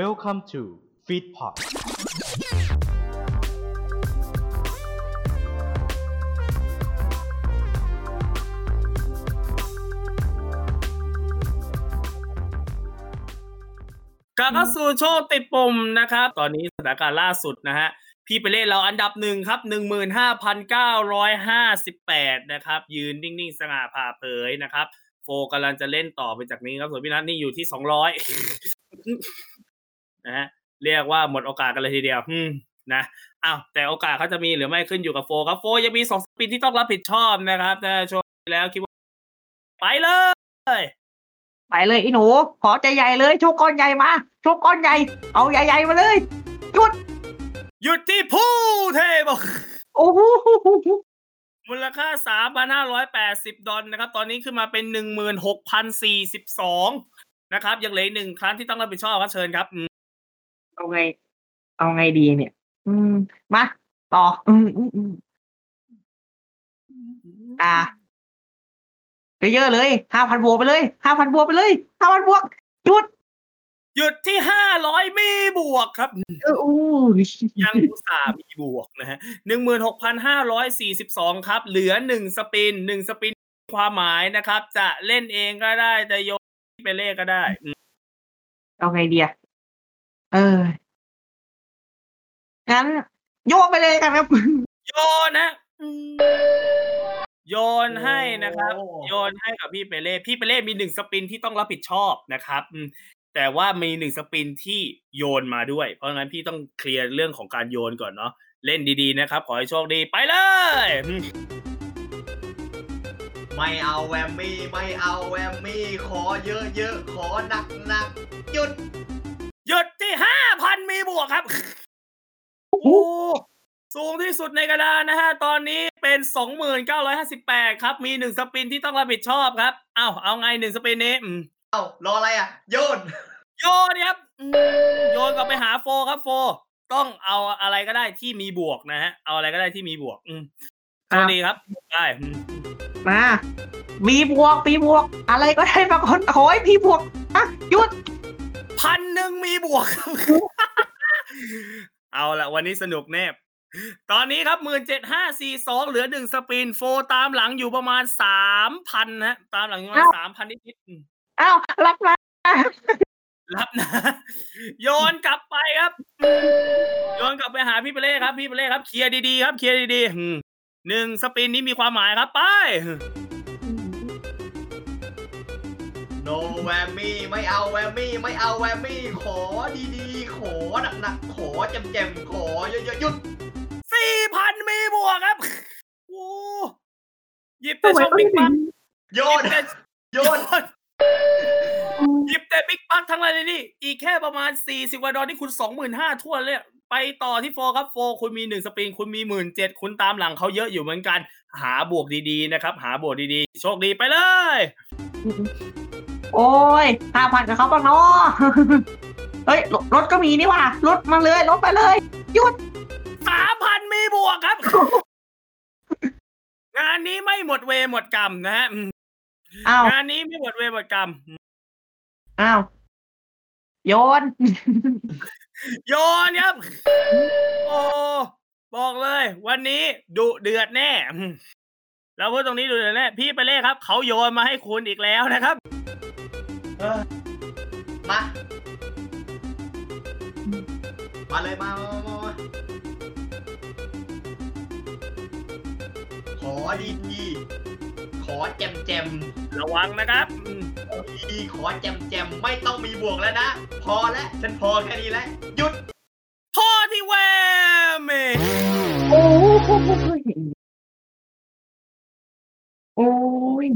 Welcome to Feedpot กลับเข้าสู่โชว์ติดปุ่มนะครับ ตอนนี้สถานการณ์ล่าสุดนะฮะ พี่ไปเล่นเราอันดับหนึ่งครับหนึ่งหมื่นห้าพันเก้าร้อยห้าสิบแปดนะครับ ยืนนิ่งๆ สง่าผ่าเผยนะครับ โฟกำลังจะเล่นต่อไปจากนี้ครับ ส่วนพี่นัทนี่อยู่ที่สองร้อย นะฮะเรียกว่าหมดโอกาสกันเลยทีเดียวอืมนะอ้าวแต่โอกาสเขาจะมีหรือไม่ขึ้นอยู่กับโฟครับโฟยังมีสองสปินที่ต้องรับผิดชอบนะครับนะช่วงที่แล้วคิดว่าไปเลย ไปเลยไอ้หนูขอใจใหญ่เลยโชว์ก้อนใหญ่มาโชว์ก้อนใหญ่ เอาใหญ่ๆมาเลยหยุดหยุดที่ผู้เทบอกโอ้โหมูลค่า 3,580 ดอลนะครับ ตอนนี้ขึ้นมาเป็น 16,042 นะครับ ยังเหลืออกหนึ่งครั้งที่ต้องรับผิดชอบครับเชิญครับอืม เอาไง เอาไงดีเนี่ย อืม มา ต่อ อืมอืมอืมอ่าเยอะๆเลยห้าพันบวกไปเลยห้าพันบวกไปเลยห้าพันบวกหยุด หยุดที่500มีบวกครับเอออู้ยังอุตส่าห์มีบวกนะฮะ16,542ครับ เหลือ1สปิน1สปินความหมายนะครับ จะเล่นเองก็ได้จะโยนไปเล่ก็ได้อืมเอาไงดีอะ เออ งั้น โยกไปเลยกันครับ โยนนะอืมโยนให้นะครับโอ้โยนให้กับพี่เปเล่พี่เปเล่มีหนึ่งสปินที่ต้องรับผิดชอบนะครับอืมแต่ว่ามีหนึ่งสปินที่โยนมาด้วย เพราะงั้นพี่ต้องเคลียร์เรื่องของการโยนก่อนเนาะเล่นดีๆนะครับ ขอให้โชคดีไปเลยอืมไม่เอาแวมมี่ ไม่เอาแวมมี่ ขอเยอะๆ ขอหนักๆหยุด หยุดที่ห้าพันมีบวกครับ โอ้สูงที่สุดในกระดานนะฮะ ตอนนี้เป็นสองหมื่นเก้าร้อยห้าสิบแปดครับ มีหนึ่งสปินที่ต้องรับผิดชอบครับ เอ้า เอาไงหนึ่งสปินนี้อืมเอ้ารออะไรอะ โยน โยนครับอืมโยนกลับไปหาโฟครับโฟ ต้องเอาอะไรก็ได้ที่มีบวกนะฮะ เอาอะไรก็ได้ที่มีบวก อืมโชคดีครับ ได้อืมมามีบวกมีบวก อะไรก็ได้มาคนขอให้พี่บวกอะหยุด พันหนึ่งมีบวกครับเอาละวันนี้สนุกแน่ตอนนี้ครับหมื่นเจ็ดห้าสี่สองเหลือหนึ่งสปินโฟตามหลังอยู่ประมาณสามพันนะตามหลังอยู่ประมาณสามพันนิดๆอืมอ้าวรับมารับนะ โยนกลับไปครับ โยนกลับไปหาพี่เปเล่ครับ พี่เปเล่ครับเคลียร์ดีๆครับเคลียร์ดีๆอืมหนึ่งสปินนี้มีความหมายครับไป แวมมี่ไม่เอาแวมมี่ไม่เอาแวมมี่ขอดีๆ ขอหนักๆขอแจมๆขอเยอะๆหยุดสี่พันมีบวกครับโอ้หยิบแต่ช่องบิ๊กบังโยหยินบแต่โยนหยิบแต่บิ๊กบังทั้งนั้นเลยนี่ อีกแค่ประมาณสี่สิบกว่าดอลนี่คุณสองหมื่นห้าทั่วนเลยไปต่อที่โฟครับโฟคุณมีหนึ่งสปริงคุณมีหมื่นเจ็ดคุณตามหลังเขาเยอะอยู่เหมือนกัน หาบวกดีๆนะครับ หาบวกดีๆ โชคดีไปเลย โอ้ยห้าพันกับเขาบ้างเนาะเฮ้ยรถรถก็มีนี่หว่ารถมาเลยรถไปเลยหยุดสามพันมีบวกครับ งานนี้ไม่หมดเวรหมดกรรมนะฮะอืมอ้าวงานนี้ไม่หมดเวรหมดกรรมอ้าวโยน โยนครับ โอ้บอกเลย วันนี้ดุเดือดแน่อืมเราพูดตรงนี้ดุเดือดแน่พี่ไปเล่ครับ เขาโยนมาให้คุณอีกแล้วนะครับเออ มา มาเลยมามามามาขอดีๆขอแจมๆระวังนะครับอืมดีขอแจมแจมๆไม่ต้องมีบวกแล้วนะ พอแล้วฉันพอแค่นี้แล้วหยุด พ่อที่แวมเมโอ้ยโอ้ย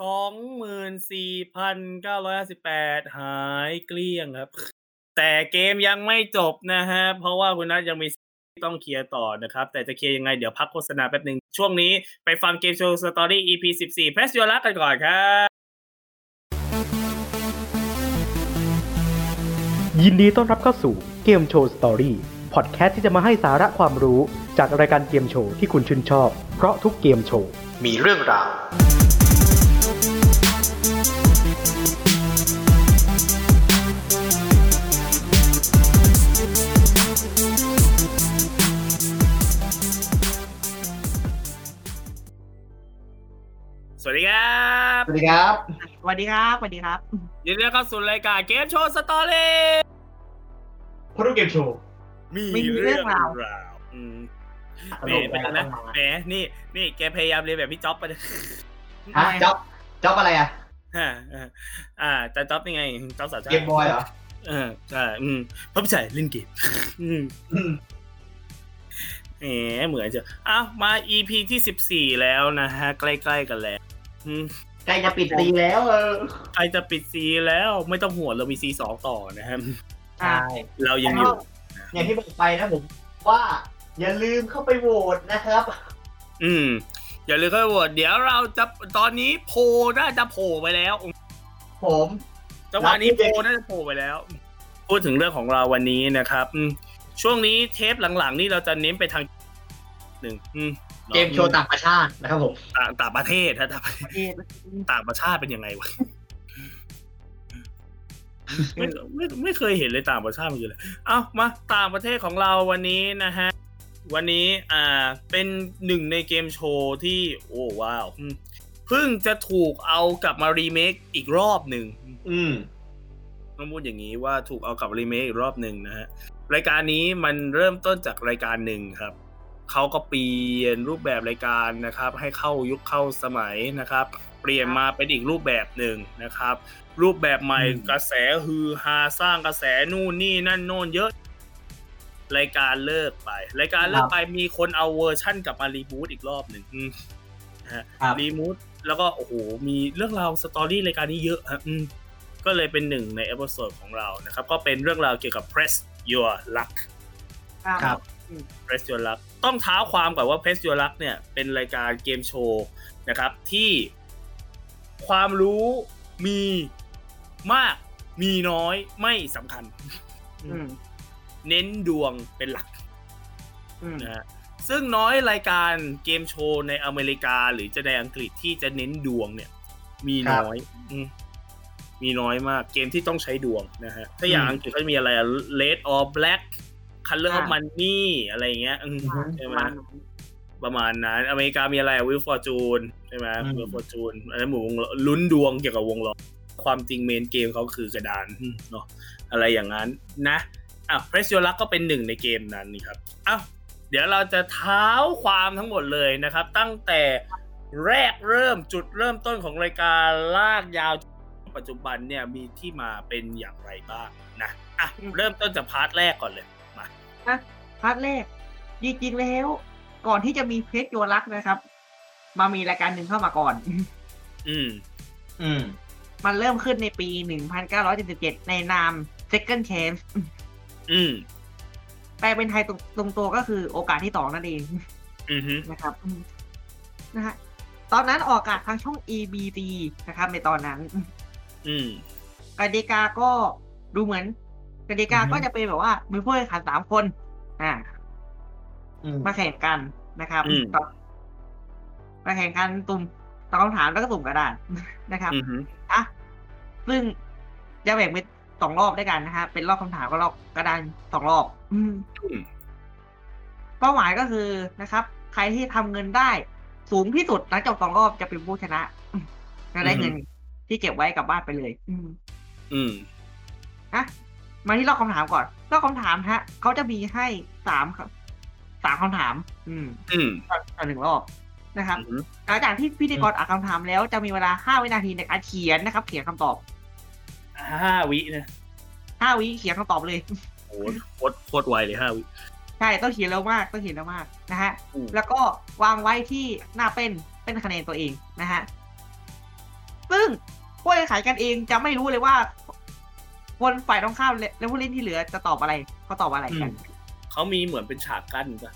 สองหมื่นสี่พันเก้าร้อยสิบแปดหายเกลี้ยงครับ แต่เกมยังไม่จบนะฮะ เพราะว่าคุณนัทยังมีต้องเคลียร์ต่อนะครับ แต่จะเคลียร์ยังไงเดี๋ยวพักโฆษณาแป๊บหนึ่งช่วงนี้ไปฟังเกมโชว์สตอรี่ EP 14 Press Your Luck กันก่อนครับยินดีต้อนรับเข้าสู่เกมโชว์ story พอดแคสต์ที่จะมาให้สาระความรู้จากรายการเกมโชว์ที่คุณชื่นชอบ เพราะทุกเกมโชว์มีเรื่องราว สวัสดีครับสวัสดีครับสวัสดีครับยินดีต้อนรับเข้าสู่รายการเกมโชว์สตอรี่พรุเกมโชว์มีมีเรื่องราวอืมตแหมลกเป็นนะนะแหมนี่นี่แกพยายามเรียนแบบพี่จ๊อบไปเลยฮะจ๊อบจ๊อบอะไรอะอ่าอ่าอ่าจะจ๊อบยังไงจ๊อบสาวจ้าเกมบอยเหรอเออใช่อืมเพราะผู้ชายเล่นเกมอืมอืมแหมเหมือนจะอ้าวมา EP ที่สิบสี่แล้วนะฮะ ใกล้ ๆ กันแล้วอืม ใกล้จะปิดตีแล้วเออใครจะปิดซีแล้วไม่ต้องห่วงเรามีซีสองต่อนะครับใช่เรายังอยู่อย่างที่บอกไปนะผมว่า อย่าลืมเข้าไปโหวตนะครับ อืม อย่าลืมเข้าไปโหวตเดี๋ยวเราจะตอนนี้โพลน่าจะโผล่ไปแล้ว ผมจังหวะนี้โพลน่าจะโผล่ไปแล้ว พูดถึงเรื่องของเราวันนี้นะครับอืมช่วงนี้เทปหลังๆ นี่เราจะเน้นไปทางหนึ่งอืม เกมโชว์ต่างประเทศนะครับผม ต่างต่างประเทศถ้าต่างประเทศประเทศต่างประเทศเป็นยังไงวะไม่ไม่ไม่เคยเห็นเลยต่างประเทศมันคืออะไรเอ้ามาต่างประเทศของเราวันนี้นะฮะ วันนี้อ่าเป็นหนึ่งในเกมโชว์ที่ โอ้ว้าวอืมเพิ่งจะถูกเอากลับมารีเมคอีกรอบหนึ่งอืมต้องพูดอย่างนี้ว่าถูกเอากลับรีเมคอีกรอบหนึ่งนะฮะรายการนี้มันเริ่มต้นจากรายการหนึ่งครับ เขาก็เปลี่ยนรูปแบบรายการนะครับ ให้เข้ายุคเข้าสมัยนะครับ เปลี่ยนมาเป็นอีกรูปแบบหนึ่งนะครับ รูปแบบใหม่อืมกระแสฮือฮาสร้างกระแสนู่นนี่นั่นโน่นเยอะ รายการเลิกไป รายการเลิกไปมีคนเอาเวอร์ชั่นกลับมา reboot อีกรอบหนึ่งอืมนะฮะครับรีมูทแล้วก็โอ้โหมีเรื่องราว story รายการนี้เยอะฮะอืมก็เลยเป็นหนึ่งใน episode ของเรานะครับ ก็เป็นเรื่องราวเกี่ยวกับ press your luck ครับ press your luck ต้องเท้าความก่อนว่า press your luck เนี่ยเป็นรายการเกมโชว์นะครับ ที่ความรู้มีมากมีน้อยไม่สำคัญอืมเน้นดวงเป็นหลักอืมนะฮะซึ่งน้อยรายการเกมโชว์ในอเมริกาหรือจะในอังกฤษที่จะเน้นดวงเนี่ย มีน้อยอืมมีน้อยมากเกมที่ต้องใช้ดวงนะฮะถ้าอย่างอืมอังกฤษก็จะมีอะไรอะ red or black color of อ่า money อะไรอย่างเงี้ยอืมอ่าใช่ไหมระมาณนั้นประมาณนั้น อเมริกามีอะไร Wheel of Fortune ใช่ไหมอืม Wheel of Fortune อันนั้นหมูวงล้อลุ้นดวงเกี่ยวกับวงล้อความจริง main game เขาคือกระดานอืมเนาะอะไรอย่างนั้นนะอะ Press Your Luck ก็เป็นหนึ่งในเกมนั้นนี่ครับอ้าวเดี๋ยวเราจะเท้าความทั้งหมดเลยนะครับ ตั้งแต่แรกเริ่มจุดเริ่มต้นของรายการลากยาวปัจจุบันเนี่ยมีที่มาเป็นอย่างไรบ้างนะอะเริ่มต้นจาก part แรกก่อนเลย มา part แรกจริงๆแล้ว ก่อนที่จะมี Press Your Luck นะครับ มามีรายการหนึ่งเข้ามาก่อน อืม อืม มันเริ่มขึ้นในปี 1977 ในนาม Second Chance อืม แปลเป็นไทยตรงตรงตัวก็คือโอกาสที่สองนั่นเอง อือฮึนะครับอืมนะฮะตอนนั้นออกอากาศทางช่อง ABC นะครับ ในตอนนั้น อืมกติกาก็ดูเหมือน กติกาอือฮึก็จะเป็นแบบว่ามีผู้แข่งขันสามคน อ่าอืมมาแข่งกันนะครับอืมตอบมาแข่งกันตุ่มตอบคำถามแล้วก็ตุ่มกระดาษนะครับอือฮึอะซึ่งจะแบ่งเป็นสองรอบด้วยกันนะฮะเป็นรอบคำถามกับรอบกระดานสองรอบอืมอืมเป้าหมายก็คือนะครับ ใครที่ทำเงินได้ สูงที่สุดหลังจากสองรอบจะเป็นผู้ชนะอืมจะได้เงินที่เก็บไว้กลับบ้านไปเลย อืม อืมอะ มาที่รอบคำถามก่อนรอบคำถามฮะเขาจะมีให้สามครับสามคำถาม อืม อืมต่อต่อหนึ่งรอบนะครับอืมหลังจากที่พิธีกรอ่านคำถามแล้วจะมีเวลาห้าวินาทีในการเขียนนะครับ เขียนคำตอบห้าวินะห้าวิเขียนคำตอบเลยโอ้โหโคตรโคตรไวเลยห้าวิใช่ต้องเขียนเร็วมากต้องเขียนเร็วมากนะฮะอืมแล้วก็วางไว้ที่หน้าเป็นเป็นคะแนนตัวเองนะฮะซึ่งผู้แข่งขันกันเองจะไม่รู้เลยว่า คนฝ่ายตรงข้ามและและผู้เล่นที่เหลือจะตอบอะไรเขาตอบอะไรกันเขามีเหมือนเป็นฉากกั้นป่ะ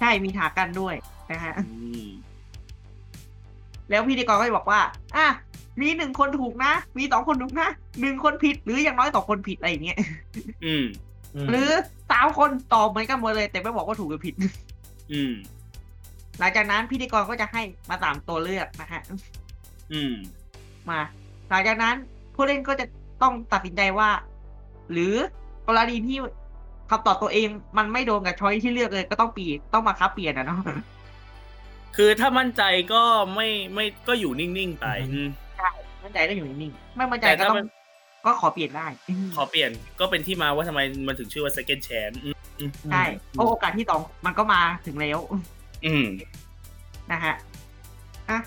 ใช่มีถากันด้วยนะฮะอืมแล้วพิธีกรก็จะบอกว่า อะ มีหนึ่งคนถูกนะ มีสองคนถูกนะหนึ่งคนผิดหรืออย่างน้อยสองคนผิดอะไรอย่างเงี้ยอืม หรือสามคนตอบเหมือนกันหมดเลย แต่ไม่บอกว่าถูกหรือผิด อืม หลังจากนั้นพิธีกรก็จะให้มาสามตัวเลือกนะฮะ อืม มา หลังจากนั้นผู้เล่นก็จะ ต้องตัดสินใจว่า หรือกรณีที่คำตอบตัวเองมันไม่โดนกับช้อยที่เลือกเลย ก็ต้องเปลี่ยนต้องมาคับเปลี่ยนอะเนาะคือถ้ามั่นใจก็ไม่ไม่ก็อยู่นิ่งๆไปอืมอืมใช่มั่นใจก็อยู่นิ่งๆไม่มั่นใจแต่ก็ถ้าต้องมันก็ขอเปลี่ยนได้ ขอเปลี่ยนก็เป็นที่มาว่าทำไมมันถึงชื่อว่า second chance อืมใช่เพราะโอกาสที่สองมันก็มาถึงแล้ว อืมนะฮะอะ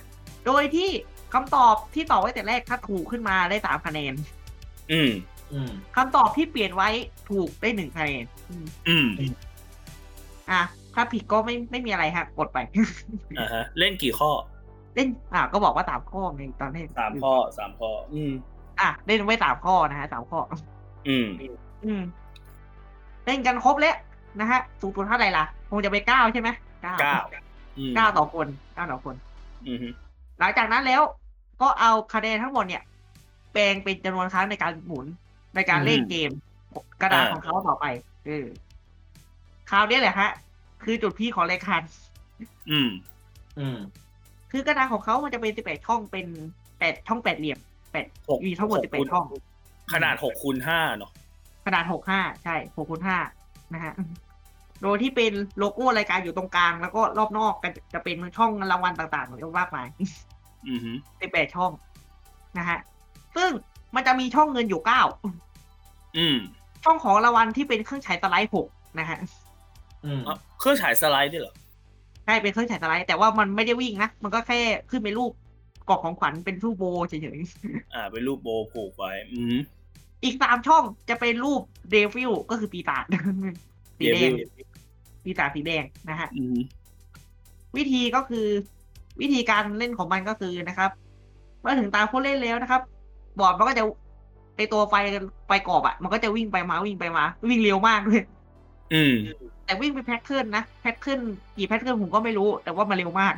โดยที่คำตอบที่ตอบไว้แต่แรกถ้าถูกขึ้นมาได้สามคะแนน อืมอืมคำตอบที่เปลี่ยนไว้ถูกได้หนึ่งคะแนนอืมอืม อะ ถ้าผิดก็ไม่ไม่มีอะไรฮะกดไปอ่าฮะ เล่นกี่ข้อ เล่น อะก็บอกว่าสามข้อในตอนแรกสามข้อสามข้อ อืม อะ เล่นไว้สามข้อนะฮะสามข้อ อืม อืม เล่นกันครบแล้วนะฮะ สูงสุดเท่าไหร่ล่ะ คงจะไปนเก้าใช่ไหมเก้าเก้าอืมเก้าต่อคนเก้าต่อคนอืมฮึหลังจากนั้นแล้ว ก็เอาคะแนนทั้งหมดเนี่ย แปลงเป็นจำนวนครั้งในการหมุนในการเล่นเกม กระดานของเขาต่อไปเออคราวนี้แหละฮะ คือจุดพีคของรายการอืม อืม คือกระดานของเขามันจะเป็นสิบแปดช่องเป็นแปดช่องแปดเหลี่ยมแปดหกมีทั้งหมดสิบแปดช่อง ขนาดหกคูณห้าเนาะขนาดหกห้าใช่หกคูณห้านะฮะโดยที่เป็นโลโก้รายการอยู่ตรงกลาง แล้วก็รอบนอกก็จะเป็นช่องรางวัลต่างๆเยอะมากมายอืมฮึสิบแปดช่องนะฮะ ซึ่งมันจะมีช่องเงินอยู่เก้าอืมช่องของรางวัลที่เป็นเครื่องฉายสไลด์หกนะฮะอืมอะเครื่องฉายสไลด์ด้วยเหรอใช่เป็นเครื่องฉายสไลด์แต่ว่ามันไม่ได้วิ่งนะ มันก็แค่ขึ้นเป็นรูปกล่องของขวัญเป็นรูปโบเฉยอ่า เป็นรูปโบผูกไว้ อืมๆอีกสามช่องจะเป็นรูป devil ก็คือปีศาจสีแดง devilปีศาจสีแดงนะฮะอืมวิธีก็คือวิธีการเล่นของมันก็คือนะครับ เมื่อถึงตาผู้เล่นแล้วนะครับ บอร์ดมันก็จะไอตัวไฟไฟกรอบอะมันก็จะวิ่งไปมาวิ่งไปมา วิ่งเร็วมากด้วยอืม แต่วิ่งเป็น pattern นะ pattern กี่ pattern ผมก็ไม่รู้ แต่ว่ามันเร็วมาก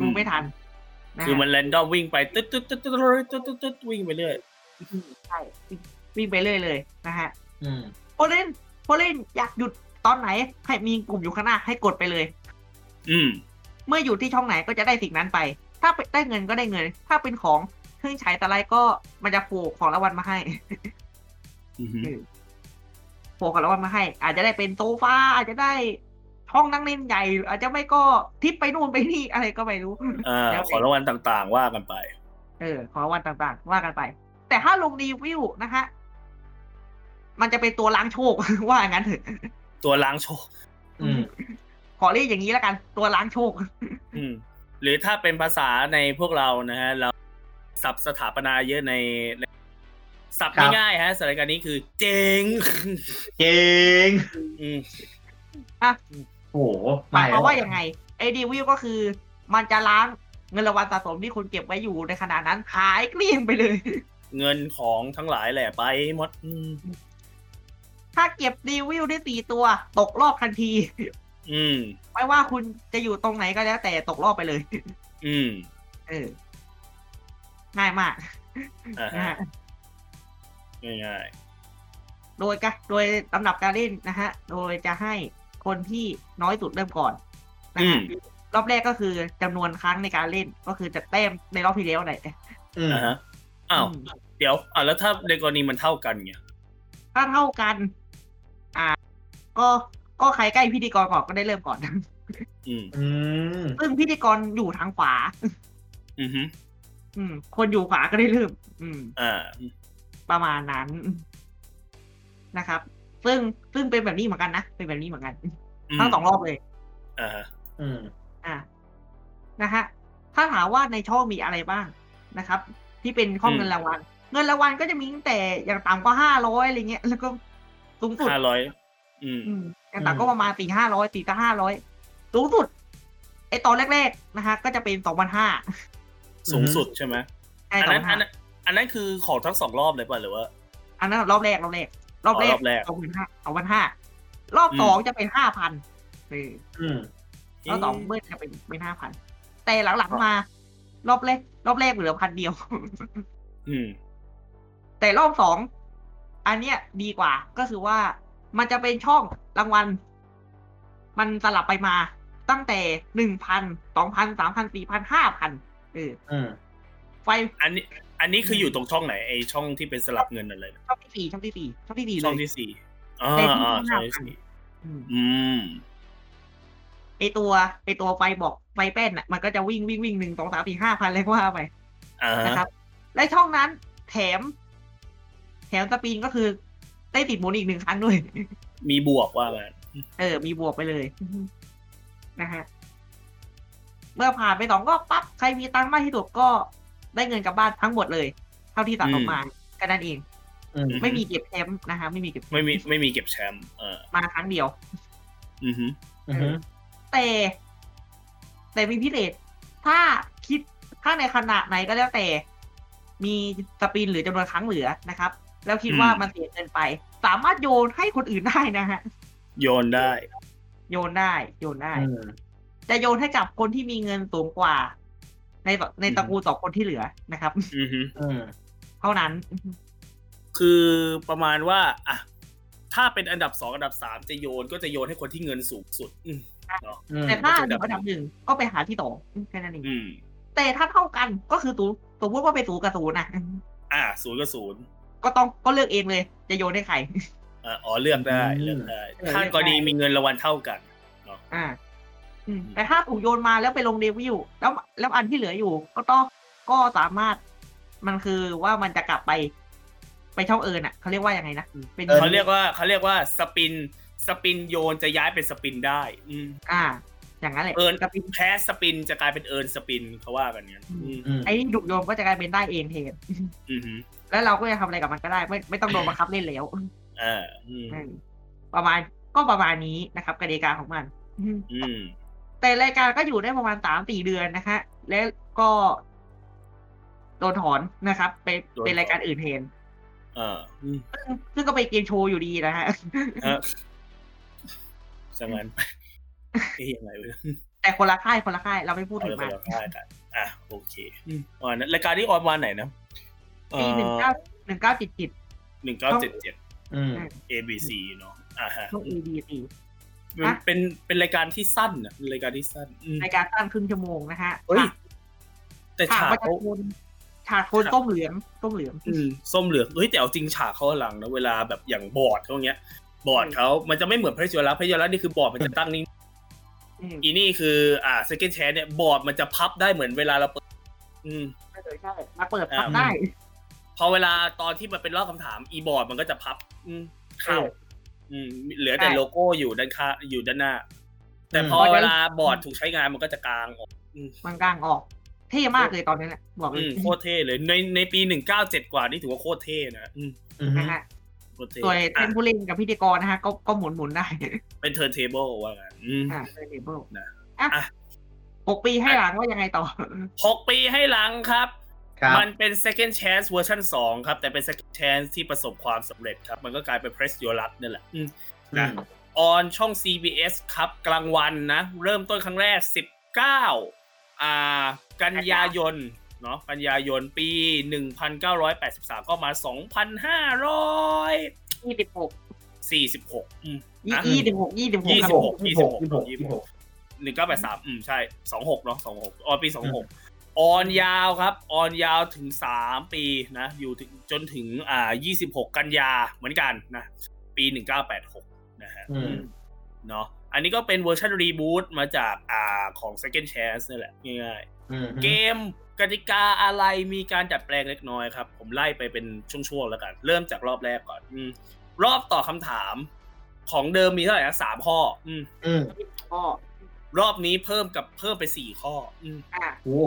ดูไม่ทันนะฮะคือมัน random วิ่งไปตึ๊ดตึ๊ดตึ๊ดตึ๊ดตึ๊ดตึ๊ดตึ๊ดวิ่งไปเรื่อยใช่วิ่งไปเรื่อยเลยนะฮะอืมผู้เล่นผู้เล่นอยากหยุดตอนไหน ให้มีกลุ่มอยู่ข้างหน้าให้กดไปเลย อืม เมื่ออยู่ที่ช่องไหนก็จะได้สิ่งนั้นไป ถ้าไปได้เงินก็ได้เงิน ถ้าเป็นของ เครื่องใช้ตะไลก็มันจะโผล่ของรางวัลมาให้อืมฮึโผล่ของรางวัลมาให้ อาจจะได้เป็นโซฟาอาจจะได้ห้องนั่งเล่นใหญ่หรืออาจจะไม่ก็ทิปไปนู่นไปนี่อะไรก็ไม่รู้อ่าแล้วแต่ขอรางวัลต่างๆ ว่ากันไป เออ ของรางวัลต่างๆ ว่ากันไป แต่ถ้าลงรีวิวนะฮะมันจะเป็นตัวล้างโชคว่าอย่างนั้นเถอะตัวล้างโชค อืมขอเรียกอย่างนี้แล้วกัน ตัวล้างโชค อืม หรือถ้าเป็นภาษาในพวกเรานะฮะเรา สับสถาปนาเยอะในในสับครับง่ายๆฮะสถานการณ์นี้คือ เจ๋งเก่งอืมโอ้โหหมายความว่าแล้ยังไงไอ้ดีวิวก็คือ มันจะล้างเงินรางวัลสะสมที่คุณเก็บไว้อยู่ในขณะนั้นหายเกลี้ยงไปเลย เงินของทั้งหลายแหละไปหมดอืมถ้าเก็บดีวิวได้สี่ตัว ตกรอบทันที อืมไม่ว่าคุณจะอยู่ตรงไหนก็แล้วแต่ตกรอบไปเลย อืม เออ ง่ายมากอ่านะฮะฮะง่ายโดยกะโดยลำดับการเล่นนะฮะ โดยจะให้คนที่น้อยสุดเริ่มก่อนนะอืฮะมรอบแรกก็คือจำนวนครั้งในการเล่นก็คือจะแต้มในรอบที่แล้วไหนอืมอ่าฮะอ้าวเดี๋ยวอ่าแล้วถ้าในกรณีมันเท่ากันไงถ้าเท่ากัน อ่า ก็ก็ใครใกล้พิธีกรก่อนก็ได้เริ่มก่อนอืมอืมซึ่งพิธีกรอยู่ทางขวา อืมฮึ อืม คนอยู่ขวาก็ได้เริ่ม อืมอ่าประมาณนั้นนะครับ ซึ่งซึ่งเป็นแบบนี้เหมือนกันนะ เป็นแบบนี้เหมือนกันมทั้งสองรอบเลยอ่าฮะอืมอ่านะฮะถ้าถามว่าในช่องมีอะไรบ้างนะครับ ที่เป็นข้อเงินรางวัลเงินรางวัลก็จะมีตั้งแต่อย่างต่ำก็ห้าร้อยอะไรเงี้ยแล้วก็สูงสุดห้าร้อยอืมอืมอย่างต่ำก็ประมาณสี่ห้าร้อยสี่ก็ห้าร้อยสูงสุดไอตอนแรก ๆ นะฮะก็จะเป็นสองพันห้า สูงสุดใช่ไหมใช่อันสองนั้นพันอัห้านนั้นอันนั้นคือของทั้งสองรอบเลยป่ะหรือว่า อันนั้นรอบแรกรอบแรก รอบแรอ๋กอรอบแรกสองพันห้าสองพันห้ารอบอืมสองจะเป็นห้าพันเอออืมรอบสองเบิ้ลจะเป็นเป็นห้าพันแต่หลังๆมา รอบแรก รอบแรกเหลือพันเดียว อืม แต่รอบสองอันเนี้ยดีกว่า ก็คือว่ามันจะเป็นช่องรางวัล มันสลับไปมาตั้งแต่หนึ่งพันสองพันสามพันสี่พันห้าพันเอออืม ไฟ อันนี้ อันนี้คืออยู่ตรงช่องไหนไอช่องที่เป็นสลับเงินอะไรนะช่องที่สี่ช่องที่สี่ช่องที่สี่เลช่องยที่สี่อ่าในที่อ่าที่ช่องห้าที่พันสี่อืมอืมไอตัวไอตัวไฟบอกไฟแป้นอะมันก็จะวิ่งวิ่งวิ่งหนึ่งสองสามสี่ห้าพันเลยก็ว่าไปอ่าฮะนะครับ และช่องนั้นแถม แถมสปินก็คือได้ติดหมุนอีกหนึ่งครั้งด้วย มีบวกว่างั้นเออ มีบวกไปเลยนะฮะ เมื่อผ่านไปสองก็ปั๊บใครมีตังค์มากที่สุดก็ได้เงินกลับบ้านทั้งหมดเลย เท่าที่ตัดออกมาแค่นั้นเองอืมไม่มีเก็บแชมป์นะคะไม่มีเก็บแชป์ไม่มีไม่มีเก็บแชมป์เออมาครั้งเดียวอือฮึอือฮึแต่แต่มีพิเศษถ้าคิดถ้าในขณะไหนก็แล้วแต่ มีสปินหรือจำนวนครั้งเหลือนะครับ แล้วคิดว่ามันเสียเกินไป สามารถโยนให้คนอื่นได้นะฮะ โยนได้ โยนได้ โยนได้อืม จะโยนให้กับคนที่มีเงินสูงกว่า ในในตระกูลสองคนที่เหลือนะครับอือฮึอืมเท่านั้น คือประมาณว่าอะถ้าเป็นอันดับสองอันดับสามจะโยนก็จะโยนให้คนที่เงินสูงสุดอืมเนาะอืมแต่ถ้าก็อจะยู่อันดับหนึ่งก็ไปหาที่ต่อแค่นั้นเองอืมแต่ถ้าเท่ากันก็คือตูสมมติว่าไปสูกับศูนย์นะอ่าศูนย์ก็ศูนย์ก็ต้องก็เลือกเองเลย จะโยนให้ใครอ่าอ๋อเลือกได้อืมเลือกได้เออถ้าเลือกกรณีได้มีเงินรางวัลเท่ากันเนาะอ่าอืม แต่ถ้าถูกโยนมาแล้วไปลงเดวิลแล้วแล้วอันที่เหลืออยู่ ก็ต้องก็สามารถมันคือว่ามันจะกลับไป ไปช่องเอิญอะเขาเรียกว่ายังไงนะเป็นเขาเรียกว่าเขาเรียกว่าสปินสปินโยนจะย้ายเป็นสปินได้ อืมอ่า อย่างนั้นแหละเอิญกับแพ้สปินจะกลายเป็นเอิญสปินเขาว่ากันเนี้ยอืมอืมไอ้ที่ถูกโยนก็จะกลายเป็นได้เองแทนอือฮึแล้วเราก็จะทำอะไรกับมันก็ได้ ไม่ไม่ต้องโดนบังคับเล่นแล้วอ่าอืมอืมประมาณก็ประมาณนี้นะครับกติกาของมัน อืมอืม แต่รายการก็อยู่ได้ประมาณสามสี่เดือนนะคะ แล้วก็โดนถอนนะครับ ไปโดนถอนเป็นรายการอื่นแทนอ่าอืมซึ่งซึ่งก็เป็นเกมโชว์อยู่ดีนะฮะเออสังงั้นไปเอ๊ยยังไงวะแต่คนละค่ายคนละค่ายเราไม่พูดเอาถึงเลยมันคนละค่ายกันอะโอเคอืมวันนั้นรายการที่ออนวันไหนนะปีหนึ่งเก้าหนึ่งเก้าจิตจิตหนึ่งเก้าเจ็ดเจ็ดอืม ABC เนาะอ่าฮะช่วง EDC มันอะเป็นเป็นรายการที่สั้นอะเป็นรายการที่สั้นอืมรายการตั้งครึ่งชั่วโมงนะฮะเฮ้ยแต่ฉากฉากประชาเขาชนฉากคนต้มเหลืองส้มเหลืองอืมส้มเหลืองเฮ้ยแต่เอาจริงฉากเขาอลังนะเวลาแบบอย่างบอร์ดเขาเงี้ย บอร์ดเขามันจะไม่เหมือน Press Your Luck Press Your Luck นี่คือบอร์ดมันจะตั้งนิ่งอืมอีนี่คืออ่า second chance เนี่ยบอร์ดมันจะพับได้เหมือนเวลาเราเปิด อืมใช่ใช่มาเปิดอ่าทำได้ พอเวลาตอนที่มันเป็นรอบคำถาม อีบอร์ดมันก็จะพับ อืมเข้าเอออืมเหลือแต่ใช่โลโก้อยู่ด้านข้างอยู่ด้านหน้า แต่อืมพอเวลาบอร์ดถูกใช้งานมันก็จะกางออกมันกกางออก เท่มากเลยตอนนั้นน่ะบอกเลอืมโคตรเท่เลยในในปีหนึ่งเก้าเจ็ดกว่านี่ถือว่าโคตรเท่นะอืมอืมนะฮะโคตรเท่ส่วนท่าอะนผู้เล่นกับพิธีกรนะฮะก็ก็หมุนหมุนได้ เป็น turntable ว่างั้นอืมอ่า table นะอะอะหกปีให้หลังว่ายังไงต่อหกปีให้หลังครับครับ มันเป็น second chance เวอร์ชัน2ครับ แต่เป็น second chance ที่ประสบความสำเร็จครับ มันก็กลายเป็น press your luck นี่แหละอืมนะ on ช่อง CBS ครับกลางวันนะ เริ่มต้นครั้งแรก 19 อ่า กันยายนเนาะกันยายนปี 1983 ก็มา 2,546ยี่สิบหกอืมยี่นะยี่สิบหกยี่สิบหกยี่ครัสิบบหกยี่สิบหกยี่สิบหกยี่สิบหกหนึ่งเก้าแปดสามอืมใช่สองหกเนาะสองหกออนปีสองหก ออนยาวครับออนยาวถึงสามปีนะอยู่ถึงจนถึงอ่ายี่สิบหกกันยาเหมือนกันนะปีหนึ่งเก้าแปดหกนะฮะอืมเนาะอันนี้ก็เป็นเวอร์ชันรีบูตมาจากอ่าของ Second Chance นี่แหละง่ายอืมๆเกมกติกาอะไรมีการดัดแปลงเล็กน้อยครับ ผมไล่ไปเป็นช่วงๆแล้วกัน เริ่มจากรอบแรกก่อนอืมรอบตอบคำถามของเดิมมีเท่าไหร่นะสามข้อ อืมอืมก็รอบนี้เพิ่มกับเพิ่มไปสี่ข้อ อืมอ่าโอ้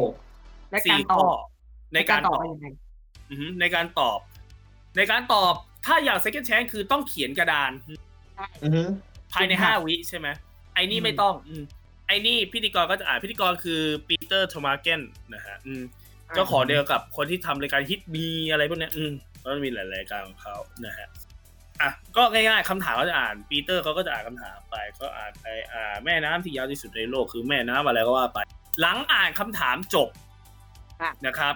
และกาสี่รตอข้อบในการตอบเป็นยังไงอือฮึในการตอบ ในการตอบถ้าอย่าง second chance คือต้องเขียนกระดานอืมภายในห้าวิใช่ไหมไอ้นี่ไม่ต้องอืมไอ้นี่พิธีกรก็จะอ่านพิธีกรคือปีเตอร์โทมาเกนนะฮะอืมเจ้าของเดียวกับคนที่ทำรายการฮิตมีอะไรพวกเนี้ยอืมก็มีหลายรายการของเขานะฮะอะก็ง่ายๆคำถามก็จะอ่านปีเตอร์เขาก็จะอ่านคำถามไปก็อ่านไปอ่าแม่น้ำที่ยาวที่สุดในโลกคือแม่น้ำอะไรก็ว่าไป หลังอ่านคำถามจบอะ นะครับ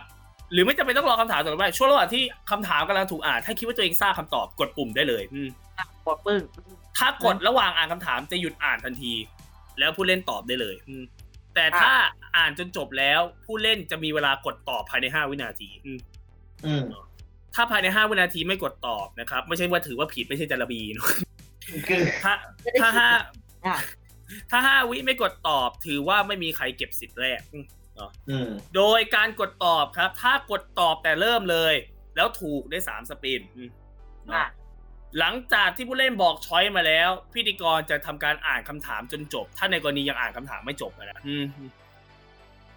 หรือไม่จำเป็นต้องรอคำถามจบไปช่วงระหว่างที่คำถามกำลังถูกอ่านถ้าคิดว่าตัวเองทราบคำตอบกดปุ่มได้เลยอืมอะกดปึ้งถ้ากดระหว่างอ่านคำถามจะหยุดอ่านทันที แล้วผู้เล่นตอบได้เลยอืมแต่ถ้าอ่านจนจบแล้วผู้เล่นจะมีเวลากดตอบภายในห้าวินาทีอืมอืมถ้าภายในห้าวินาทีไม่กดตอบนะครับ ไม่ใช่ว่าถือว่าผิดไม่ใช่จารบีเนอะคือถ้าถ้าห้าอะถ้าห้าวิไม่กดตอบถือว่าไม่มีใครเก็บสิทธิ์แรกอืมอืม โดยการกดตอบครับ ถ้ากดตอบแต่เริ่มเลย แล้วถูกได้สามสปินอืมเนาะอะหลังจากที่ผู้เล่นบอกช้อยมาแล้ว พิธีกรจะทำการอ่านคำถามจนจบ ถ้าในกรณียังอ่านคำถามไม่จบนะอืม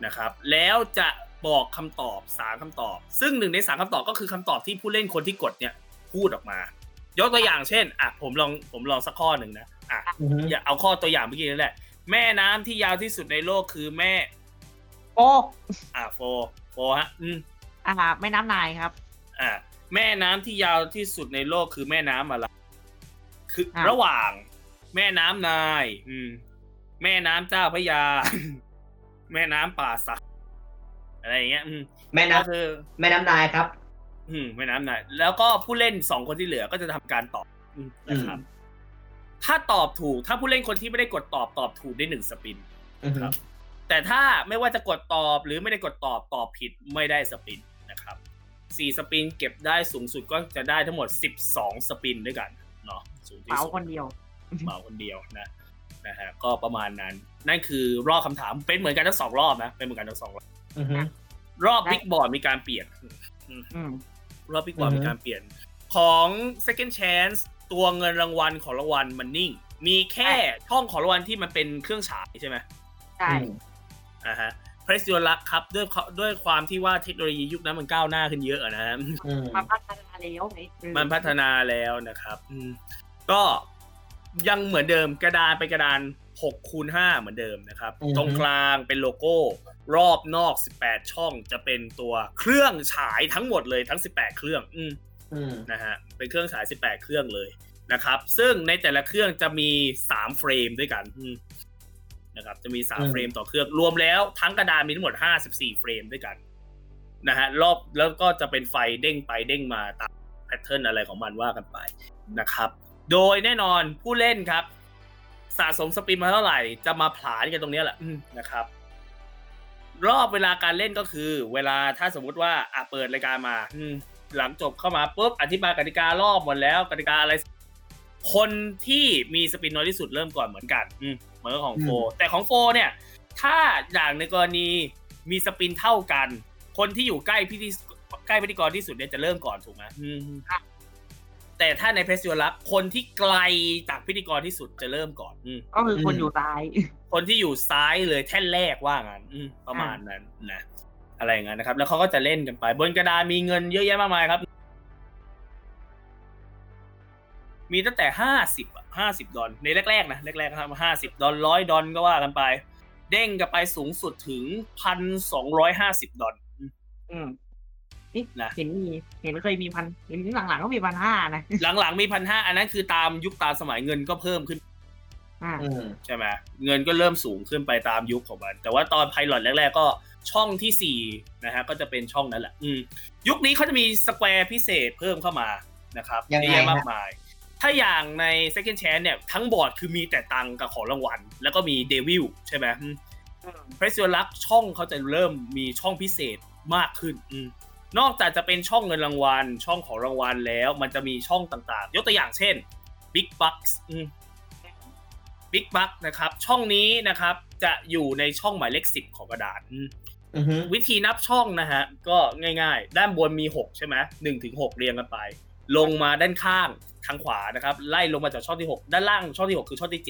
นะครับ แล้วจะบอกคำตอบสามคำตอบ ซึ่งหนึ่งในสามคำตอบก็คือคำตอบที่ผู้เล่นคนที่กดเนี่ยพูดออกมา ยกตัวอย่างเช่น อะผมลองผมลองสักข้อหนึ่งนะอะอืมอย่าเอาข้อตัวอย่างเมื่อกี้นั่นแหละ แม่น้ำที่ยาวที่สุดในโลกคือแม่ โอ้อะโฟโฟฮะอืมอ่าแม่น้ำนายครับ อะแม่น้ำที่ยาวที่สุดในโลกคือแม่น้ำอะไร คืออะระหว่าง แม่น้ำนาย อืม แม่น้ำเจ้าพระยา แม่น้ำป่าสักอะไรอย่างเงี้ย อืม แม่ก็น้ำคือแม่น้ำนายครับ อืม แม่น้ำนาย แล้วก็ผู้เล่นสองคนที่เหลือก็จะทำการตอบอืมนะครับ ถ้าตอบถูก ถ้าผู้เล่นคนที่ไม่ได้กดตอบตอบถูกได้หนึ่งสปินอืมครับ แต่ถ้าไม่ว่าจะกดตอบหรือไม่ได้กดตอบตอบผิดไม่ได้สปินนะครับสี่สปินเก็บได้สูงสุดก็จะได้ทั้งหมดสิบสองสปินด้วยกันเนาะสูงที่เป๋าสุดคนเดียวเหมาคนเดียวนะนะฮะก็ประมาณนั้น นั่นคือรอบคำถามเป็นเหมือนกันทั้งสองรอบนะเป็นเหมือนกันทั้งสองรอบอืมรอบได้บิ๊กบอร์ดมีการเปลี่ยน อืม รอบบิ๊กบอร์ดอือฮึ มีการเปลี่ยน ของ second chance ตัวเงินรางวัลของรางวัลมันนิ่ง มีแค่ช่องของรางวัลที่มันเป็นเครื่องฉายใช่ไหมใช่อ่าฮะ Press Your Luck ครับด้วยด้วยความที่ว่าเทคโนโลยียุคนั้นมันก้าวหน้าขึ้นเยอะอะนะฮะอืมมาพัฒนาแล้วไงเออมันพัฒนาแล้วนะครับอืมก็ยังเหมือนเดิมกระดานเป็นกระดาน6คูณ5เหมือนเดิมนะครับอือฮึตรงกลางเป็นโลโก้ รอบนอก 18 ช่องจะเป็นตัวเครื่องฉายทั้งหมดเลยทั้ง 18 เครื่องอืมอืมนะฮะเป็นเครื่องฉาย 18 เครื่องเลยนะครับ ซึ่งในแต่ละเครื่องจะมี 3 frame ด้วยกันอืม นะครับ จะมี3 frame ต่อเครื่อง รวมแล้วทั้งกระดานมีทั้งหมด54 frame ด้วยกันนะฮะรอบแล้วก็จะเป็นไฟเด้งไปเด้งมาตาม pattern อะไรของมันว่ากันไปนะครับ โดยแน่นอนผู้เล่นครับ สะสมสปินมาเท่าไหร่ จะมาผลานกันตรงเนี้ยแหละอืมนะครับ รอบเวลาการเล่นก็คือ เวลาถ้าสมมุติว่าอะเปิดรายการมาอืมหลังจบเข้ามาปุ๊บอธิบายกติการอบหมดแล้วกติกาอะไร คนที่มีสปินน้อยที่สุดเริ่มก่อนเหมือนกันอืม เหมือนกับของโฟแต่ของโฟเนี่ย ถ้าอย่างในกรณีมีสปินเท่ากัน คนที่อยู่ใกล้พิธีใกล้พิธีกรที่สุดเนี่ยจะเริ่มก่อนถูกไหมอืมแต่ถ้าในเพรส u วลักคนที่ไกลจากพิธีกรที่สุดจะเริ่มก่อนอืมก็คือคนอยู่ซ้าย คนที่อยู่ซ้ายเลยแท่นแรกว่างั้นอืมประมาณนั้นนะอะไรอย่างนั้นนะครับ แล้วเขาก็จะเล่นกันไป บนกระดานมีเงินเยอะแยะมากมายครับ มีตั้งแต่ห้าสิบห้าสิบดอลในแรกๆนะแรกๆนะครับห้าสิบดอลร้อยดอลก็ว่ากันไป เด้งกันไปสูงสุดถึงพันสองร้อยห้าสิบดอลอืมอืมนี่นะเห็นมีเห็นเคยมีพันเห็นหลังๆก็มีพันห้านะหลังๆมีพันห้าอันนั้นคือตามยุคตามสมัยเงินก็เพิ่มขึ้นอ่าอืมใช่ไหมเงินก็เริ่มสูงขึ้นไปตามยุคของมัน แต่ว่าตอน pilot แรกๆก็ช่องที่สี่นะฮะก็จะเป็นช่องนั้นแหละ อืมยุคนี้เขาจะมี square พิเศษเพิ่มเข้ามานะครับยังไงเยอะแยะฮะมากมาย ถ้าอย่างใน Second Chance เนี่ยทั้งบอร์ดคือมีแต่ตังค์กับของรางวัล แล้วก็มี devil ใช่ไหมเพรส u ลักช่องเขาจะเริ่มมีช่องพิเศษมากขึ้นอืมนอกจากจะเป็นช่องเงินรางวัล ช่องของรางวัลแล้ว มันจะมีช่องต่างๆ ยกตัวอย่างเช่น Big Bucks อืม Big Buck นะครับช่องนี้นะครับจะอยู่ในช่องหมายเลขสิบของกระดาษอืมอืมวิธีนับช่องนะฮะก็ง่ายๆ ด้านบนมี 6 ใช่ไหมหนึ่งถึงหกเรียงกันไป ลงมาด้านข้างทางขวานะครับ ไล่ลงมาจากช่องที่ 6 ด้านล่างช่องที่ 6 คือช่องที่ 7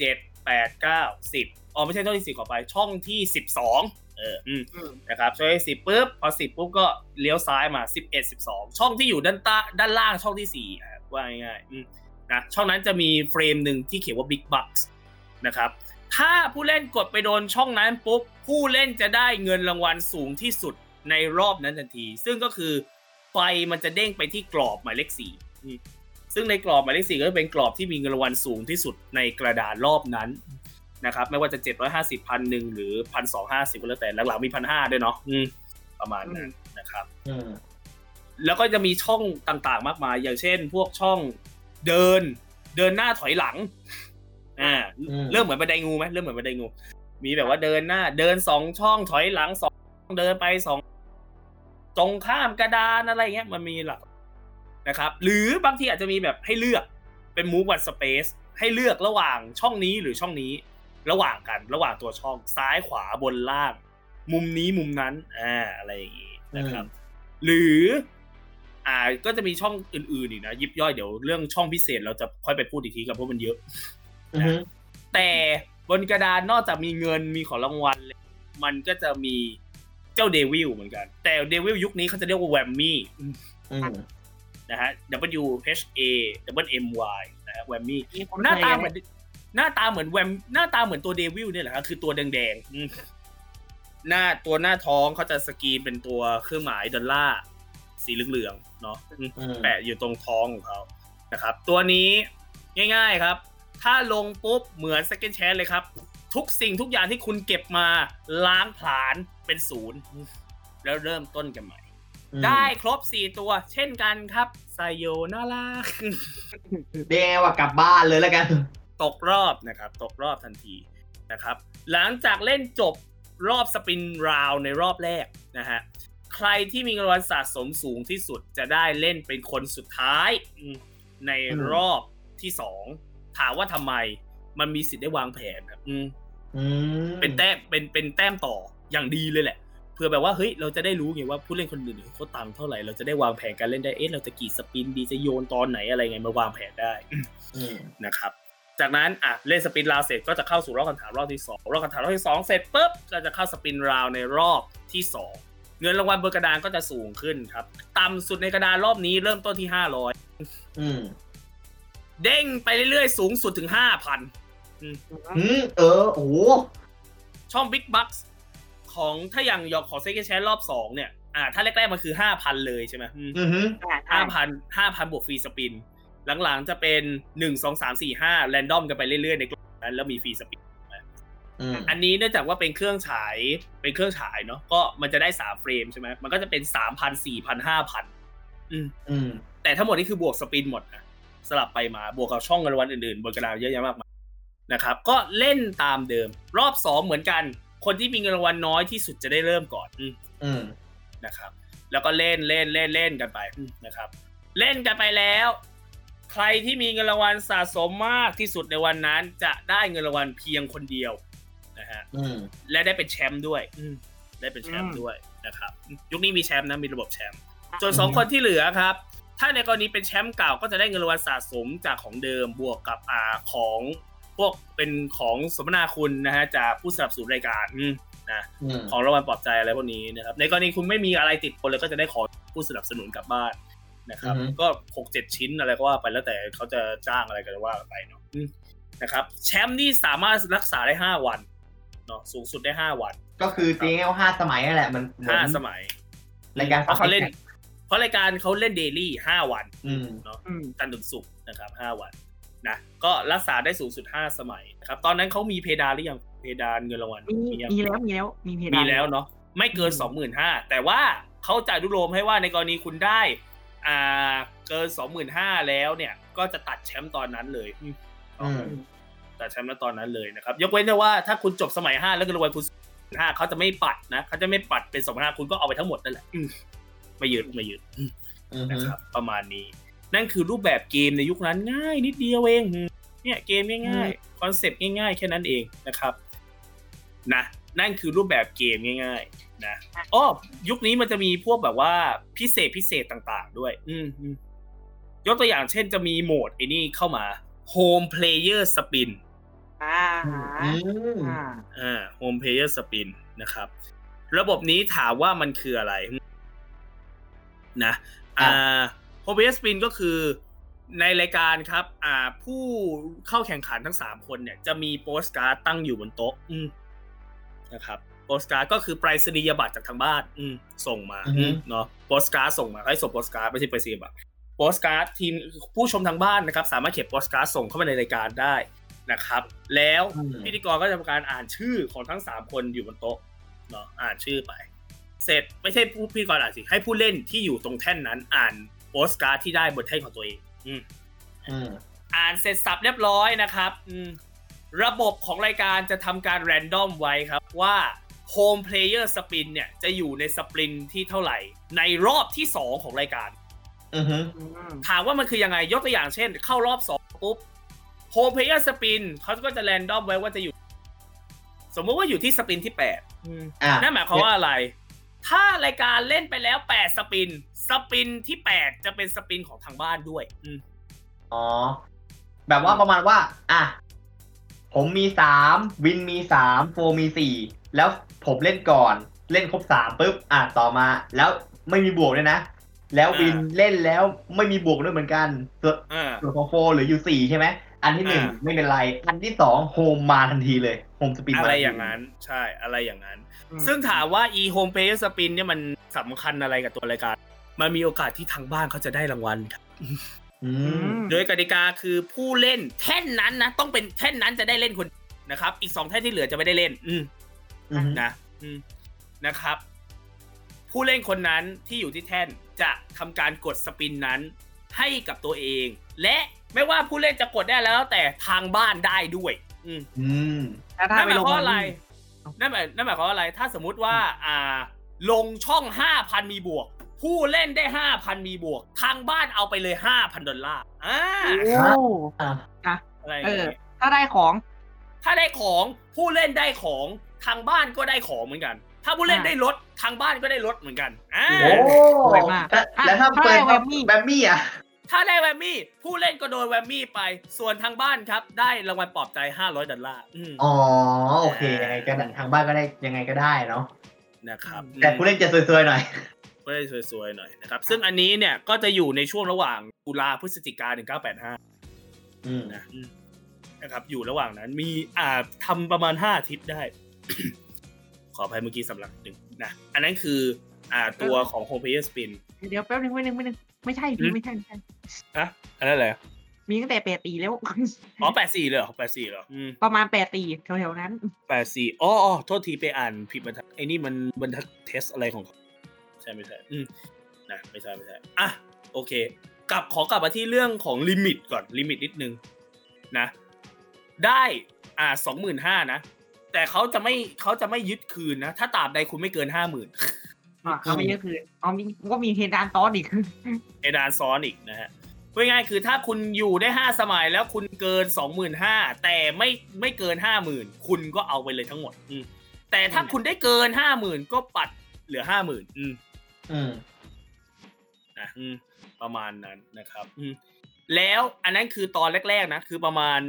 7 8 9 10อ๋อไม่ใช่ช่องที่10ขอไปช่องที่ 12 เอออืมอืมนะครับช่องที่สิบปุ๊บพอสิบปุ๊บก็เลี้ยวซ้ายมาสิบเอ็ดสิบสองช่องที่อยู่ด้านใต้ด้านล่างช่องที่สี่อะว่าง่ายๆอืมนะช่องนั้นจะมีเฟรมหนึ่งที่เขียนว่า Big Bucks นะครับถ้าผู้เล่นกดไปโดนช่องนั้นปุ๊บผู้เล่นจะได้เงินรางวัลสูงที่สุดในรอบนั้นทันที ซึ่งก็คือ ไฟมันจะเด้งไปที่กรอบหมายเลขสี่อืมซึ่งในกรอบหมายเลขสี่ก็จะเป็นกรอบที่มีเงินรางวัลสูงที่สุดในกระดาษรอบนั้นนะครับไม่ว่าจะ 750พันหนึ่งหรือพันสองห้าสิบก็แล้วแต่หลังๆมีพันห้าด้วยเนาะอืมประมาณนั้นนะครับอืมแล้วก็จะมีช่องต่างๆ มากมาย อย่างเช่น พวกช่องเดิน เดินหน้าถอยหลังอ่าอืมเริ่มเหมือนบันไดงูไหมเริ่มเหมือนบันไดงู มีแบบว่าเดินหน้า เดินสองช่องถอยหลังสองเดินไปสอง ตรงข้ามกระดานอะไรเงี้ยมันมีหลักนะครับ หรือบางทีอาจจะมีแบบให้เลือกเป็น move one space ให้เลือกระหว่างช่องนี้หรือช่องนี้ ระหว่างกันระหว่างตัวช่องซ้ายขวาบนล่าง มุมนี้มุมนั้นอ่าอะไรอย่างงี้นะครับ หรืออ่าก็จะมีช่องอื่นๆอีกนะยิบย่อยเดี๋ยวเรื่องช่องพิเศษเราจะค่อยไปพูดอีกทีกับเพราะมันเยอะอือฮึแต่บนกระดานนอกจากมีเงินมีของรางวัลเลยมันก็จะมี เจ้า devil เหมือนกัน แต่ devil ยุคนี้เขาจะเรียกว่า Whammy อืมนะฮะ W H A M M Y นะฮะ Whammy มีคนหน้าตาเคยเหมือนหน้าตาเหมือน Wham หน้าตาเหมือนตัว devil เนี่ยแหละครับคือตัวแดงๆอืมหน้าตัวหน้าท้องเขาจะสกรีนเป็นตัวเครื่องหมายดอลลาร์สีเหลืองๆเนาะอืมอืมแปะอยู่ตรงท้องของเขานะครับ ตัวนี้ง่าย ๆครับ ถ้าลงปุ๊บเหมือน second chance เลยครับ ทุกสิ่งทุกอย่างที่คุณเก็บมาล้างผลาญเป็นศูนย์แล้วเริ่มต้นกันใหม่อืมได้ครบ4ตัว เช่นกันครับไซโยนาราเรียกไงว่ากลับบ้านเลยแล้วกัน ตกรอบนะครับ ตกรอบทันทีนะครับ หลังจากเล่นจบรอบสปินราวในรอบแรกนะฮะใครที่มีเงินรางวัลสะสมสูงที่สุดจะได้เล่นเป็นคนสุดท้ายอืมในอืมรอบที่สองถามว่าทำไมมันมีสิทธิ์ได้วางแผนครับอืมอืม เป็นแต้มเป็นเป็นแต้มต่ออย่างดีเลยแหละ เพื่อแบบว่าเฮ้ยเราจะได้รู้ไงว่าผู้เล่นคนอื่นเขาตังค์เท่าไหร่เราจะได้วางแผนการเล่นได้เอ๊ะเราจะกี่สปินดีจะโยนตอนไหนอะไรไงมาวางแผนได้อืมนะครับ จากนั้นอะเล่นสปินราวเสร็จก็จะเข้าสู่รอบคำถามรอบที่สองรอบคำถามรอบที่สองเสร็จปุ๊บก็จะเข้าสปินราวในรอบที่สองเงินรางวัลบนกระดานก็จะสูงขึ้นครับ ต่ำสุดในกระดานรอบนี้เริ่มต้นที่ห้าร้อยอืมเด้งไปเรื่อยๆ สูงสุดถึงห้าพัน อืมเออโอ้โหช่อง Big Bucks ของถ้าอย่างยอกของเซ c ก n d แชรอบสองเนี่ย อ่า ถ้าแรกๆมันคือห้าพันเลยใช่ไหมอืมอือฮึห้าพันห้าพันบวกฟรีสปิน หลังๆจะเป็นหนึ่งสองสามสี่ห้าแรนดอมกันไปเรื่อยๆในกลุ่มนั้นแล้วมีฟรีสปินอืมอันนี้เนื่องจากว่าเป็นเครื่องฉายเป็นเครื่องฉายเนาะก็มันจะได้สามเฟรมใช่ไหมมันก็จะเป็นสามพันสี่พันห้าพันอืมอืมแต่ทั้งหมดนี่คือบวกสปินหมดนะสลับไปมาบวกกับช่องเงินรางวัลอื่นๆ บนกระดานเยอะแยะมากมาย นะครับก็เล่นตามเดิม รอบสองเหมือนกัน คนที่มีเงินรางวัลน้อยที่สุดจะได้เริ่มก่อนอืมอืมนะครับ แล้วก็เล่นเล่นเล่นเล่นกันไปอืมนะครับ เล่นกันไปแล้ว ใครที่มีเงินรางวัลสะสมมากที่สุดในวันนั้น จะได้เงินรางวัลเพียงคนเดียวนะฮะอืมและได้เป็นแชมป์ด้วยอืมได้เป็นแชมป์อืมด้วยนะครับ ยุคนี้มีแชมป์นะมีระบบแชมป์ส่วนอืมสองคนที่เหลือครับถ้าในกรณีเป็นแชมป์เก่าก็จะได้เงินรางวัลสะสมจากของเดิมบวกกับอ่าของ พวกเป็นของสมนาคุณนะฮะจากผู้สนับสนุนรายการอืมนะอืมของรางวัลปลอบใจอะไรพวกนี้นะครับในกรณีคุณไม่มีอะไรติดคนเลยก็จะได้ของผู้สนับสนุนกลับบ้านนะครับอือฮึก็หกเจ็ดชิ้นอะไรก็ว่าไปแล้วแต่เขาจะจ้างอะไรกันว่ากันไปเนาะอืมนะครับ แชมป์นี่สามารถรักษาได้ห้าวันเนาะสูงสุดได้ห้าวัน ก็คือตีง่ายๆว่าห้าสมัยนั่นแหละมันเหมือนห้าสมัยรายการเพราะเขาเล่น เพราะรายการเขาเล่นเดลี่ห้าวันอืมเนาะอืมจันทร์ถึงศุกร์นะครับห้าวัน นะก็รักษาได้สูงสุดห้าสมัยนะครับตอนนั้นเขามีเพดานหรือยังเพดานเงินรางวัลมีมียังมีแล้วมีแล้วมีเพดานมีแล้วเนาะไม่เกินสองหมื่นห้าแต่ว่าเขาจะอนุโลมให้ว่าในกรณีคุณได้อ่าเกินสองหมื่นห้าแล้วเนี่ย ก็จะตัดแชมป์ตอนนั้นเลยอืมอืมตัดแชมป์แล้วตอนนั้นเลยนะครับ ยกเว้นแต่ว่าถ้าคุณจบสมัยห้าแล้วเงินรางวัลคุณห้าเขาจะไม่ปัดนะเขาจะไม่ปัดเป็นสองห้าคุณก็เอาไปทั้งหมดนั่นแหละอืมไม่ยืดไม่ยืดอืมนะครับ ประมาณนี้ นั่นคือรูปแบบเกมในยุคนั้นง่ายนิดเดียวเองอืมเนี่ยเกมง่ายๆคอนเซปต์ง่ายๆ แค่นั้นเองนะครับนะนั่นคือรูปแบบเกมง่าย ๆ นะอ้อยุคนี้มันจะมีพวกแบบว่าพิเศษพิเศษต่างๆ ด้วยอืมอืมยกตัวอย่างเช่นจะมีโหมดไอ้นี่เข้ามา Home Player Spin อ่าอืมอ่าอ่า Home Player Spin นะครับ ระบบนี้ถามว่ามันคืออะไร นะ อ่า Home Player Spin ก็คือในรายการครับ อ่า ผู้เข้าแข่งขันทั้งสามคนเนี่ย จะมีโปสการ์ดตั้งอยู่บนโต๊ะ อืมนะครับโปสการ์ดก็คือไปรษณียบัตรจากทางบ้าน อืมส่งมาอือฮึอืมเนาะโปสการ์ดส่งมาให้ส่งโปสการ์ดไม่ใช่ไปรษณียบัตรโปสการ์ดทีมผู้ชมทางบ้านนะครับ สามารถเขียนโปสการ์ดส่งเข้ามาในรายการได้นะครับ แล้วอืมพิธีกรก็จะทำการอ่านชื่อของทั้งสามคนอยู่บนโต๊ะเนาะอ่านชื่อไป เสร็จไม่ใช่ผู้พิธีกรอ่านสิให้ผู้เล่นที่อยู่ตรงแท่นนั้นอ่าน โปสการ์ดที่ได้บนแท่นของตัวเองอืมอืมอ่านเสร็จสับเรียบร้อยนะครับ อืมระบบของรายการจะทำการแรนดอมไว้ครับว่า Home Player Spin เนี่ยจะอยู่ในสปรินที่เท่าไหร่ ในรอบที่ 2 ของรายการอือฮึอืมถามว่ามันคือยังไงยกตัวอย่างเช่น เข้ารอบ 2 ปุ๊บ Home Player Spin เขาก็จะแรนดอมไว้ว่าจะอยู่ สมมติว่าอยู่ที่สปินที่แปดอะนั่นหมายความว่าอะไร ถ้ารายการเล่นไปแล้วแปดสปิน สปินที่แปดจะเป็นสปินของทางบ้านด้วย อืมอ๋อ แบบว่าประมาณว่า อะ ผมมีสามวินมีสามโฟมีสี่แล้วผมเล่นก่อน เล่นครบสามปุ๊บ อะ ต่อมา แล้วไม่มีบวกด้วยนะ แล้ววินเล่นแล้วไม่มีบวกด้วยเหมือนกันส่วนอ่าส่วนของโฟเหรืออยู่สี่ใช่ไหมอันที่หนึ่งอ่าไม่เป็นไร อันที่สองโฮมมาทันทีเลยโฮมสปินอะไรอย่างนั้น ใช่อะไรอย่างนั้น ซึ่งถามว่า e home player spin เนี่ยมันสำคัญอะไรกับตัวรายการ มันมีโอกาสที่ทางบ้านเขาจะได้รางวัลครับอืมโดยกติกาคือผู้เล่นแท่นนั้นนะต้องเป็นแท่นนั้นจะได้เล่นคนนะครับ อีกสองแท่นที่เหลือจะไม่ได้เล่น อืมอืมนะอืมนะครับ ผู้เล่นคนนั้นที่อยู่ที่แท่นจะทำการกดสปินนั้น ให้กับตัวเอง และไม่ว่าผู้เล่นจะกดได้แล้วแต่ทางบ้านได้ด้วย อืมอืมแล้วถ้านั่นหไปมายลงความว่าอะไรเอา นั่นหมายนั่นหมายความว่าอะไร ถ้าสมมุติว่าอ่า ลงช่องห้าพันมีบวก ผู้เล่นได้ห้าพันมีบวก ทางบ้านเอาไปเลยห้าพันดอลลาร์อ่าโอ้อะอะไรอย่างเออ เงี้ยถ้าได้ของ ถ้าได้ของผู้เล่นได้ของทางบ้านก็ได้ของเหมือนกัน ถ้าผู้เล่นอ่า ได้รถทางบ้านก็ได้รถเหมือนกันอ่า โอ้สวยมากแล้วอะแล้วถ้าถ้าเปิดได้แวมมี่แวมมี่อะ ถ้าได้แวมมี่ ผู้เล่นก็โดนแวมมี่ไป ส่วนทางบ้านครับ ได้รางวัลปลอบใจ 500ดอลลาร์อืมอ๋อโอเคยังไงก็ได้ทางบ้านก็ได้ยังไงก็ได้เนาะนะครับแต่ผู้เล่นจะซวยๆหน่อย ผู้เล่นสวยๆหน่อยนะครับ ซึ่งอันนี้เนี่ยก็จะอยู่ในช่วงระหว่างตุลาพฤศจิกา1985อืมนะอืมนะครับ อยู่ระหว่างนั้นมีอ่าทำประมาณ 5 อาทิตย์ได้ ขออภัยเมื่อกี้สำหรับหนึ่งนะ อันนั้นคืออ่าตัวของ Home Player Spin เดี๋ยวแป๊บนึงแป๊บนึงแป๊บนึงไม่ใช่อืพี่มไม่ใช่ไม่ใช่ อะอันนั้นอะไรมีตั้งแต่แปดสี่แล้ว อ๋อแปดสี่เลยเหรอแปดสี่เหรออืมประมาณแปดปีแถวๆนั้น แปดสี่อ๋ออ๋อโทษทีไปอ่านผิดบรรทัดไอ้นี่มันบรรทัด test อะไรของเขาใช่ไม่ใช่อืมนะไม่ใช่ไม่ใช่อะโอเค กลับขอกลับมาที่เรื่องของ limit ก่อน limit นิดนึงนะ ได้อ่าสองหมื่นห้านะ แต่เขาจะไม่เขาจะไม่ยึดคืนนะ ถ้าตราบใดคุณไม่เกินห้าหมื่นอะ เขาไม่ยึดคืนอ๋อมีก็มีเฮดานตอนอีกเอดานซ้อนอีกนะฮะพูดง่ายๆคือถ้าคุณอยู่ได้ห้าสมัยแล้วคุณเกินสองหมื่นห้าแต่ไม่ไม่เกินห้าหมื่นคุณก็เอาไปเลยทั้งหมดอืมแต่ถ้าคุณได้เกินห้าหมื่นก็ปัดเหลือห้าหมื่นอืมอืมนะอืมประมาณนั้นนะครับ อืมแล้วอันนั้นคือตอนแรกๆนะ คือประมาณ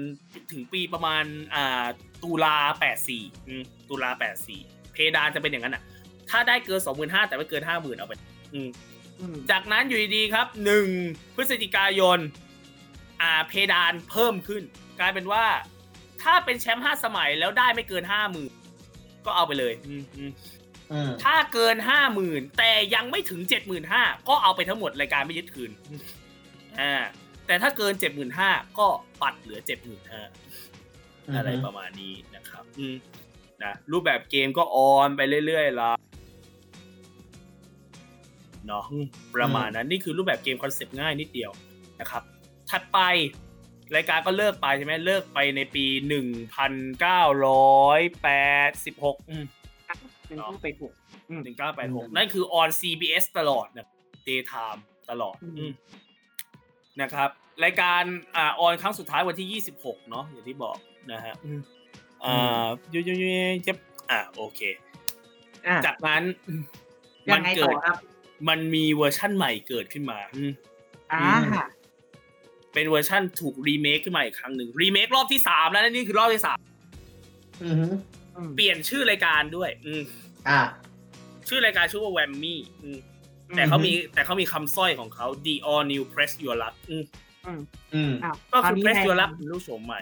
ถึงปีประมาณอ่าตุลาแปดสี่อืมตุลาแปดสี่เพดานจะเป็นอย่างนั้นอะ ถ้าได้เกินสองหมื่นห้าแต่ไม่เกินห้าหมื่นเอาไปอืมอืมจากนั้นอยู่ดีๆครับหนึ่งพฤศจิกายน อ่าเพดานเพิ่มขึ้น กลายเป็นว่า ถ้าเป็นแชมป์ห้าสมัยแล้วได้ไม่เกินห้าหมื่นก็เอาไปเลยอืมอืมอืมถ้าเกินห้าหมื่นแต่ยังไม่ถึงเจ็ดหมื่นห้าก็เอาไปทั้งหมดรายการไม่ยึดคืนอ่าแต่ถ้าเกินเจ็ดหมื่นห้าก็ปัดเหลือเจ็ดหมื่นห้าอะไรประมาณนี้นะครับ อืมนะรูปแบบเกมก็ออนไปเรื่อยๆละ เนาะอืมประมาณนั้นนี่คือรูปแบบเกมคอนเซปต์ง่ายนิดเดียวนะครับ ถัดไปรายการก็เลิกไปใช่ไหมเลิกไปในปีหนึ่งพันเก้าร้อยแปดสิบหกเป็นผู้ไปถูกหนึ่งเก้าแปดหกนั่นคือ on CBS ตลอดนะ daytime ตลอดอืมอืมนะครับรายการอ่าออนครั้งสุดท้ายวันที่ 26 เนาะอย่างที่บอกนะฮะอืมอ่ายุยยุยยุยเจ็บอ่าโอเคอะจากนั้นยัมังไงเกิต่ดอครับ มันมีเวอร์ชั่นใหม่เกิดขึ้นมาอืมอ่าเป็นเวอร์ชั่นถูกรีเมคขึ้นมาอีกครั้งหนึ่งรีเมครอบที่สามแล้วนะนี่คือรอบที่สามอืมอืมเปลี่ยนชื่อรายการด้วย อืมอะชื่อรายการชื่อว่า Whammy แต่เขามีแต่เขามีคำสร้อยของเขา The All New Press Your Luck อืมอืมอืมอ้าวก็ตอนคือนี้ Press ใน Your Luck เป็นรูปโฉมใหม่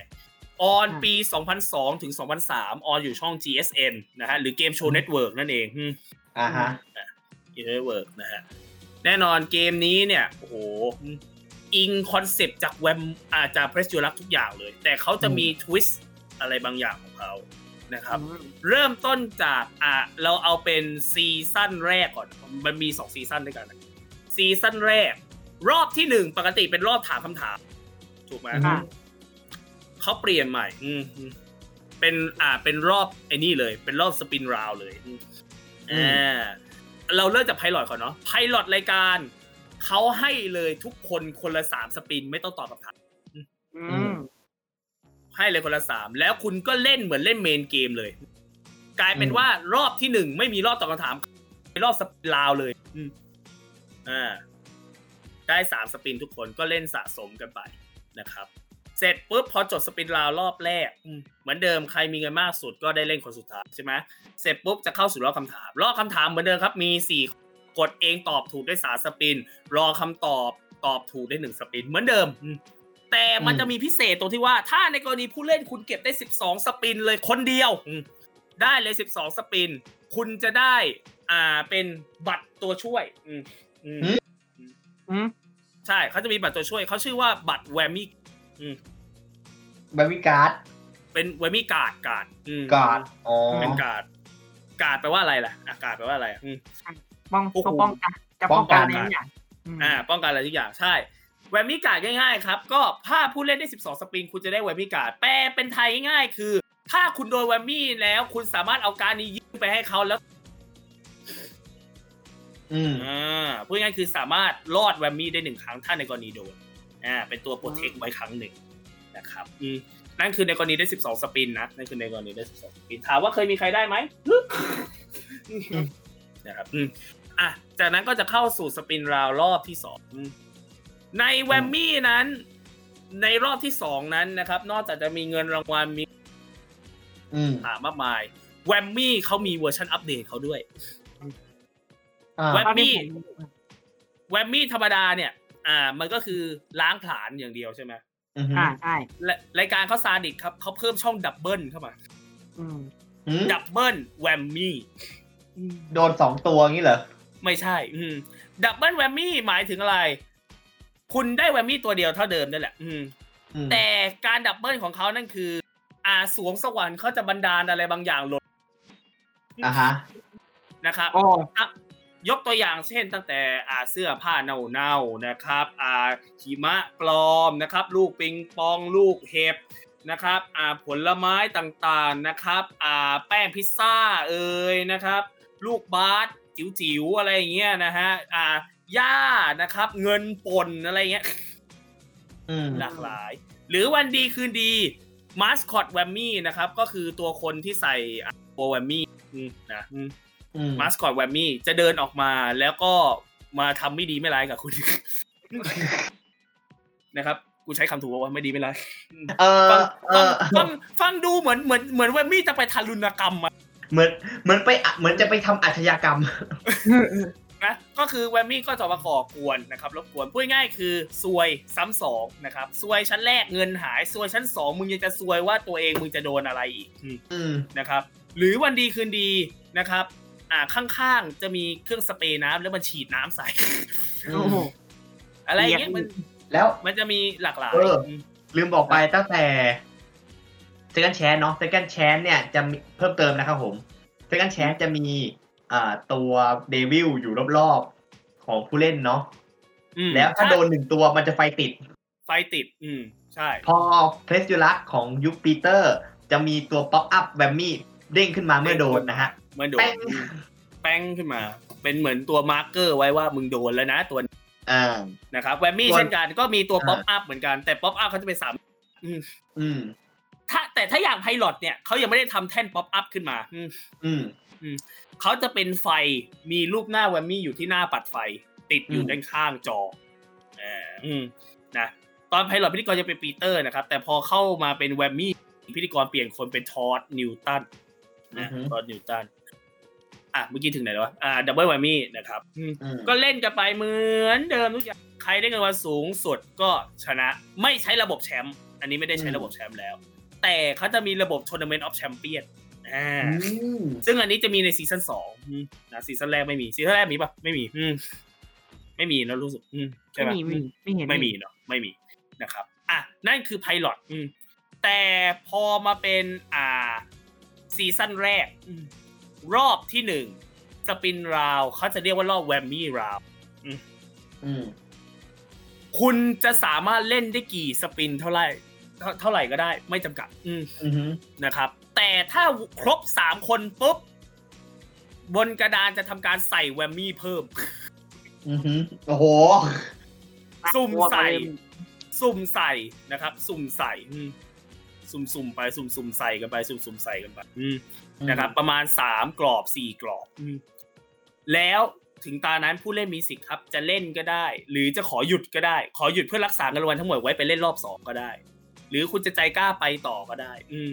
ออนอ่าปี 2002 ถึง 2003 on อยู่ช่อง GSN นะฮะ หรือ Game Show Network นั่นเองอืมอ่าฮะ Game Network นะฮะแน่นอนเกมนี้เนี่ยโอ้โหอิงคอนเซปต์จากแวมอ่าจาก Press Your Luck ทุกอย่างเลย แต่เขาจะมี twistอะไรบางอย่างของเขานะครับอืมเริ่มต้นจากอะเราเอาเป็นซีซั่นแรกก่อน มันมีสองซีซั่นด้วยกันนะซีซั่นแรก รอบที่หนึ่งปกติเป็นรอบถามคำถาม ถูกไหมอืมเขาเปลี่ยนใหม่ อืมอืมเป็นอ่าเป็นรอบไอ้นี่เลย เป็นรอบ spin round เลยอืมอ่า เราเริ่มจาก pilot ก่อนเนาะ pilot รายการเขาให้เลยทุกคนคนละสาม spin ไม่ต้องตอบคำถามอืมให้เลยคนละสามแล้วคุณก็เล่นเหมือนเล่นเมนเกมเลย กลายเป็นอืมว่ารอบที่หนึ่งไม่มีรอบตอบคำถามเป็นรอบสปินราวเลย อืมอ่าได้สามสปินทุกคนก็เล่นสะสมกันไปนะครับ เสร็จปุ๊บพอจดสปินราวรอบแรกอืมเหมือนเดิมใครมีเงินมากสุดก็ได้เล่นคนสุดท้ายใช่ไหมเสร็จปุ๊บจะเข้าสู่รอบคำถาม รอบคำถามเหมือนเดิมครับมีสี่กดเองตอบถูกได้สามสปิน รอคำตอบตอบถูกได้หนึ่ง spin เหมือนเดิมอืมแต่มันจะมีพิเศษตรงที่ว่าถ้าในกรณีผู้เล่นคุณเก็บได้สิบสอง spin เลยคนเดียวอืมได้เลยสิบสอง spin คุณจะได้อ่าเป็นบัตรตัวช่วยอืมอืมอืมใช่เขาจะมีบัตรตัวช่วยเขาชื่อว่าบัตร Whammy อืม Whammy card เป็น Whammy card การ์ดอืมการ์ดอ๋อเป็นการ์ดการ์ดแปลว่าอะไรล่ะอะการ์ดแปลว่าอะไรอืมป้องโอ้โหป้องกันจะป้องกันอะไรบางอย่างมอ่า ป้องกันอะไรทุกอย่างใช่แวมมี่การ์ดง่ายๆครับ ก็ถ้าผู้เล่นได้ 12 สปริง คุณจะได้แวมมี่การ์ดแปลเป็นไทยง่ายๆคือ ถ้าคุณโดนแวมมี่แล้วคุณสามารถเอาการดนี้ยื่นไปให้เขาแล้วอืมอ่าพูดง่ายๆคือสามารถรอดแวมมี่ได้หนึ่งครั้งถ้าในกรณีโดน อ่าเป็นตัวโปรเทคไว้ครั้งหนึ่งนะครับอืมนั่นคือในกรณีได้ 12 สปินนะนั่นคือในกรณีได้ 12 สปินถามว่าเคยมีใครได้ไหมนะครับอืมอะจากนั้นก็จะเข้าสู่สปินราวรอบที่สองอืมในแวมมี่นั้น ในรอบที่สองนั้นนะครับ นอกจากจะมีเงินรางวัลมีอืมหามากมายแวมมี่เขามีเวอร์ชันอัปเดตเขาด้วยอ่าแวมตอนนี้มี่ผมแวมมี่ธรรมดาเนี่ย อ่า มันก็คือล้างผลาญอย่างเดียวใช่ไหมอือฮึอ่าใช่และรายการเขาซาดิสครับเขาเพิ่มช่อง double เข้ามาอืมอืม double Whammyโดนสองตัวงี้เหรอ ไม่ใช่ อืม double Whammy หมายถึงอะไร คุณได้ Whammy ตัวเดียวเท่าเดิมนั่นแหละ อืมอืมแต่การ double ของเขานั่นคืออ่าสรวงสวรรค์เขาจะบันดาลอะไรบางอย่างหล่นอ่าฮะนะครับโอ้อะ ยกตัวอย่างเช่นตั้งแต่อ่าเสื้อผ้าเน่าๆนะครับอ่าหิมะปลอมนะครับ ลูกปิงปองลูกเห็บนะครับอ่าผลไม้ต่างๆนะครับอ่าแป้งพิซซ่าเอ่ยนะครับ ลูกบาสจิ๋วๆอะไรอย่างเงี้ยนะฮะอ่าหญ้านะครับ เงินป่นอะไรเงี้ยอืมหลากหลาย หรือวันดีคืนดีมาสคอตแวมมี่นะครับ ก็คือตัวคนที่ใส่โบแวมมี่นะอื มอืมมาสคอตแวมมี่จะเดินออกมาแล้วก็มาทำไม่ดีไม่ร้ายกับคุณ นะครับกูใช้คำถูกว่าไม่ดีไม่ร้ายเออฟังเอฟังอฟังฟังดูเหมือนเหมือนเหมือนแวมมี่จะไปทารุณกรรมอะเหมือนเหมือนไปอะเหมือนจะไปทำอาชญากรรมนะก็คือแวมมี่ก็จะมาก่อกวนนะครับรบกวนพูดง่ายๆคือซวยซ้ำสองนะครับซวยชั้นแรกเงินหายซวยชั้นสองมึงยังจะซวยว่าตัวเองมึงจะโดนอะไรอีกอืมอืมนะครับ หรือวันดีคืนดีนะครับ อ่าข้างๆจะมีเครื่องสเปรย์น้ำแล้วมันฉีดน้ำใส่อืโอ้โหมอะไรอย่างเงี้ยมันแล้วมันจะมีหลากหลายเออมลืมบอกไปตั้งแต่ second chance เนาะ second chance เนี่ยจะมีเพิ่มเติมนะครับผม second chance จะมีอ่าตัวเดวิลอยู่รอบๆของผู้เล่นเนาะอืมแล้วถ้าโดนหนึ่งตัวมันจะไฟติด ไฟติด อืม ใช่ พอ Press Your Luck ของยุคปีเตอร์ จะมีตัว pop-up Whammy เด้งขึ้นมาเมื่อโดนนะฮะเมื่อโดนแป้งอืมแป้งขึ้นมา เป็นเหมือนตัว marker ไว้ว่ามึงโดนแล้วนะตัวนี้อ่านะครับ Whammy ส่วนเช่นกันก็มีตัวอ่า pop-up เหมือนกันแต่ pop-up เขาจะเป็นสามอืมอืมถ้าแต่ถ้าอย่าง pilot เนี่ยเขายังไม่ได้ทำแท่น pop-up ขึ้นมา อืมอืมเขาจะเป็นไฟมีรูปหน้า Whammy อยู่ที่หน้าปัดไฟ ติดอยู่อืมด้านข้างจออ่าอืมนะตอน pilot พิธีกรจะเป็นปีเตอร์นะครับ แต่พอเข้ามาเป็น Whammy พิธีกรเปลี่ยนคนเป็น Todd Newton นะ Todd Newton อะเมื่อกี้ถึงไหนแล้ววะอ่า double Whammy นะครับอืมอืมก็เล่นกันไปเหมือนเดิมทุกอย่างใครได้เงินรางวัลสูงสุดก็ชนะไม่ใช้ระบบแชมป์อันนี้ไม่ได้ใช้ระบบแชมป์แล้ว แต่เขาจะมีระบบ Tournament of Champion อ่าอืมซึ่งอันนี้จะมีในซีซั่นสองอืมนะซีซั่นแรกไม่มีซีซั่นแรกมีปะไม่มีอืมไม่มีนะรู้สึกอืมใช่ไม่ปะมีไม่มีไม่เห็นไม่มีเนาะไม่มีนะครับอะนั่นคือ pilot อืมแต่พอมาเป็นอ่าซีซั่นแรกอืม รอบที่หนึ่ง spin round เขาจะเรียกว่ารอบ Whammy round อืมคุณจะสามารถเล่นได้กี่ spin เท่าไหร่ เท่าเท่าไหร่ก็ได้ ไม่จำกัด อืมอืมนะครับ แต่ถ้าครบสามคนปุ๊บบนกระดานจะทำการใส่แวมมี่เพิ่มอืมโอ้โหซุ่มใส่ สุ่มใส่นะครับ สุ่มใส่อืมสุ่มๆไป สุ่มๆใส่กันไป สุ่มๆใส่กันไปอืม นะครับ ประมาณสามกรอบสี่กรอบแล้วถึงตานั้นผู้เล่นมีสิทธิ์ครับ จะเล่นก็ได้ หรือจะขอหยุดก็ได้ ขอหยุดเพื่อรักษาเงินรางวัลทั้งหมดไว้ไปเล่นรอบสองก็ได้ หรือคุณจะใจกล้าไปต่อก็ได้ อืม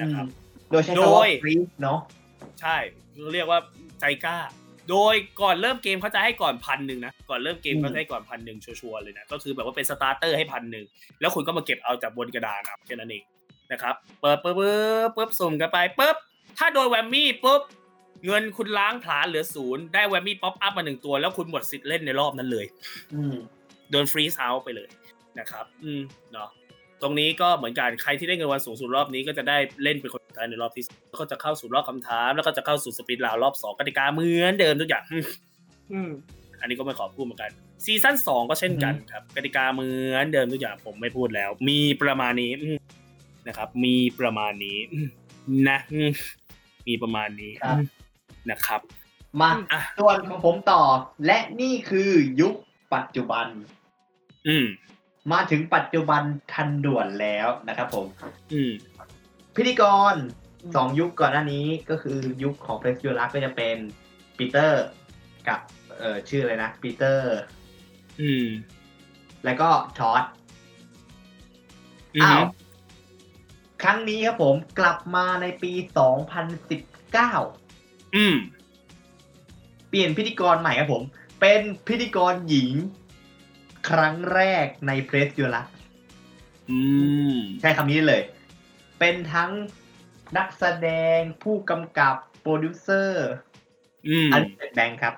นะครับ โดยใช้โดคำว่ายฟรีเนาะใช่เรียกว่าใจกล้า โดยก่อนเริ่มเกมเขาจะให้ก่อนพันหนึ่งนะก่อนเริ่มเกมเขาจะให้ก่อนพันหนึ่งชัวร์ๆเลยนะก็คือแบบว่าเป็นสตาร์เตอร์ให้พันหนึ่งแล้วคุณก็มาเก็บเอาจากบนกระดานครับแค่นั้นเองนะครับ เปิดปุ๊บปุ๊บปุ๊บสุ่มกันไปปุ๊บ ถ้าโดยแวมมี่ปุ๊บเงินคุณล้างผลาญเหลือศูนย์ได้ Whammy pop-up มาหนึ่งตัว แล้วคุณหมดสิทธิ์เล่นในรอบนั้นเลยอืมโดน freeze เอาไปเลยนะครับ อืมเนาะตรงนี้ก็เหมือนกันใครที่ได้เงินรางวัลสูงสุดรอบนี้ก็จะได้เล่นเป็นคนสุดท้ายในรอบที่สองแล้วก็จะเข้าสู่รอบคำถาม แล้วก็จะเข้าสู่ spin round รอบสองกติกาเหมือนเดิมทุกอย่างอืมอันนี้ก็ไม่ขอพูดเหมือนกันซีซั่นสองก็เช่นกันครับกติกาเหมือนเดิมทุกอย่างผมไม่พูดแล้ว มีประมาณนี้อืมนะครับ มีประมาณนี้อืมนะอื มมีประมาณนี้ครับนะครับ มาอะส่วนของผมต่อ และนี่คือยุคปัจจุบัน อืมมาถึงปัจจุบันทันด่วนแล้วนะครับผม อืมพิธีกรสองยุคก่อนหน้านี้ก็คือยุคของเพรสยูรักก็จะเป็นปีเตอร์กับเอ่อชื่ออะไรนะปีเตอร์ อืม แล้วก็ชอตอือ้าวม ครั้งนี้ครับผมกลับมาในปี 2019 อืม เปลี่ยนพิธีกรใหม่ครับผม เป็นพิธีกรหญิง ครั้งแรกใน Press Your Luck อืม ใช้คำนี้เลย เป็นทั้งนักแสดงผู้กำกับโปรดิวเซอร์อืมอันนี้เป็น Banks ครับ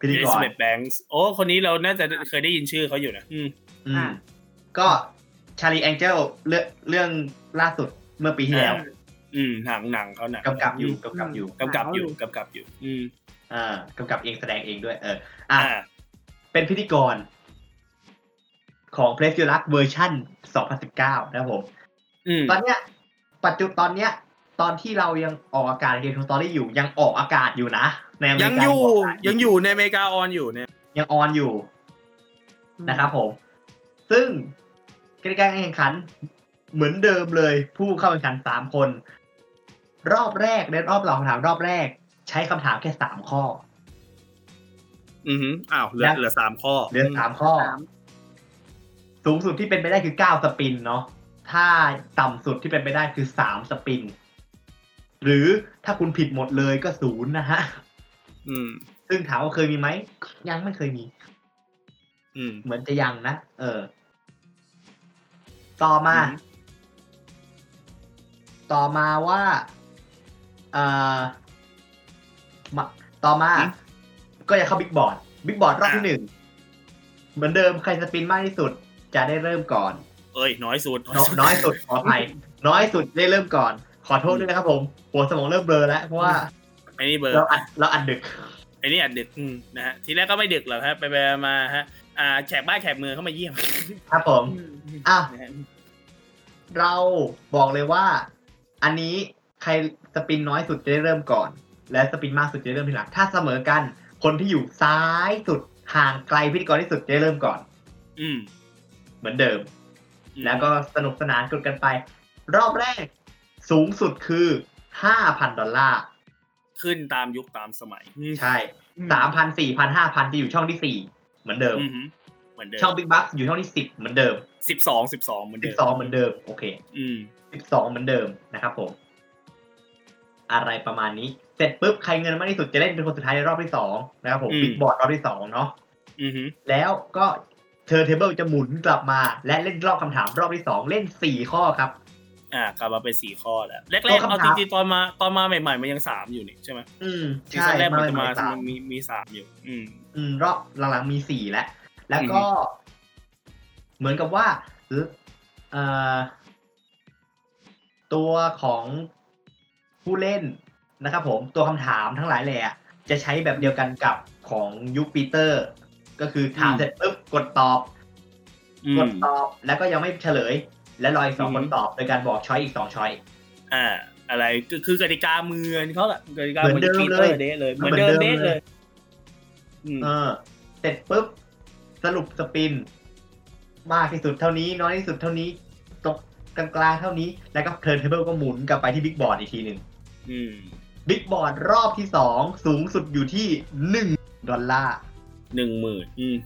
พิธีเอกสรเบดแบงค์โอ้ คนนี้เราน่าจะเคยได้ยินชื่อเขาอยู่นะ อืมอืมอ่าก็ ชาลีแองเจลเรื่องเรื่องล่าสุดเมื่อปีที่แล้ว อืมหนังหนังเขาหนังกำกับอยู่กำกับอยู่กำกับอยู่กำกับอยู่ อืมอ่ากำกับเองแสดงเองด้วย เออ อะอ่าเป็นพิธีกร ของเพลส u ูรักเวอร์ชั่น 2019 นะครับผมอืมตอนเนี้ย ปัจจุตอนเนี้ย ตอนที่เรายังออกอากาศเกมทูสตอรี่อยู่ ยังออกอากาศอยู่นะในอเมริยักางอยู่ออกอากาศยังอยู่ในอเมริกาออนอยู่เนี่ย ยังออนอยู่นะครับผม ซึ่ง กติกาการแข่งขัน เหมือนเดิมเลย ผู้เข้าแข่งขันสามคน รอบแรกในรอบตอบคำถามรอบแรก ใช้คำถามแค่สามข้อ อือหืออ้าวเหลือแล้วเหลือสามข้อเหลือสามข้อสามสูงสุดที่เป็นไปได้คือเก้าสปินเนาะถ้าต่ำสุดที่เป็นไปได้คือสามสปิน หรือถ้าคุณผิดหมดเลยก็ศูนย์นะฮะอืม ซึ่งถามว่าเคยมีไหมยังไม่เคยมี อืม เหมือนจะยังนะเออ ต่อมาอืมต่อมาว่าเอ่อมาต่อมา ก็จะเข้า big board big board รอบที่หนึ่งเหมือนเดิมใคร spin มากที่สุดจะได้เริ่มก่อน เอ้ย น้อยสุด น้อยน้อยสุดขออภัยน้อยสุดได้เริ่มก่อน ขอโทษด้วยนะครับผมหัวสมองเริ่มเบลอแล้วเพราะว่าไอ้นี่เบอร์เราอัดเราอัดดึกไอ้นี่อัดดึกอืมนะฮะทีแรกก็ไม่ดึกหรอกฮะไปไปมาฮะอ่าแขกบ้านแขกเมืองเข้ามาเยี่ยม ครับผมอะนะฮะ เราบอกเลยว่า อันนี้ใครสปินน้อยสุดจะได้เริ่มก่อน และสปินมากสุดจะได้เริ่มทีหลัง ถ้าเสมอกัน คนที่อยู่ซ้ายสุดห่างไกลพิธีกรที่สุดจะได้เริ่มก่อน อืม เหมือนเดิม แล้วก็สนุกสนานกดกันไป รอบแรก สูงสุดคือห้าพันดอลลาร์ขึ้นตามยุคตามสมัยอืมใช่สามพันสี่พันห้าพันจะอยู่ช่องที่สี่เหมือนเดิมอือหือเห มือนเดิมช่องบิ๊กบัคอยู่ช่องที่สิบเหมือนเดิมสิบสองสิบสองเหมือนสิเดิบมสองเหมือนเดิมโอเค อืมสิบสองเหมือนเดิมนะครับผมอะไรประมาณนี้ เสร็จปุ๊บใครเงินมากที่สุดจะเล่นเป็นคนสุดท้ายในรอบที่สองนะครับผมอืมบิ๊กบอร์ดรอบที่สองเนาะอือหือแล้วก็เทอร์เทเบิลจะหมุนกลับมา และเล่นรอบคำถามรอบที่สองเล่นสี่ข้อครับ อ่ากลับมาเป็นสี่ข้อแล้วแรกตัวๆเอาคำจถามริงๆตอนมาตอนมาใหม่ๆมันยังสามอยู่นี่ใช่ไหมอืมซีใช่ซั่นแรกมันจะใหมาสามมีมีสามอยู่ อืมอืมรอบหลังๆมีสี่แล้ว แล้วก็ เหมือนกับว่าเอ่อตัวของผู้เล่นนะครับผมตัวคำถามทั้งหลายแหละจะใช้แบบเดียวกันกับของยุคปีเตอร์ ก็คือถามอืมเสร็จปุ๊บกดตอบอืกมดตอบแล้วก็ยังไม่เฉลย และรออีกสองอืมคนตอบโดยการบอก choice อีกสอง choice อ่าอะไรก็คือกติกาเหมือนเขาแหละกติกาเหมือนเดิมปีเลยเตอร์เดเลยเหมือนเดิมเหมือนเดิเดมเลยอืมเออเสร็จปุ๊บ สรุป spin มากที่สุดเท่านี้ น้อยที่สุดเท่านี้ ตกกลางๆเท่านี้ แล้วก็ turntable ก็หมุนกลับไปที่ Big Board อีกทีหนึ่งอืม Big Board รอบที่สองสูงสุดอยู่ที่หนึ่งดอลลาร์หนึ่งหมื่นอืม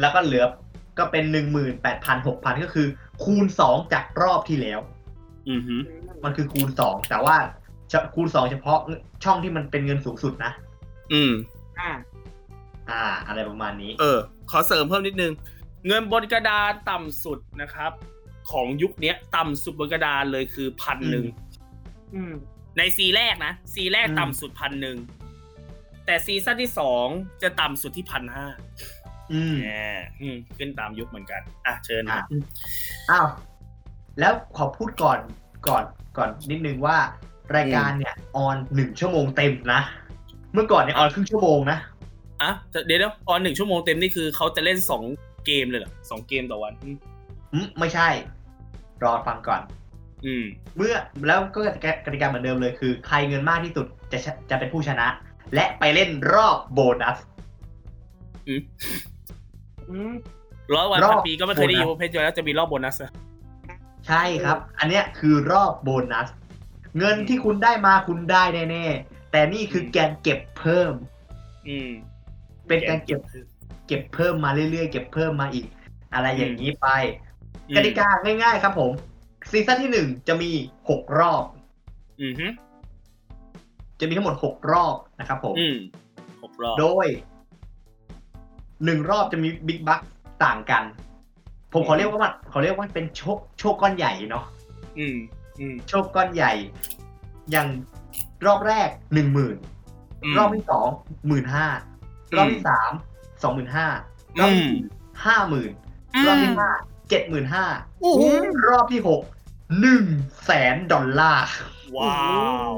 แล้วก็เหลือก็เป็นหนึ่งหมื่นแปดพันหกพันก็คือ คูณสองจากรอบที่แล้ว อืมฮึมันคือคูณสองแต่ว่าจะคูณสองเฉพาะช่องที่มันเป็นเงินสูงสุดนะ อืมอ่า อ่า อะไรประมาณนี้ เออ ขอเสริมเพิ่มนิดนึง เงินบนกระดานต่ำสุดนะครับ ของยุคเนี้ย ต่ำสุดบนกระดานเลยคือพันหนึ่งอืมในซีแรกนะซีแรกอืมต่ำสุดพันหนึ่งแต่ซีซั่นที่สองจะต่ำสุดที่พันห้าอืมแหมอืมขึ้นตามยุคเหมือนกัน อะเชิญครับอ้าวแล้วขอพูดก่อนก่อนก่อนนิดนึงว่ารายการเนี่ยออนหนึ่งชั่วโมงเต็มนะ เมื่อก่อนเนี่ยออนครึ่งชั่วโมงนะ อะเดี๋ยวเดี๋ยวออนหนึ่งชั่วโมงเต็มนี่คือเขาจะเล่นสองเกมเลยเหรอสองเกมต่อวันอืมอืมไม่ใช่ รอฟังก่อน อืม เมื่อแล้วก็กติกาเหมือนเดิมเลยคือ ใครเงินมากที่สุดจะชะจะเป็นผู้ชนะ และไปเล่นรอบโบนัสอืมอืมร้อยวันรอบพันปีก็ไม่เคยได้ยินโบนัสว่าเพจแล้วจะมีรอบโบนัสอะใช่ครับ อันเนี้ยคือรอบโบนัส เงินที่คุณได้มาคุณได้แน่ๆแต่นี่คือการเก็บเพิ่ม อืม เป็นการเก็บเก็บเพิ่มมาเรื่อยๆ เก็บเพิ่มมาอีก อะไรอย่างนี้ไปอืมกติกาง่ายๆครับผม ซีซั่นที่หนึ่งจะมีหกรอบ อืมฮึจะมีทั้งหมดหกรอบนะครับผมอืมหกรอบ โดยหนึ่งรอบจะมีบิ๊กบัคต่างกัน ผมขอเรียกว่ามันขอเรียกว่าเป็นโชคโชคก้อนใหญ่เนาะอืม อืม โชคก้อนใหญ่ อย่างรอบแรกหนึ่งหมื่นมรอบที่สองหมื่นห้าอืม รอบที่สามสองหมื่นห้ารอบที่สี่ห้าหมื่นรอบที่ห้าเจ็ดหมื่นห้าโอ้โหรอบที่หกหนึ่งแสนดอลลาร์ ว้าว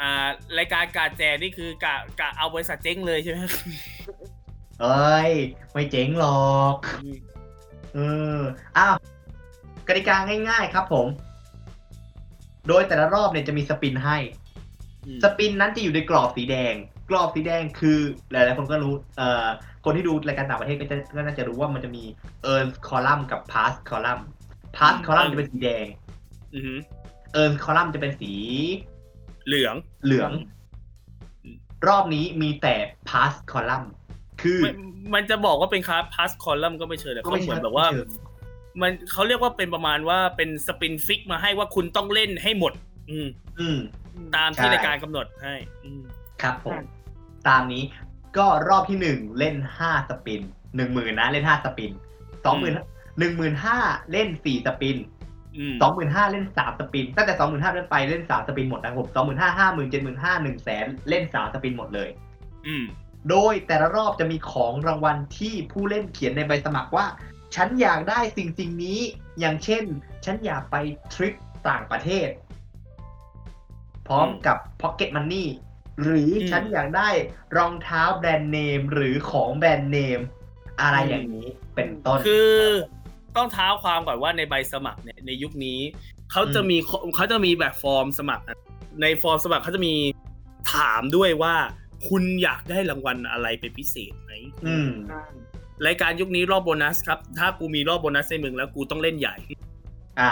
อ่ารายการการแจนี่คือกะกะเอาบริษัทเจ๊งเลยใช่ไหมเอ้ย ไม่เจ๋งหรอกเอออ้าวกติกาง่ายๆครับผม โดยแต่ละรอบเนี่ยจะมีสปินให้ สปินนั้นจะอยู่ในกรอบสีแดง กรอบสีแดงคือหลายๆคนก็รู้เอ่อคนที่ดูรายการต่างประเทศก็จะก็น่าจะรู้ว่ามันจะมี earn column กับ pass column pass อืม column จะเป็นสีแดงอือหือ earn column จะเป็นสี เหลืองเหลืองอืมรอบนี้มีแต่ pass column คือไม่มันจะบอกว่าเป็นคาพาสคอลัมก็ไม่เชิงแต่เขาไม่เหมือนใช่แบบว่าไม่เชิงมันเขาเรียกว่าเป็นประมาณว่าเป็นสปินฟิกมาให้ว่าคุณต้องเล่นให้หมด อืม อืม ตามที่ใช่รายการกำหนดให้ อืมครับผม ตามนี้ ก็รอบที่หนึ่งเล่นห้าสปินหนึ่งหมื่นนะเล่นห้าสปินสองหมื่นหนึ่งหมื่นห้าเล่นสี่สปินอืมสองหมื่นห้าเล่นสามสปิน ตั้งแต่สองหมื่นห้าเล่นไปเล่นสามสปินหมดนะครับผมสองหมื่นห้าห้าหมื่นเจ็ดหมื่นห้าหนึ่งแสนเล่นสามสปินหมดเลย อืมโดยแต่ละรอบจะมีของรางวัลที่ผู้เล่นเขียนในใบสมัครว่า ฉันอยากได้สิ่งสิ่งนี้ อย่างเช่น ฉันอยากไปทริปต่างประเทศ พร้อมกับ Pocket Money หรืออมฉันอยากได้รองเท้าแบรนด์เนมหรือของแบรนด์เนม อะไรอย่างนี้เป็นต้น คือต้องเท้าความก่อนว่าในใบสมัครเนี่ยในยุคนี้เขาจะมีเขาจะมีแบบฟอร์มสมัคร ในฟอร์มสมัครเขาจะมีถามด้วยว่า คุณอยากได้รางวัลอะไรเป็นพิเศษไหมอืมรายการยุคนี้รอบโบนัสครับ ถ้ากูมีรอบโบนัสในมึงแล้วกูต้องเล่นใหญ่ อ่า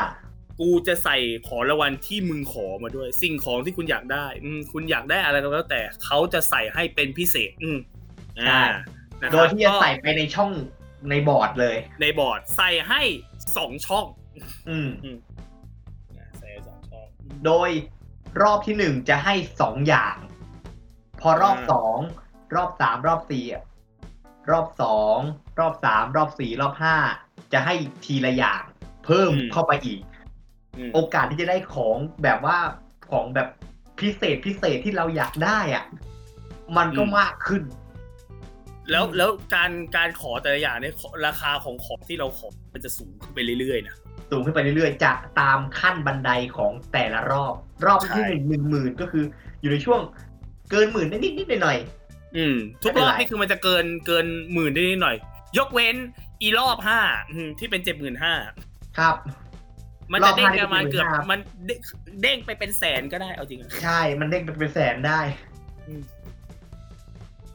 กูจะใส่ขอรางวัลที่มึงขอมาด้วย สิ่งของที่คุณอยากได้ อืมคุณอยากได้อะไรก็แล้วแต่เขาจะใส่ให้เป็นพิเศษ อืมใช่อ่านะครับโดยที่จะก็ใส่ไปในช่องในบอร์ดเลย ในบอร์ดใส่ให้สองช่อง อืมอ่าใส่ให้สองช่อง โดยรอบที่หนึ่งจะให้สองอย่าง พอรอบอ่าสองรอบสามรอบสี่อะรอบสองรอบสามรอบสี่รอบห้าจะให้ทีละอย่าง เพิ่มเข้าไปอีกอืม โอกาสที่จะได้ของแบบว่าของแบบพิเศษพิเศษที่เราอยากได้อะมันก็มากขึ้น แล้วแล้วการการขอแต่ละอย่างเนี่ยขอราคาของของที่เราขอมันจะสูงขึ้นไปเรื่อยๆนะสูงขึ้นไปเรื่อยๆจะตามขั้นบันไดของแต่ละรอบ รอบที่ใช่หนึ่งหนึ่งหมื่นก็คือ อยู่ในช่วงเกินหมื่นนิดนิดๆหน่อยอืม ทุกไม่รเป็นอบไรนี่คือมันจะเกินเกินหมื่นได้นิดหน่อย ยกเว้นอีรอบห้าอืมที่เป็นเจ็ดหมื่นห้าๆครับ มันจะเด้งรอบห้าประมาณเกือบนี่คือ15,000มันเด้งเด้งไปเป็นแสนก็ได้เอาจริงอะใช่ มันเด้งไปเป็นแสนได้อืม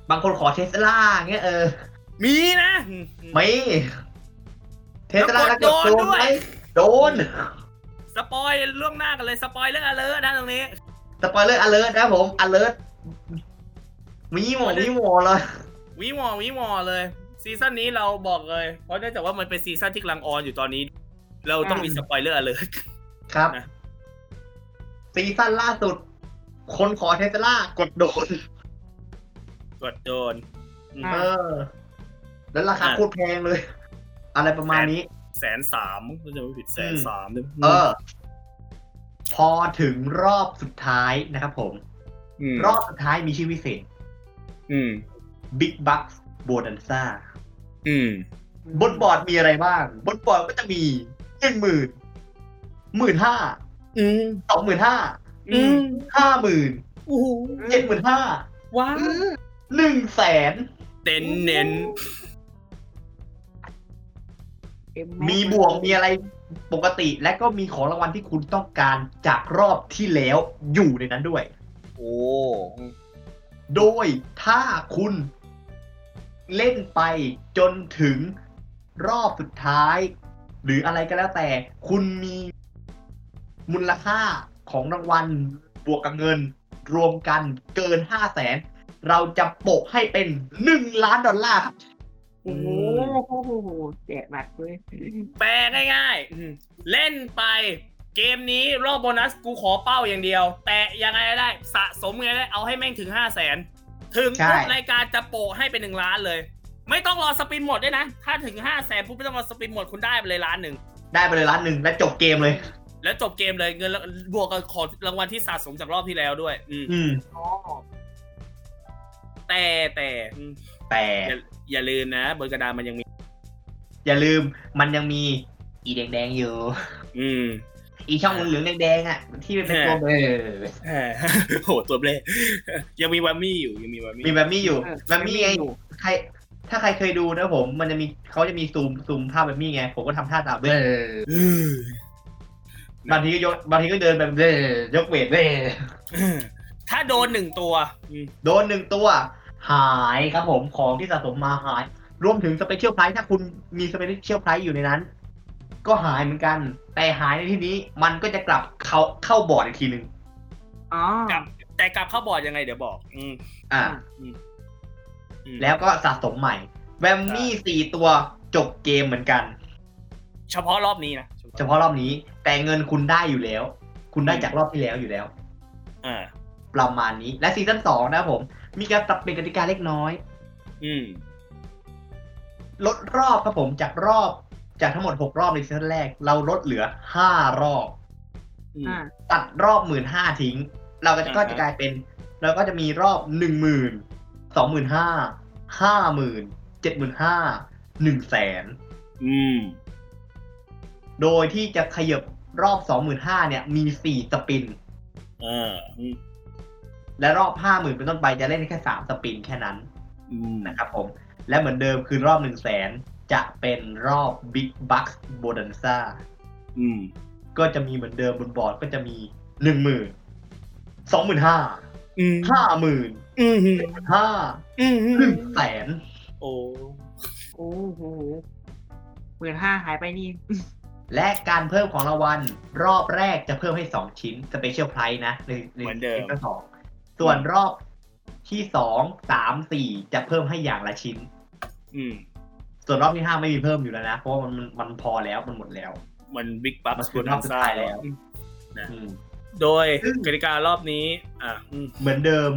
บางคนขอเทสลาเงี้ยเออ มีนะอืไม่เทสลาแล้แล้ววกกดดโดโดนนด้ไหวมยโดน spoil ล่วงหน้ากันเลย spoil เรื่องอะไรนะตรงนี้ spoiler alert นะครับผม alert มีหวอมีหวอเลยวิวอวิวอเลย ซีซั่นนี้เราบอกเลย เพราะเนื่องจากว่ามันเป็นซีซั่นที่กำลัง on อยู่ตอนนี้ เราต้องมีสปอยเลอร์เลยครับนะซีซั่นล่าสุด คนขอเทสลากดโดน กดโดนอืมอ่าเออ แล้วราคาอะโคตรแพงเลย อะไรประมาณนี้ แสนสามก็จะไม่ผิดแสนสามด้วยเออ พอถึงรอบสุดท้ายนะครับผมมรอบสุดท้ายมีชื่อพิเศษอืม Big Bucks Bonanza อืมบนบอร์ดมีอะไรบ้าง บนบอร์ดก็จะมี หนึ่งหมื่นหมื่นห้าอืมสองหมื่นห้าอืมห้าหมื่นโอ้โหเจ็ดหมื่นห้าว้าวหนึ่งแสนเน้นเน้นมีบวกมีอะไรปกติและก็มีของรางวัลที่คุณต้องการจากรอบที่แล้วอยู่ในนั้นด้วย โอ้โดยถ้าคุณเล่นไปจนถึงรอบสุดท้าย หรืออะไรก็แล้วแต่ คุณมีมูลค่าของรางวัลบวกกับเงิน รวมกันเกินห้าแสนเราจะโปะให้เป็นหนึ่งล้านดอลลาร์ครับโอ้โหแจกหนักเลยแปลง่ายๆอืมเล่นไปเกมนี้รอบโบนัสกูขอเป้าอย่างเดียว แต่ยังไงก็ได้สะสมไงได้เอาให้แม่งถึงห้าแสนถึงใช่ปุ๊บรายการจะโปะให้เป็นหนึ่งล้านเลย ไม่ต้องรอสปินหมดด้วยนะ ถ้าถึงห้าแสนปุ๊บไม่ต้องรอสปินหมดคุณได้ไปเลยล้านหนึ่ง ได้ไปเลยล้านหนึ่งและจบเกมเลย แล้วจบเกมเลยเงินแล้วบวกกับของรางวัลที่สะสมจากรอบที่แล้วด้วย อืมอืมอ๋อแต่แต่อืมแต่อย่าอย่าลืมนะบนกระดานมันยังมี อย่าลืมมันยังมี อีแดงๆอยู่ อืม อีช่องเหลืองๆแดงๆอะที่เป็นตัวเบลอแหมโหตัวเบลยังมีวัมมี่อยู่ยังมีวัมมี่มีแบบมี่อยู่เออแบบมี่ไง ใคร ถ้าใครเคยดูนะผม มันจะมีเขาจะมีซูมซูมภาพแบบมี่ไง ผมก็ทำท่าตามเบลอบางทีก็ยกบางทีก็เดินแบบเบลอยกเวทเบลถ้าโดนหนึ่งตัวอืมโดนหนึ่งตัว หายครับผมของที่สะสมมาหาย รวมถึง special prize ถ้าคุณมี special prize อยู่ในนั้น ก็หายเหมือนกัน แต่หายในที่นี้มันก็จะกลับเข้าเข้าบอร์ดอีกทีหนึ่งอ๋อ กลับแต่กลับเข้าบอร์ดยังไงเดี๋ยวบอก อืมอ่า อืม แล้วก็สะสมใหม่ Whammy สี่ตัวจบเกมเหมือนกัน เฉพาะรอบนี้นะเฉพาะรอบนี้ แต่เงินคุณได้อยู่แล้ว คุณได้จากรอบที่แล้วอยู่แล้วอ่าประมาณนี้และซีซั่นสองนะครับผม มีการปรับเปลี่ยนกติกาเล็กน้อย อืมลดรอบครับผมจากรอบจากทั้งหมด6รอบในซีซั่นแรก เราลดเหลือ5รอบอืมอ่าตัดรอบหมื่นห้าทิ้ง เราก็จะอ่าฮะก็จะกลายเป็น เราก็จะมีรอบหนึ่งหมื่น สองหมื่นห้าห้าหมื่นเจ็ดหมื่นห้าหนึ่งแสนอืม โดยที่จะขยับรอบสองหมื่นห้าเนี่ย มีสี่สปินอ่าอืมและรอบห้าหมื่นเป็นต้นไปจะเล่นแค่สามสปินแค่นั้นอืมนะครับผม และเหมือนเดิมคือรอบหนึ่งแสนจะเป็นรอบ Big Bucks Bonanza อืมก็จะมีเหมือนเดิมบนบอร์ดก็จะมีหนึ่งหมื่นสองหมื่นห้าอืมห้าหมื่น อืมห้าอืมหนึ่งแสน โอ้โอ้โหหมื่นห้าหายไปนี่ และการเพิ่มของรางวัลรอบแรกจะเพิ่มให้สองชิ้น special prize นะในในเหมือนเดิมซีซั่นสองส่วนรอบที่สองสามสี่จะเพิ่มให้อย่างละชิ้น อืม ส่วนรอบที่ห้าไม่มีเพิ่มอยู่แล้วนะ เพราะว่ามันมันมันพอแล้วมันหมดแล้ว มัน Big Bucks มันคือรอบสุดท้ายแล้วอืม โดยซึ่งกติการอบนี้ อะอืมเหมือนเดิม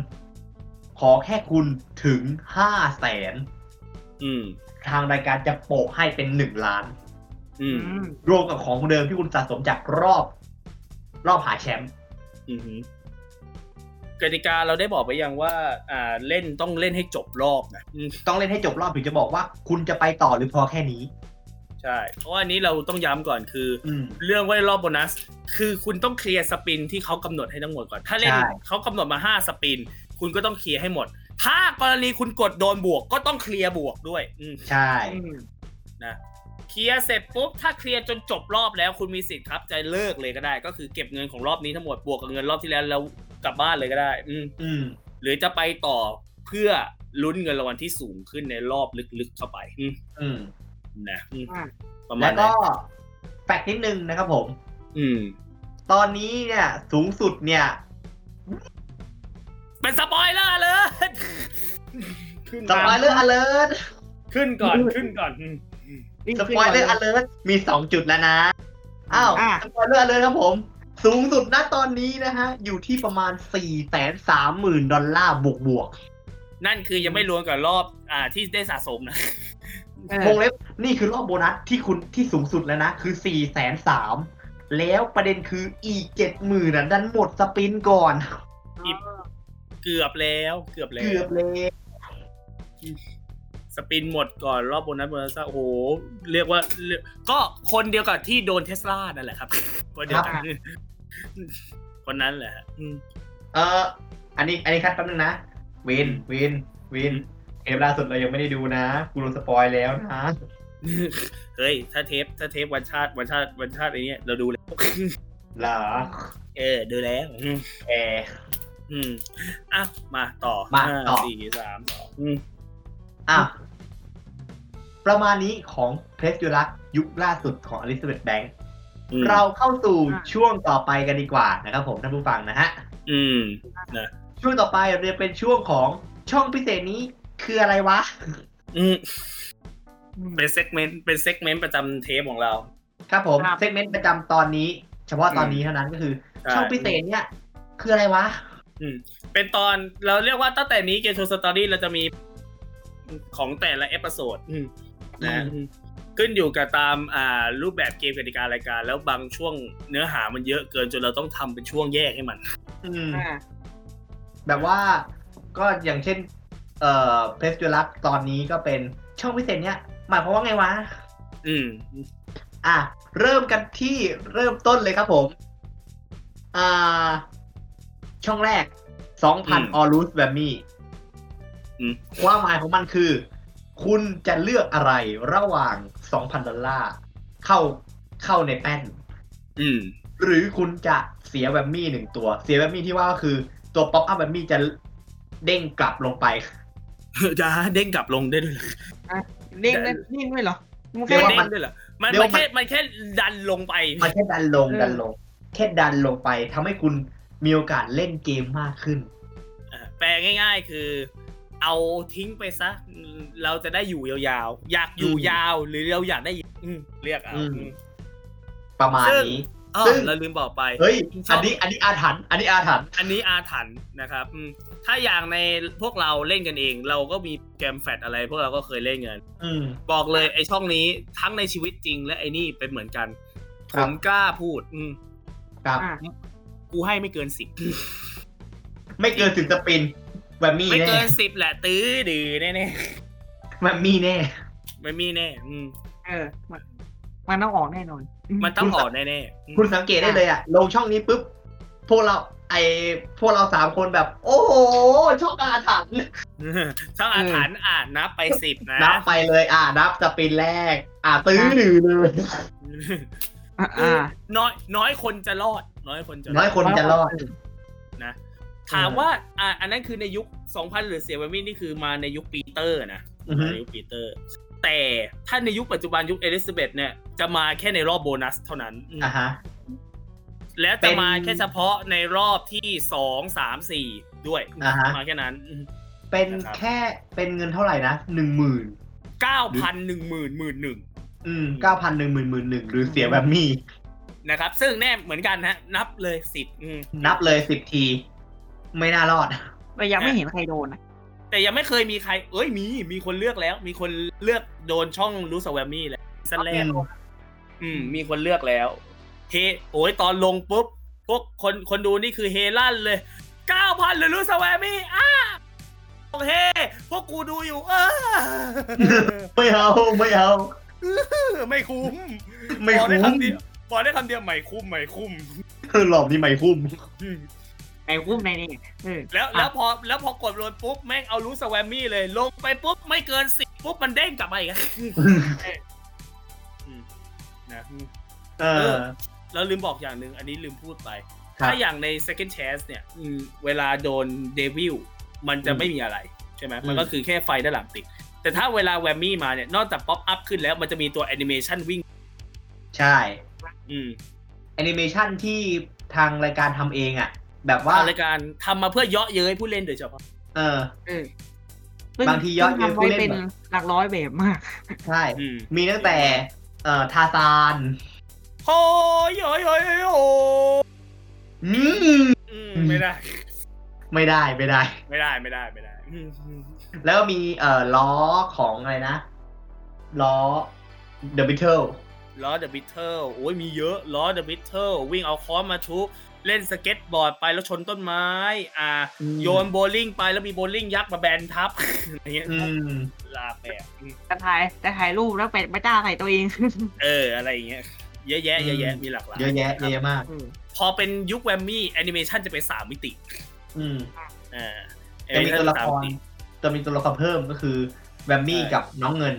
ขอแค่คุณถึงห้าแสนอืมทางรายการจะโปะให้เป็นหนึ่งล้านอืมอืมรวมกับของเดิมที่คุณสะสมจากรอบ รอบหาแชมป์อืมกติกาเราได้บอกไปยังว่า อ่าเล่นต้องเล่นให้จบรอบนะอืมต้องเล่นให้จบรอบถึงจะบอกว่า คุณจะไปต่อหรือพอแค่นี้ ใช่ เพราะว่าอันนี้เราต้องย้ำก่อนคืออืมเรื่องไว้รอบโบนัส คือคุณต้องเคลียร์สปินที่เขากำหนดให้ทั้งหมดก่อน ถ้าเล่นใช่เขากำหนดมาห้าสปิน คุณก็ต้องเคลียร์ให้หมด ถ้ากรณีคุณกดโดนบวกก็ต้องเคลียร์บวกด้วย อืมใช่อืมนะเคลียร์เสร็จปุ๊บถ้าเคลียร์จนจบรอบแล้วคุณมีสิทธิ์ครับจะเลิกเลยก็ได้ ก็คือเก็บเงินของรอบนี้ทั้งหมดบวกกับเงินรอบที่แล้วแล้วกลับบ้านเลยก็ได้ อืมอืมหรือจะไปต่อเพื่อลุ้นเงินรางวัลที่สูงขึ้นในรอบลึกๆเข้าไป อืมอืมนะอืมอ่าประมาแล้ณวนั้ก็นแฟกต์นิดนึงนะครับผม อืม ตอนนี้เนี่ยสูงสุดเนี่ย เป็นสปอยเลอเลยขึ้น spoiler alertขึ้นก่อนขึ้นก่อนอืม spoiler alert มีสองจุดแล้วนะอ้าวอะ spoiler alert ครับผม สูงสุดณตอนนี้นะฮะ อยู่ที่ประมาณ4ี่แสนสามหมื่นดอลลาร์บวกบวกนั่นคือยังไม่รวมกับรอบอ่าที่ได้สะสมนะเออวงเล็บนี่คือรอบโบนัสที่คุณที่สูงสุดแล้วนะ คือ4ี่แสนสามแล้วประเด็นคืออีกเจ็ดหมื่นอะดันหมด spin ก่อน เกือบแล้ว เกือบแล้ว เกือบเลย spin หมดก่อนรอบโบนัสโบนัสโอ้โห เรียกว่าเรียกก็คนเดียวกับที่โดนเทสลานั่นแหละครับคนเดียวกันคนนั้นแหละฮะอืมเออ อันนี้ อันนี้ cut แป๊บนึงนะ วิน วิน วิน เทปล่าสุดเรายังไม่ได้ดูนะ กูโดน spoil แล้วนะ เฮ้ย ถ้าเทป ถ้าเทปวันชาติ วันชาติ วันชาติไอ้เนี้ยเราดูแล้วเหรอ เออ ดูแล้วอืมแอร์ อืมอะมาต่อมาห้ต่อสี่สามสองอืมอะประมาณนี้ของเพรสยูรักยุคล่าสุดของอลิซาเบธแบงค์อืมเราเข้าสู่อะช่วงต่อไปกันดีกว่านะครับผมท่านผู้ฟังนะฮะ อืมช่วงต่อไปเราจะเป็นช่วงของช่องพิเศษนี้คืออะไรวะอืมอืมเป็น segment เป็น segment ประจำเทปของเรา ครับผมครับ segment ประจำตอนนี้ เฉพาะตอนนี้เท่านั้นก็คือใช่ช่องพิเศษเนี่ย คืออะไรวะ อืมเป็นตอนเราเรียกว่าตั้งแต่นี้เกมโชว์ story เราจะมีของแต่ละ episode อืมนะอืมอืมขึ้นอยู่กับตามอ่ารูปแบบเกมกติการายการ แล้วบางช่วงเนื้อหามันเยอะเกินจนเราต้องทำเป็นช่วงแยกให้มันอืมอ่าแบบว่าก็อย่างเช่น เอ่อเพสจูรักตอนนี้ก็เป็นช่องพิเศษเนี่ยหมายความว่าไงวะ อืม อะ เริ่มกันที่เริ่มต้นเลยครับผม อ่า ช่องแรกอืม2,000ออรูสแบมมี่อืมความหมายของมันคือ คุณจะเลือกอะไรระหว่าง2,000ดอลลาร์เข้าเข้าในแป้นอืมหรือคุณจะเสียแวมมี่หนึ่งตัว เสียแวมมี่ที่ว่าก็คือตัวป๊อปอัพแวมมี่จะเด้งกลับลงไปจะเด้งกลับลงได้ด้วยเหรอเด้งได้เด้งด้วยเหรอมันเรีแค่ยกว่าเด้มันงด้วยเหรอมันเรียกมันว่ามันแค่มันแค่ดันลงไป มันแค่ดันลงเออดันลง แค่ดันลงไปทำให้คุณ มีโอกาสเล่นเกมมากขึ้นอะแปลง่าย ๆ คือ เอาทิ้งไปซะ เราจะได้อยู่ยาวๆ อยากอยู่อืมยาวหรือเราอยากได้อืมเรียกเอาอืมอืมประมาณซึ่งนี้อ้อซึ่งเราลืมบอกไปเฮ้ยชอบอันนี้อันนี้อาถรรพ์อันนี้อาถรรพ์อันนี้อาถรรพ์นะครับอืมถ้าอย่างในพวกเราเล่นกันเอง เราก็มีแกมแฟตอะไร พวกเราก็เคยเล่นกันอืมบอกเลยไอช่องนี้ทั้งในชีวิตจริงและไอนี่เป็นเหมือนกันคผรับมกล้าพูด อืมครับอ่า กูให้ไม่เกินสิบไม่เกินถึงสปินแวมมี่ไม่แน่เกินสิบแหละ ตื้อดือแน่แวมมี่แน่ๆไม่มีแน่อืมเออ มันมันต้องออกแน่นอน มันต้องออกแน่ๆอืมคุณสังเกตได้เลยอะลงช่องนี้ปุ๊บ พวกเรา ไอพวกเราสามคนแบบ โอ้โห ช่องอาถรรพ์ช่างอาถรรพ์อ่านนับไปสิบนะ นับไปเลย อ่านับสปินแรก อ่าตื้อหนึ่งเลย อ่าอ่า น้อยน้อยคนจะรอด น้อยคนจะรอด น้อยคนจะรอดนะ ถามว่า อ่า อันนั้นคือในยุค2000หรือเสีย Whammy นี่คือมาในยุคปีเตอร์นะอือฮึในยุคปีเตอร์ แต่ถ้าในยุคปัจจุบันยุคเอลิซาเบธเนี่ยจะมาแค่ในรอบโบนัสเท่านั้นอืมอ่าฮะและเป็จะนมาแค่เฉพาะในรอบที่สองสามสี่ด้วยอ่าฮะมาแค่นั้น เป็นนะครับแค่เป็นเงินเท่าไหร่นะหนึ่งหมื่นเก้าพันหนึ่งหมื่นหมื่นหนึ่งอืม เก้าพันหนึ่งหมื่นหมื่นหนึ่งหรือเสียแวมมี่นะครับ ซึ่งแน่เหมือนกันฮะ นับเลยสิบนับเลยสิบที ไม่น่ารอดแต่ยังไม่เห็นใครโดนนะแต่ยังไม่เคยมีใคร เอ้ยมีมีคนเลือกแล้ว มีคนเลือกโดนช่องรูสแวมมี่แล้วซีซั่นแรกอืมอืม มีคนเลือกแล้วเฮโอ้ยตอนลงปุ๊บพวกคนคนดูนี่คือเฮลั่นเลยเก้าพันหรือรูสแวมมี่อ้าโอเคพวกกูดูอยู่ เออไม่เอาไม่เอา ไม่คุ้มไม่บอกได้คุ้มคำเดียวบอกได้คำเดียวไม่คุ้มไม่คุ้มหลอบนี่ไม่คุ้มไอ้คุ้มในนี่เออแล้วแล้วพอแล้วพอกดโหลดปุ๊บแม่งเอารูสแวมมี่เลย ลงไปปุ๊บไม่เกินสิบปุ๊บมันเด้งกลับมาอีกอะอืมนะเออเราลืมบอกอย่างหนึ่งอันนี้ลืมพูดไปครับถ้าอย่างใน second chance เนี่ยอืมเวลาโดน devil มันจะอืมไม่มีอะไร ใช่ไหมอืมมันก็คือแค่ไฟด้านหลังติด แต่ถ้าเวลา Whammy มาเนี่ย นอกจาก pop up ขึ้นแล้วมันจะมีตัวแอนิเมชันวิ่ง ใช่อืมแอนิเมชันที่ทางรายการทำเองอะ แบบว่า ทางรายการทำมาเพื่อเยาะเย้ยผู้เล่นโดยเฉพาะ เออ เออซึ่บางทียอดเยี่ยมซึ่งทำไว้ผู้เล่นเป็นแบบหลักร้อยแบบมาก ใช่ อืมมีตั้งแต่ เอ่อทาร์ซานโอ้ยโอ้ยโอ้ยโอ้ยอืมอืมไม่ได้ ไม่ได้ ไม่ได้ ไม่ได้ไม่ได้ไม่ได้อืม แล้วก็มีเอ่อล้อของอะไรนะ ล้อ The Beatles ล้อ The Beatles โอ้ยมีเยอะล้อ The Beatles วิ่งเอาค้อนมาทุบเล่นสเก็ตบอร์ดไปแล้วชนต้นไม้ อ่าอืมโยนโบว์ลิ่งไปแล้วมีโบว์ลิ่งยักษ์มาแบนทับอะไรเงี้ยอืมลาแบบอืมจะถ่ายจะถ่ายรูปแล้วเป็ดไม่กล้าใส่ตัวเอง เออ อะไรอย่างเงี้ยเยอะแยะเยอะแยะมีหลากหลายเยอะแยะเยอะแยะมาก พอเป็นยุค Whammy แอนิเมชันจะเป็นสามมิติ อืมอ่าจะมีตัวละสาคมรมิติ จะมีตัวละครเพิ่มก็คือ Whammy ใช่กับน้องเงิน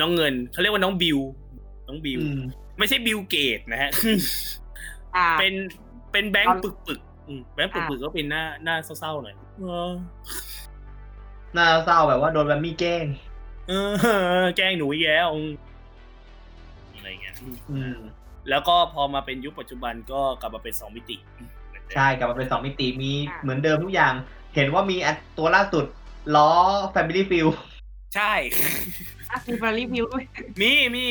น้องเงินเขาเรียกว่าน้องบิว น้องบิวอืมไม่ใช่ Bill Gates นะฮะอ่าเป็นเป็นแบงค์ตอนปึกปึกๆอืมแบงค์ปึกอ่าปึกก็เป็นหน้าหน้าเศร้าๆหน่อยเออน่าเศร้าแบบว่าโดนแวมมี่แกล้งเออแกล้งหนูอีกแล้วอืมอะไรเงี้ยอืมแล้วก็พอมาเป็นยุคปัจจุบันก็กลับมาเป็นสองมิติ ใช่กลับมาเป็นสองมิติมีอะเหมือนเดิมทุกอย่าง เห็นว่ามีอันตัวล่าสุด ล้อ Family Feel ใช่อะมีมารีวิวด้วยมีมี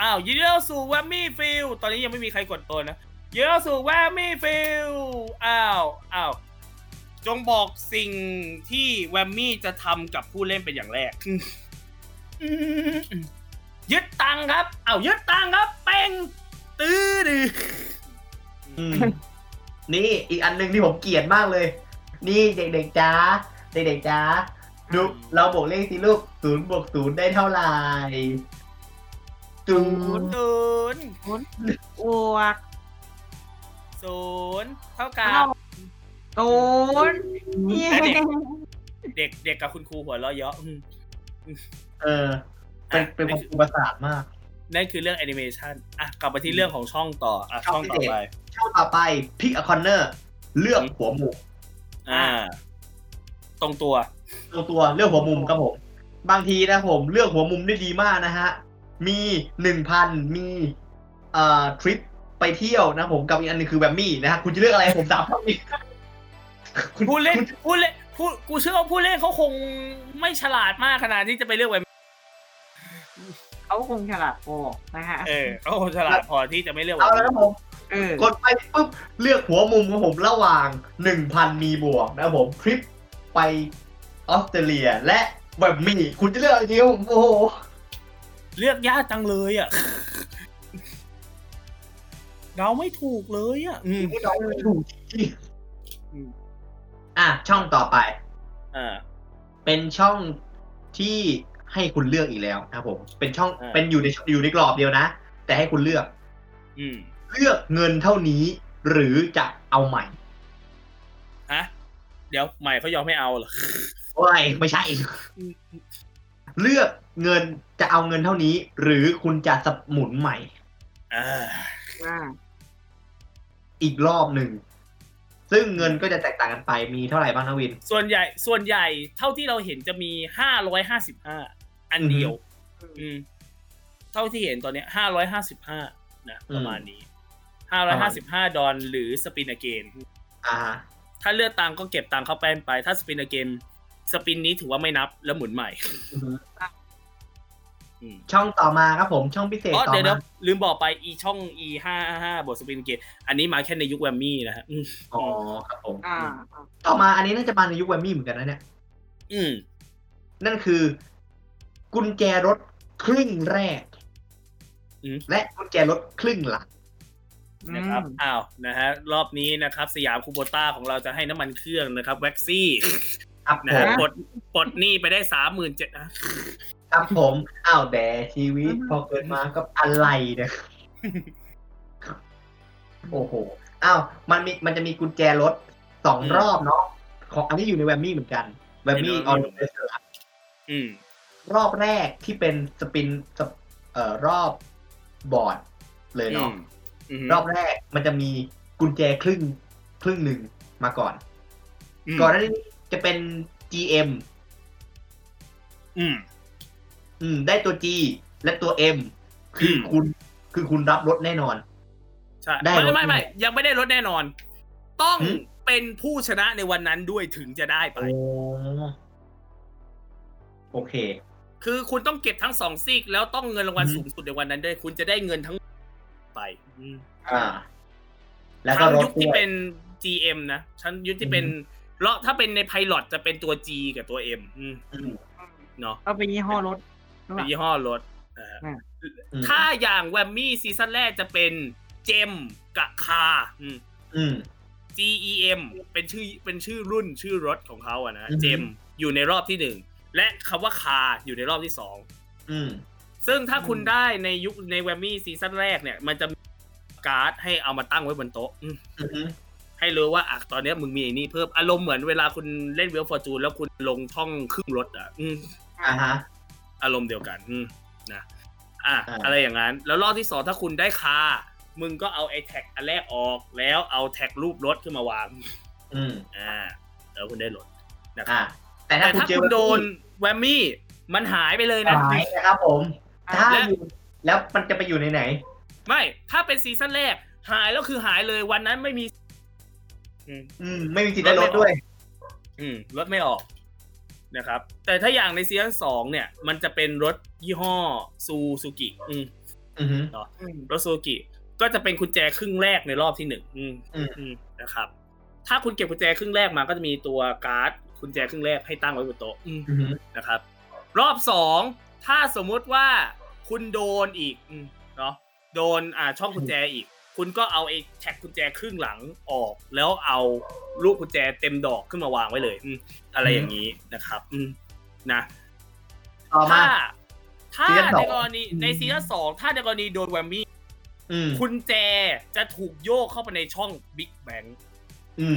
อ้าวยินดีต้อนรับสู่แวมมี่ฟิลตอนนี้ยังไม่มีใครกดตัวนะยินดีต้อนรับสู่แวมมี่ฟิลอ้าวอ้าวจงบอกสิ่งที่แวมมี่จะทำกับผู้เล่นเป็นอย่างแรกยึดตังค์ครับอ้าวยึดตังค์ครับเป้งตื้อดืออืมนี่อีกอันหนึงที่ผมเกลียดมากเลย นี่เด็กๆจ้า เด็กๆจ้าดูเราบวกเลขสิลูกศูนย์บวกศูนย์ได้เท่าไหร่ศูนย์ศูนย์อวกศูนย์เท่ากับเท่าตูนเย้เด็กเด็กกับคุณครูหัวเราะเยาะอืมเออ เป็นเป็นความอุปสรรคมากนั่นคือเรื่องแอนิเมชันอะ กลับมาที่เรื่องของช่องต่อ อะ ช่ช่อองงพิต่อเศษไป ช่องต่อไปพิกอคอนเนอร์ เลือกหัวมุมอ่า ตรงตัวตัวตัวเลือกหัวมุมครับผม บางทีนะผมเลือกหัวมุมได้ดีมากนะฮะ มีหนึ่งพันมีเอ่อทริปไปเที่ยวนะผมกับอีกอันหนึงคือแบมมี่นะฮะคุณจะเลือกอะไรผมสามช่องนี้คุณผู้เล่นคุณผู้เล่นผู้กูเชื่อว่าผู้เล่นเขาคงไม่ฉลาดมากขนาดที่จะไปเลือกแบบเขาคงฉลาดพอนะฮะเออเขาคงฉลาดพอที่จะไม่เลือกแบเอาบแล้วนะผมเออกดไปปุ๊บเลือกหัวมุมของผมระหว่างหนึ่งพันมีบวกนะครับผมทริป ไปออสเตรเลียและแบบมี่คุณจะเลือกอะไรดีครับผมโอ้โหเลือกยากจังเลยอะเราไม่ถูกเลยอะอืมน้องไม่ถูกจริงอืมอะช่องต่อไปอ่าเป็นช่องที่ให้คุณเลือกอีกแล้วนะครับผม เป็นช่องอ่าเป็นอยู่ในอยู่ในกรอบเดียวนะ แต่ให้คุณเลือก อืมเลือกเงินเท่านี้ หรือจะเอาใหม่ฮะ เดี๋ยวใหม่เขายอมไม่เอาเหรอโอ้ยไม่ใช่ เลือกเงินจะเอาเงินเท่านี้ หรือคุณจะสหมุนใหม่อ่าอ่าอีกรอบหนึ่ง ซึ่งเงินก็จะแตกต่างกันไปมีเท่าไหร่บ้างนะวิน ส่วนใหญ่ส่วนใหญ่เท่าที่เราเห็นจะมีห้าร้อยห้าสิบห้าอันเดียว อืม เท่าที่เห็นตอนเนี้ยห้าร้อยห้าสิบห้านะ ประมาณนี้ห้าร้อยห้าสิบห้าดอลหรือสปินเกนอ่าฮะ ถ้าเลือกตังค์ก็เก็บตังค์เข้าแป้นไป ถ้าสปินเกนสปินนี้ถือว่าไม่นับแล้วหมุนใหม่อืมช่องต่อมาครับผมช่องพิเศษอ๋อต่อเดี๋ยวเดี๋มายวลืมบอกไปอีช่อง e ห้าห้าบทสปินเกนอันนี้มาแค่ในยุคแวมมี่นะฮะอืมอ๋อครับผมอ่าต่อมาอันนี้น่าจะมาในยุคแวมมี่เหมือนกันนะเนี่ยอืม นั่นคือ กุญแจรถครึ่งแรกอืมและกุญแจรถครึ่งหลัง นะครับอืมอ้าวนะฮะรอบนี้นะครับ สยามคูโบต้าของเราจะให้น้ำมันเครื่องนะครับแว็กซี่ครับนะผฮะมปลดปลดหนี้ไปได้สามหมื่นเจ็ดนะครับผมอ้าวแด่ชีวิตพอเกิดมาก็อะไรเนี่ยโอ้โหอ้าวมันมีมันจะมีกุญแจรถสองอืมรอบเนาะของอันนี้อยู่ในแวมมี่เหมือนกันแวมมี่ในออ Whammy นเดอร์อืมรอบแรกที่เป็นสปินสปเอ่อรอบบอร์ดเลยเนาะอืม รอบแรกมันจะมีกุญแจครึ่งครึ่งหนึ่งมาก่อนอืมก่อนหน้านี้จะเป็น GM อืม อืม ได้ตัว G และตัว M คืออมคุณคือคุณรับรถแน่นอนช่ได้ไม่ลดไม่ไม่ด้วยยังไม่ได้ลดแน่นอน ต้องหืมเป็นผู้ชนะในวันนั้นด้วยถึงจะได้ไปโอ้โอเค คือคุณต้องเก็บทั้งสองซีก แล้วต้องเงินรางวัลอืมสูงสุดในวันนั้นด้วย คุณจะได้เงินทั้ง ไปอืมอ่า แล้วก็ทั้งรถยุคที่ด้วยเป็น GM นะชั้นยุคที่เป็นแล้วถ้าเป็นในไพลอตจะเป็นตัว G กับตัว M อืมอืมเนาะเอาเป็นยี่ห้อรถเป็นยี่ห้อรถนะฮะอ่าอืมถ้าอย่าง Whammy ซีซั่นแรกจะเป็น GEM กับ car อืมอืม G E M เป็นชื่อเป็นชื่อรุ่นชื่อรถของเขาอะนะอือฮึ GEM อยู่ในรอบที่หนึ่งและคำว่า car อยู่ในรอบที่สองอืม ซึ่งถ้าคุณได้ในยุคใน Whammy ซีซั่นแรกเนี่ย มันจะมีการ์ดให้เอามาตั้งไว้บนโต๊ะอืมอืมให้รู้ว่าอะตอนเนี้ยมึงมีไอ้นี่เพิ่มอารมณ์เหมือนเวลาคุณเล่น Wheel of Fortune แล้วคุณลงช่องครึ่งรถอะอืมอ่าฮะอารมณ์เดียวกันอืมนะอะอ่าอะไรอย่างนั้น แล้วรอบที่สองถ้าคุณได้คา มึงก็เอาไอ้แท็กอันแรกออก แล้วเอาแท็กรูปรถขึ้นมาวาง อืมอ่า แล้วคุณได้รถนะคอ่ารับแต่ถ้าแต่คุณถ้าเจอคุณโดนแวมมี่มันหายไปเลยนะหายนะครับผม ถ้าและอยู่แล้วมันจะไปอยู่ในไหน ไม่ถ้าเป็นซีซั่นแรก หายแล้วคือหายเลยวันนั้นไม่มี อืมอืม ไม่มีสิทธิ์ได้รถด้วย อืมรถไม่ออกนะครับ แต่ถ้าอย่างในซีซั่นสองเนี่ย มันจะเป็นรถยี่ห้อซูซูกิอืมอือฮึเนาะรถซูซูกิก็จะเป็นกุญแจครึ่งแรกในรอบที่หนึ่งอืมอืมอืมนะครับ ถ้าคุณเก็บกุญแจครึ่งแรกมาก็จะมีตัวการ์ดกุญแจครึ่งแรกให้ตั้งไว้บนโต๊ะอืมอือฮึนะครับ รอบสองถ้าสมมุติว่า คุณโดนอีกอืมเนาะโดนอ่าช่องกุญแจอีก คุณก็เอาไอ้แท็กกุญแจครึ่งหลังออก แล้วเอาลูกกุญแจเต็มดอกขึ้นมาวางไว้เลยอืมอะไรอย่างนี้นะครับ อืมนะต่อมาถ้าถ้าซีซั่นสในองกรณีในซีซั่นสองถ้าในกรณีโดน Whammy อืมกุญแจจะถูกโยกเข้าไปในช่อง Big Bank อืม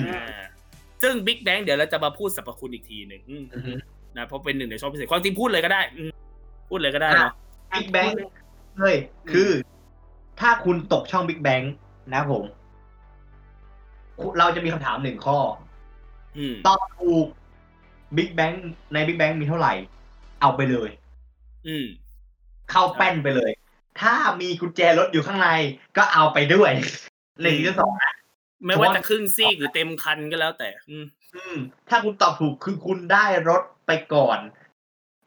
ซึ่ง Big Bank เดี๋ยวเราจะมาพูดสรรพคุณอีกทีหนึ่งอืมอือฮึนะเพราะเป็นหนึ่งในช่องพิเศษความจริงพูดเลยก็ได้อืมพูดเลยก็ได้เนาะ Big Bankเฮ้ยคือ ถ้าคุณตกช่อง Big Bank นะผม เราจะมีคำถามหนึ่งข้ออืมตอบถูก Big Bank ใน Big Bank มีเท่าไหร่ เอาไปเลย อืมเข้าแป้นไปเลย ถ้ามีกุญแจรถอยู่ข้างใน ก็เอาไปด้วยในซีซั่นสองนะไม่ว่าจะครึ่งซีกหรือเต็มคันก็แล้วแต่ อืมอืมถ้าคุณตอบถูกคือคุณได้รถไปก่อน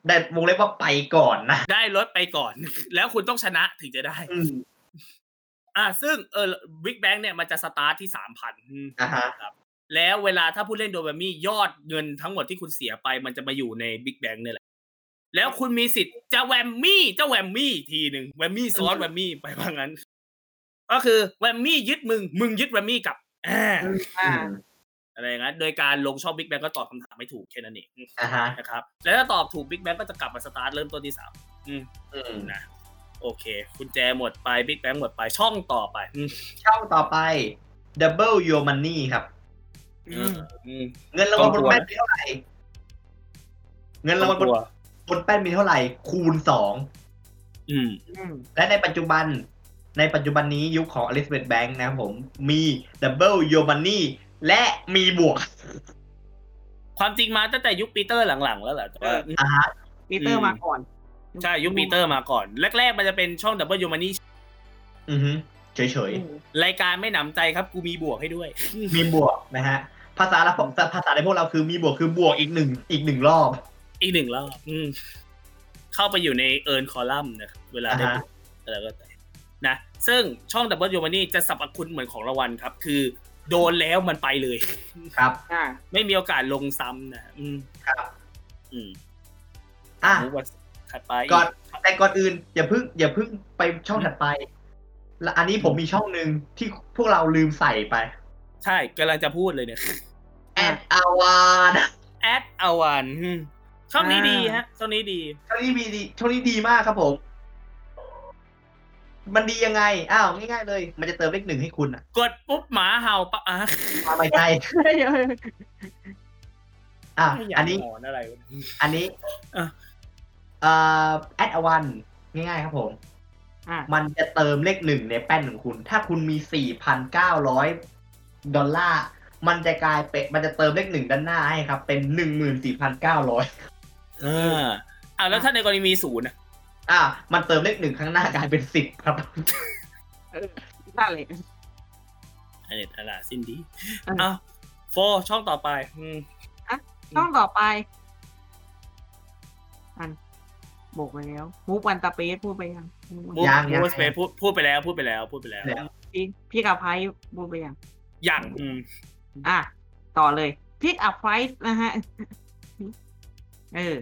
ได้วงเล็บว่าไปก่อนนะได้รถไปก่อน แล้วคุณต้องชนะถึงจะได้อืมอ่า ซึ่งเออ Big Bank เนี่ยมันจะสตาร์ทที่สามพันอ่าฮะครับ แล้วเวลาถ้าผู้เล่นโดน Whammy ยอดเงินทั้งหมดที่คุณเสียไป มันจะมาอยู่ใน Big Bank เนี่ยแหละ แล้วคุณมีสิทธิ์จะ Whammy จะ Whammy ทีหนึ่ง Whammy ซ้อน Whammy ไปว่างั้น ก็คือ Whammy ยึดมึง มึงยึด Whammy กลับอ่า อ่าอะไรอย่างนั้นโดยการลงช่องบิ๊กแบงก็ตอบคำถามไม่ถูกแค่นั้นเองอ่าฮะ นะครับ แล้วถ้าตอบถูกบิ๊กแบงก็จะกลับมาสตาร์ทเริ่มต้นที่สามอืมอืมนะโอเคคุณแจหมดไปบิ๊กแบงหมดไปช่องต่อไปอืมช่องต่อไป Double Your Money ครับ อืมอืมเงินรางวัลบนต้องกลัวแป้นมีเท่าไหร่ เงินรางวัลบนบนแป้นมีเท่าไหร่ คูณสองอืมอืมและในปัจจุบัน ในปัจจุบันนี้ยุคของ Elizabeth Bank นะครับผม มี Double Your Money และมีบวก ความจริงมาตั้งแต่ยุคปีเตอร์หลังๆ แล้วแหละแต่ว่าอ่าฮะปีเตอร์มาก่อน ใช่ยุคปีเตอร์มาก่อน แรก ๆ มันจะเป็นช่อง Double Your Money อือฮึเฉยอืมรายการไม่หนำใจครับ กูมีบวกให้ด้วยๆมีบวกนะฮะ ภาษาละภาษาในพวกเราคือมีบวกคือบวกอีกหนึ่งอีกหนึ่งรอบ อีกหนึ่งรอบ อืมเข้าไปอยู่ใน earned column นะครับเวลาได้อ่าฮะบวกอะไรก็แต่นะ ซึ่งช่อง Double Your Money จะสรรพคุณเหมือนของรางวัลครับ คือ โดนแล้วมันไปเลย ครับ อ่า ไม่มีโอกาสลงซ้ำนะอืมครับ อืมอะรู้ว่าถัดไปก่อนแต่ก่อนอื่น อย่าเพิ่งอย่าเพิ่งไปช่องถัดไปและอันนี้ผมมีช่องหนึ่งที่พวกเราลืมใส่ไป ใช่กำลังจะพูดเลยเนี่ย Add-a-One Add-a-Oneช่องนี้ดีฮะช่องนี้ดีช่องนี้มีดีช่องนี้ดีมากครับผม มันดียังไง อ้าวง่ายๆเลย มันจะเติมเลขหนึ่งให้คุณอะกดปุ๊บหมาเห่าปะอะมาไม่ใช่อะไม่อยากอันนี้หอนอะไรวะ อันนี้อะ เอ่อแอดอวันง่ายๆครับผม อ่ามันจะเติมเลขหนึ่งในแป้นของคุณ ถ้าคุณมีสี่พันเก้าร้อยดอลลาร์ มันจะกลายเป็น มันจะเติมเลขหนึ่งด้านหน้าให้ครับ เป็นหนึ่งหมื่นสี่พันเก้าร้อยอ่าอ่าแล้วถ้าในกรณีมีศูนย์อะ อะมันเติมเลขหนึ่งข้างหน้ากลายเป็นสิบครับนั่นเลยอันเน็ตอลาสิ้นดีเอออ้าวโฟช่องต่อไป อืมช่องต่อไป อันบอกไปแล้วมูฟวันตาเปสพูดไปยังมูยังยังมูสเปพูดพูดไปแล้วพูดไปแล้ว พูดไปแล้วแล้วพี่พี่กับไพพูดไปยังอย่างอืมอะต่อเลย Pick up price นะฮะ เออ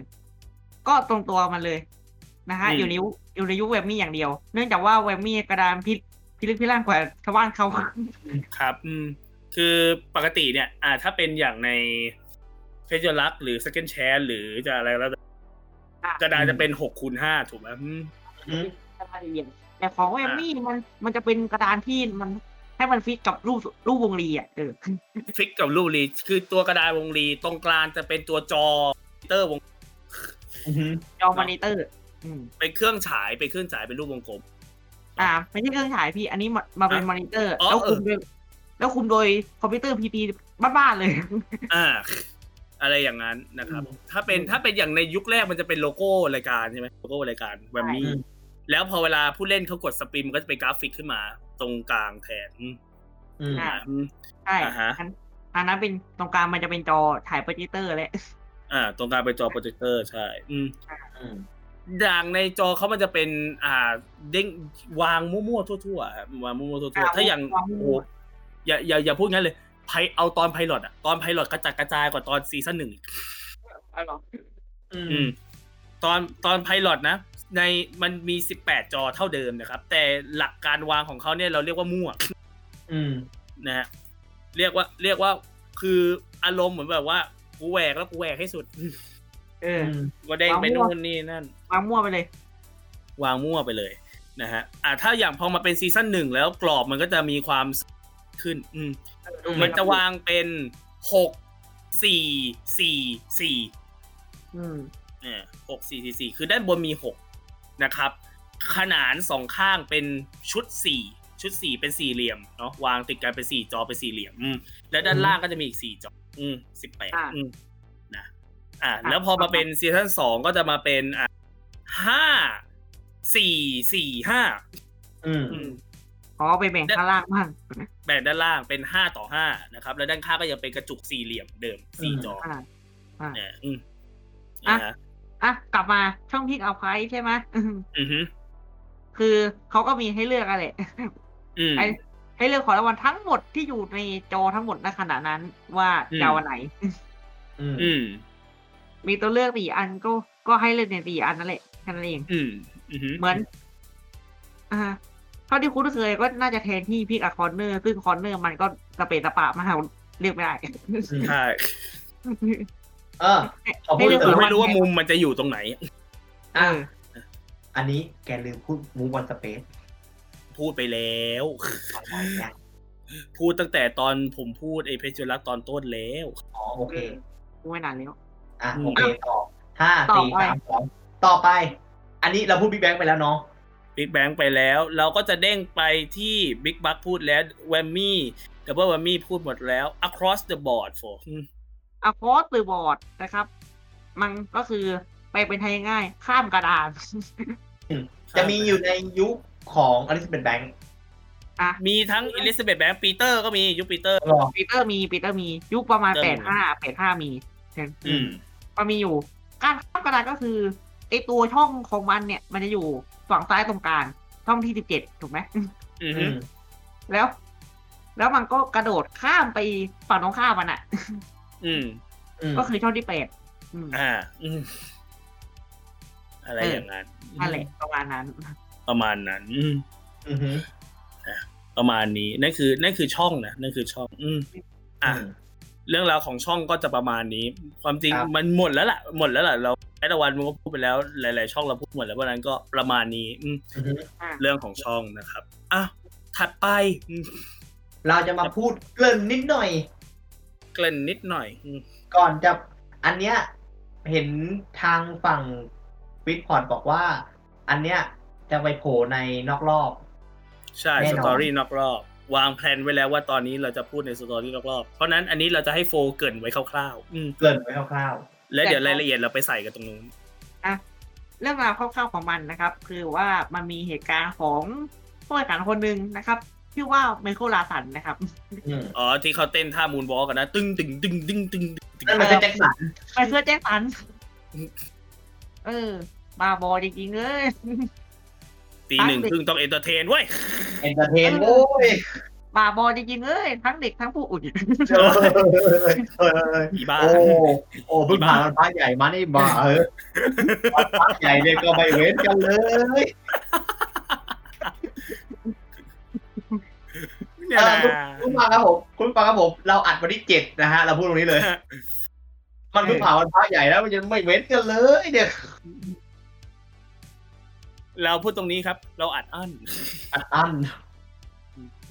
ก็ตรงตัวมันเลย นะฮะอยู่ในยุคอยู่ในยุคเวบมี่อย่างเดียว เนื่องจากว่าเวบมี่กระดานพิษพิลึกพิลั่นกว่าชาวบ้านเขาครับ อืมคือปกติเนี่ยอ่าถ้าเป็นอย่างในเฟจลักหรือ second chance หรือจะอะไรแล้วแต่อะกระดานจะเป็นหกคูณห้าถูกไหมอืมอืมแต่ของ Whammy มันมันจะเป็นกระดานที่มันให้มันฟิตกับรูปรูปวงรีอะเออฟิกกับรูปรีคือตัวกระดานวงรีตรงกลางจะเป็นตัวจอเตอร์วงอือฮึจอมอนิเตอร์อืม เป็นเครื่องฉายเป็นเครื่องฉายเป็นรูปวงกลม อ่า ไม่ใช่เครื่องฉายพี่ อันนี้มามาเป็นอะมอนิเตอร์อ๋อแล้วคุมเออโดยแล้วคุมโดยคอมพิวเตอร์ PC บ้านๆเลย อ่า อะไรอย่างนั้นนะครับอืมถ้าเป็นถ้าเป็นอย่างในยุคแรกมันจะเป็นโลโก้รายการใช่ไหมโลโก้รายการ Whammy อืมแล้วพอเวลาผู้เล่นเขากด spin มันก็จะเป็นกราฟิกขึ้นมา ตรงกลางแทนอืมอืมอะอืมใช่อ่าฮะอันอันนั้นเป็นตรงกลางมันจะเป็นจอถ่ายโปรเจคเตอร์แหละอ่า ตรงกลางเป็นจอโปรเจคเตอร์ใช่ อืม อืมอย่างในจอเขามันจะเป็นอ่าเด้งวางมั่วๆทั่วๆครับวางมั่วๆทั่วอ่าๆถ้าอย่างวางมั่โอ้วโหอย่าอย่าอย่าพูดงั้นเลยไพเอาตอน pilot อะตอน pilot กระจัดกระจายกว่าตอนซีซั่นหนึ่งอีกอ๋อเหรออือืมมตอนตอนไพลอตนะในมันมี18จอเท่าเดิมนะครับ แต่หลักการวางของเขาเนี่ยเราเรียกว่ามั่วอืมนะฮะเรียกว่าเรียกว่าคืออารมณ์เหมือนแบบว่ากูแหวกแล้วกูแหวกให้สุด เออก็เด้งไปวางมั่วนู่นนี่นั่น วางมั่วไปเลย วางมั่วไปเลยนะฮะอ่าถ้าอย่างพอมาเป็นซีซั่นหนึ่งแล้วกรอบมันก็จะมีความขึ้นอืมอืมมันจะวางเป็นหกสี่สี่สี่อืมเนี่ยหกสี่สี่สี่คือด้านบนมีหกนะครับ ขนานสองข้างเป็นชุดสี่ชุดสี่เป็นสี่เหลี่ยมเนาะวางติดกันเป็นสี่จอเป็นสี่เหลี่ยม อืมแล้วด้านล่างก็จะมีอีกสี่จอ อืมสิบแปดอ่าอืมนะอ่าแล้วพอมาเป็นซีซั่นสองก็จะมาเป็นอ่า ห้าสี่สี่ห้าอืมอืมอ๋อไปแบ่งข้างล่างบ้างแบ่งด้านล่างเป็นห้าต่อห้านะครับ แล้วด้านข้างก็ยังเป็นกระจุกสี่เหลี่ยมเดิมสี่จออ่าอ่าเนี่ยอืมอะนะฮะอะกลับมาช่องพิกเอาไพใช่ไหมอือฮึคือเขาก็มีให้เลือกอะไรอืมไอให้เลือกของรางวัลทั้งหมดที่อยู่ในจอทั้งหมดณขณะนั้น ว่าอืมจะเอาอันไหนอืมอืมมีตัวเลือกสี่อันก็ก็ให้เลือกในสี่อันนั่นแหละ แค่นั้นเองอืมอือฮึเหมือน อ่าเท่าที่คุ้นเคยก็น่าจะแทนที่พิกอะคอนเนอร์ ซึ่งคอนเนอร์มันก็สเปซสปะมากเลือกไม่ได้ใช่เออพอพูดให้เลือกคือถึงไม่รู้ว่ามุมมันจะอยู่ตรงไหนเอออันนี้แกลืมพูดมูวันสเปซพูดไปแล้วอะไรเนี่ยพูดตั้งแต่ตอนผมพูดไอ้เพชรรักตอนต้นแล้ว อ๋อโอเคไม่นานแล้ว อะอืมโอเคต่อห้าต่อสี่ไปสามสอง ต่อไป อันนี้เราพูด Big Bank ไปแล้วเนาะ Big Bank ไปแล้ว เราก็จะเด้งไปที่ Big Buck พูดแล้ว Whammy double Whammy พูดหมดแล้ว across the board for อืม across the board นะครับ มันก็คือแปลเป็นไทยง่าย ข้ามกระดาน จะมีอยู่ในยุคของ Elizabeth Banksอะมีทั้งอิลิซาเบธแบงปีเตอร์ก็มียุคปีเตอร์หรอปีเตอร์มีปีเตอร์มียุคประมาณปีเตแปอร์ดมีห้าแปดห้ามีอืมมันมีอยู่ การข้ามกระดานก็คือ ไอตัวช่องของมันเนี่ย มันจะอยู่ฝั่งซ้ายตรงกลางช่องที่สิบเจ็ดถูกไหมอืออืฮึมแล้ว แล้วมันก็กระโดดข้ามไปฝั่งตรงข้ามมันอะ อืมอืมก็คือช่องที่แปดอืมอ่าอืมอะไรเออออย่างนั้นนั่นแหละประมาณนั้น ประมาณนั้น อืมอือฮึประมาณนี้นั่นคือ นั่นคือช่องนะนั่นคือช่อง อืมอะอืมเรื่องราวของช่องก็จะประมาณนี้ ความจริงครับมันหมดแล้วล่ะ หมดแล้วล่ะ เรา แอดวันมันก็พูดไปแล้ว หลาย ๆ ช่องเราพูดหมดแล้วเพราะฉะนั้นก็ประมาณนี้อืมอือฮึเรื่องของช่องนะครับอะถัดไปอืมเราจะมาพูดเกริ่นนิดหน่อย เกริ่นนิดหน่อยอืมก่อนจะอันเนี้ยเห็นทางฝั่งฟิตพอร์ตบอกว่า อันเนี้ยจะไปโผล่ในนอกรอบ ใช่แน่นอน story นอกรอบ วางแผนไว้แล้วว่าตอนนี้เราจะพูดใน story นอกรอบ เพราะนั้นอันนี้เราจะให้โฟเกรินไว้คร่าวๆอืมเกริ่นไว้คร่าว แล้วเดี๋ยวรายละเอียดเราไปใส่กันตรงนู้นอะเรื่องราวคร่าวๆของมันนะครับ คือว่ามันมีเหตุการณ์ของผู้แข่งขันคนหนึ่งนะครับชื่อว่า Michael Larson นะครับอืมอ๋อที่เขาเต้นท่า moonwalk กันนะตึงตึงตึงตึงตึงตึงนั่นมันคือแจ็คสันไมเคิลแจ็คสันเออบาบอจริงๆเลยตีหนึ่งครึ่งต้อง entertain เว้ย entertain โว้ย บาบอจริงๆเลยทั้งเด็กทั้งผู้ใหญ่เออเอออีบ้า โอ้โอ้เพิ่งผ่านวันพระใหญ่มานี่บ้าเออวันพระใหญ่เนี่ยก็ไม่เว้นกันเลยเนี่ยคุณฟังครับผมคุณฟังครับผม เราอัดวันที่เจ็ดนะฮะ เราพูดตรงนี้เลย มันเพิ่งผ่านวันพระใหญ่แล้วมันยังไม่เว้นกันเลยเนี่ยเราพูดตรงนี้ครับ เราอัดอั้น อัดอั้น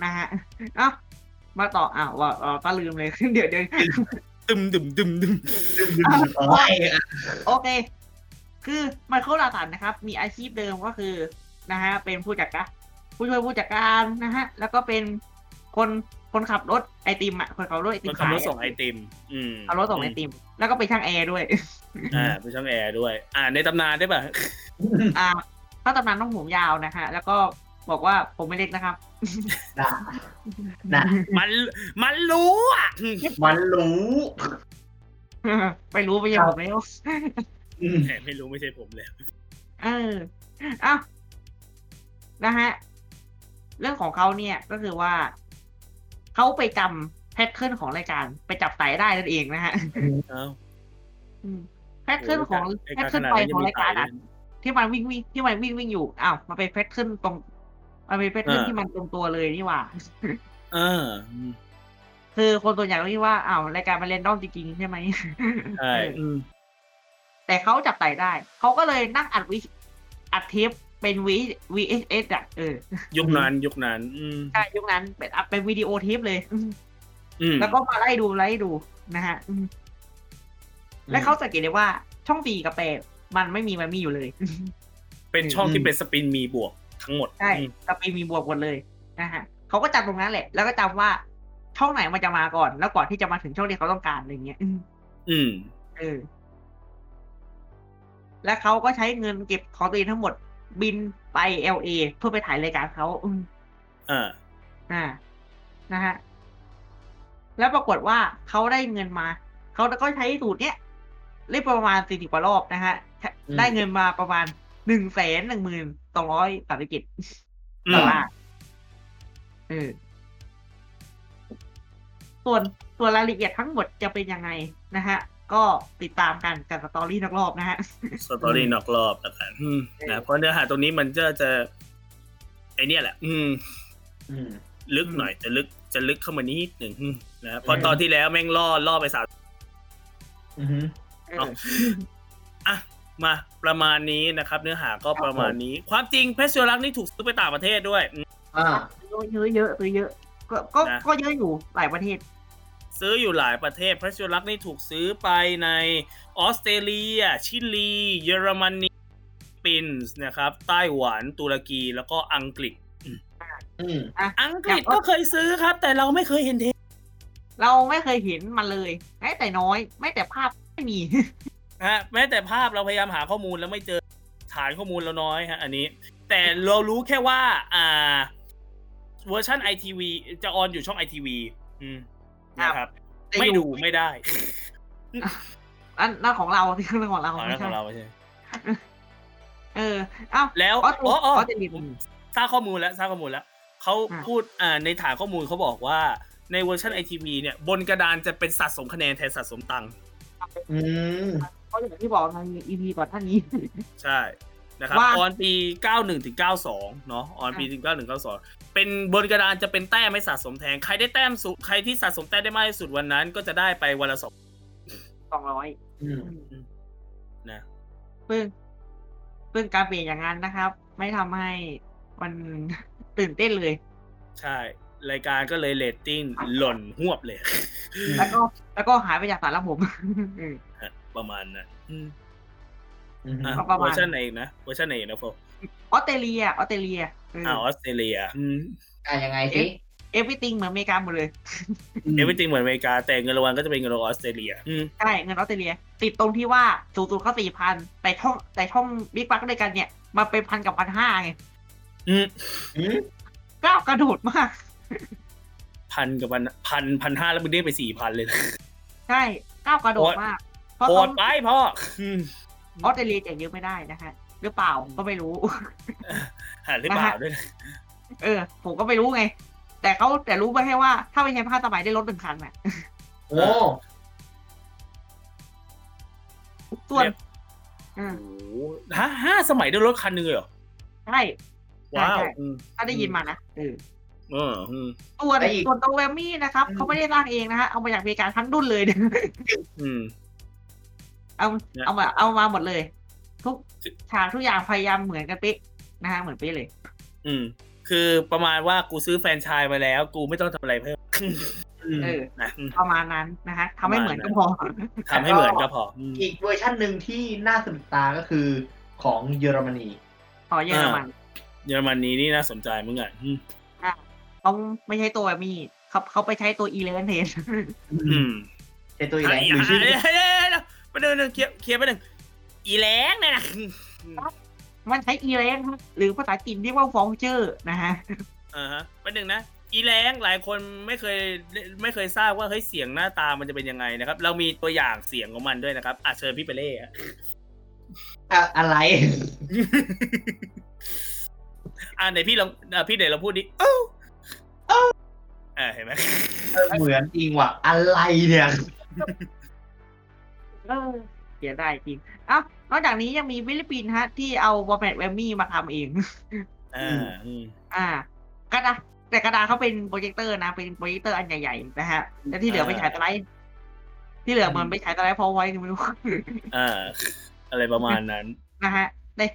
นะฮะเอ้ามาต่ออ้าวว่าก็ลืมเลย เดี๋ยวเดี๋ยวตึมตึมตึมตึมโอเค คือไมเคิลลาสันนะครับ มีอาชีพเดิมก็คือนะฮะ เป็นผู้จัดการผู้ช่วยผู้จัดการนะฮะ แล้วก็เป็นคนคนขับรถไอติมอะคนขับรถไอติมัมนขับขายรถส่งไอติม อืมขับรถส่งไอติม แล้วก็เป็นช่างแอร์ด้วย อ่าเป็นช่างแอร์ด้วย อ่า ในตำนานได้ป่ะ อ่าถ้าตำนานต้องผมยาวนะฮะ แล้วก็ บอกว่าผมไม่เล็กนะครับน่ะน่ะมันมันรู้อะ มันรู้ไปรู้ไปยังผมแล้วอืมแหมไม่รู้ไม่ใช่ผมเลยเออเอ้านะฮะ เรื่องของเขาเนี่ยก็คือว่าเขาไปจำ pattern ของรายการไปจับไต๋ได้นั่นเองนะฮะเอ้า pattern ของ pattern ไฟของรายการอะที่มันวิ่งวิ่งที่มันวิ่งวิ่งอยู่อ้าวมันเป็น pattern ตรง มันเป็น pattern ที่มันตรงตัวเลยนี่หว่าเออคือคนตัวอย่างก็คิดว่าอ้าวรายการมัน random จริงๆใช่ไหมใช่อืมแต่เขาจับไต่ได้ เขาก็เลยนั่งอัดวิอัดเทปเป็นวี VHS อะเออยุคนั้นยุคนั้นอืมใช่ยุคนั้นเป็นอัดเป็นวิดีโอเทปเลยอืมแล้วก็มาไล่ดูไล่ดูนะฮะอืมและเขาสังเกตได้ว่าช่องสี่กับแปดมันไม่มีมันมีอยู่เลย เป็นช่องที่เป็นสปินมีบวก ทั้งหมดใช่อืมกับปีมีบวกหมดเลยนะฮะเขาก็จำตรงนั้นแหละ แล้วก็จำว่าช่องไหนมันจะมาก่อน แล้วก่อนที่จะมาถึงช่องที่เขาต้องการอะไรเงี้ยอืมอืม เออ และเขาก็ใช้เงินเก็บของตัวเองทั้งหมด บินไปเอลเอเพื่อไปถ่ายรายการเขาอืมอ่า อ่า นะฮะ แล้วปรากฏว่าเขาได้เงินมา เขาก็ใช้สูตรเนี้ยเรียกประมาณสี่สิบกว่ารอบนะฮะ ได้เงินมาประมาณ หนึ่งแสนหนึ่งหมื่นสองร้อยสามสิบเจ็ดอืดอมลลาร์เออส่วนส่วนรายละเอียดทั้งหมดจะเป็นยังไงนะฮะ ก็ติดตามกันกับ story นอกรอบนะฮะ story นอกรอบแล้วกันอืมเออนะเพราะเนื้อหาตรงนี้มันจะจะ ไอเนี่ยแหละอืมอืมลึกหน่อยจะลึกจะลึกเข้ามานิดหนึ่งอืมนะเพราะอืมตอนที่แล้วแม่งล่อล่อไปสามอือหือเอออะ มาประมาณนี้นะครับ เนื้อหาก็ประมาณนี้ ความจริง Press Your Luck นี่ถูกซื้อไปต่างประเทศด้วยอืมอ่าเยอะเยอะเยอะเยอะก็ก็นะก็เยอะอยู่หลายประเทศ ซื้ออยู่หลายประเทศ Press Your Luck นี่ถูกซื้อไปในออสเตรเลีย ชิลี เยอรมนีฟิลิปปินส์นะครับ ไต้หวันตุรกีแล้วก็อังกฤษอืมอังกฤษก็เคยซื้อครับ แต่เราไม่เคยเห็นเทปเราไม่เคยเห็นมันเลยแม้แต่น้อยแม้แต่ภาพไม่มี ฮะแม้แต่ภาพเราพยายามหาข้อมูลแล้วไม่เจอฐานข้อมูลเราน้อยฮะอันนี้ แต่เรารู้แค่ว่า อ่า เวอร์ชันไอทีวีจะ on อยู่ช่องไอทีวีอืมนะครับแต่ไม่อยู่ดูไม่ได้ อันนั่นของเราที่เรื่องของเราอ๋อนั่นของเราไม่ใช่เออเอ้าแล้วออสอ๋ออ๋อออสเตรเลียผมทราบข้อมูลแล้วทราบข้อมูลแล้วเขาอะพูดอ่าในฐานข้อมูลเขาบอกว่าในเวอร์ชันไอทีวีเนี่ย บนกระดานจะเป็นสะสมคะแนนแทนสะสมตังค์อืม เพราะอย่างที่บอกใน EP ก่อนท่านนี้ ใช่นะครับว่าออนปี 91ถึง92 เนาะออนปีถึง91 92 เป็นบนกระดานจะเป็นแต้มไม่สะสมแทนใครได้แต้มสูงใครที่สะสมแต้มได้มากที่สุดวันนั้น ก็จะได้ไปวันละสองสองร้อยอืมนะซึ่งซึ่งการเปลี่ยนอย่างนั้นนะครับ ไม่ทำให้มันตื่นเต้นเลย ใช่ รายการก็เลยเรตติ้งหล่นฮวบเลย แล้วก็แล้วก็หายไปจากสารบบอืมฮะ ประมาณนั้นอืมอืมอะก็ประมาณ เวอร์ชันไหนอีกนะเวอร์ชันไหนอีกนะโฟออสเตรเลียออสเตรเลียเอออ่าออสเตรเลียอืม อะยังไงสิ everything เหมือนอเมริกาหมดเลย everything เหมือนอเมริกาแต่เงินรางวัลก็จะเป็นเงินรางวัลออสเตรเลียอืมใช่เงินออสเตรเลีย ติดตรงที่ว่าสูงสุดเขาสี่พันแต่ช่องแต่ช่องบิ๊กบัคด้วยกันเนี่ยมาเป็นพันกับพันห้าไงอืมอืมก้าวกระโดดมาก พันกับพันพันพันห้าแล้วมึงได้ไปสี่พันเลยนะ ใช่ก้าวกระโดดมากเพราะ โหเขาดไปพ่ออืมออสเตรเลียแจกเยอะไม่ได้นะฮะหรือเปล่าก็ไม่รู้หาหรือเปล่าด้วยนะเออ ผมก็ไม่รู้ไง แต่เขาแต่รู้ไปแค่ว่า ถ้าไม่ใช้ผ้าสบายได้รถหนึ่งคันน่ะโอ้ส่วนเนี่ยอืมโอ้โหฮะห้าสมัยด้วยรถคันหนึงเลยเหรอใช่ว้าวใช่อืมถ้าได้ยินมานะเออเอออืมส่วนส่วนตัวแวมมี่นะครับเขาไม่ได้สร้างเองนะฮะเอามาจากอเมริกาทั้งดุนเลยอืม เอาเนี่ยเอามาเอามาหมดเลย ทุกฉากทุกอย่างพยายามเหมือนกันเป๊ะนะฮะเหมือนเป๊ะเลย อืม คือประมาณว่ากูซื้อแฟรนไชายมาแล้ว กูไม่ต้องทำอะไรเพิ่มอืมเออนะอืมประมาณนั้นนะฮะทำให้เหมือนก็พอทำให้เหมือนก็พออืมอีกเวอร์ชันหนึ่งที่น่าสะดุดตาก็คือของเยอรมนีขอเยอรมันเยอรมนีนี่น่าสนใจมึงอะอืมเขาไม่ใช่ตัว Whammy เขาเขาไปใช้ตัวอีแร้งแทนอืมใช่ตัวอีกอะแล้วหรือชื่อ เดี๋ยวเดี๋ยวเดี๋ยวไปหนึ่งหนึ่ง clear clear ไปหนึ่งอีแร้งเนี่ยนะมันใช้อีแร้งหรือภาษาจีนเรียกว่า vulture นะฮะอ่าฮะไปหนึ่งนะอีแรงหลายคนไม่เคยไม่เคยทราบว่าเฮ้ยเสียงหน้าตามันจะเป็นยังไงนะครับ เรามีตัวอย่างเสียงของมันด้วยนะครับอาเชิญพี่เปเล่ฮะอะอะไร อ่าไหนพี่ลองอะพี่เดี๋ยวเราพูดดิเอ้าเอ้าอ่าเห็นไหมเออเหมือนจริงว่ะอะไรเนี่ย เออเสียดายจริงเอ้านอกจากนี้ยังมีฟิลิปปินส์ฮะ ที่เอาบอมแบทแวมมี่มาทำเอง อ่าอืมอ่ากระดานแต่กระดานเขาเป็นโปรเจคเตอร์นะ เป็นโปรเจคเตอร์อันใหญ่ๆนะฮะแล้วที่เหลือไปฉายตะไลท์ที่เหลือมันไปฉายตะไลท์พอไว้ไม่รู้อ่าอะไรประมาณนั้นนะฮะแต่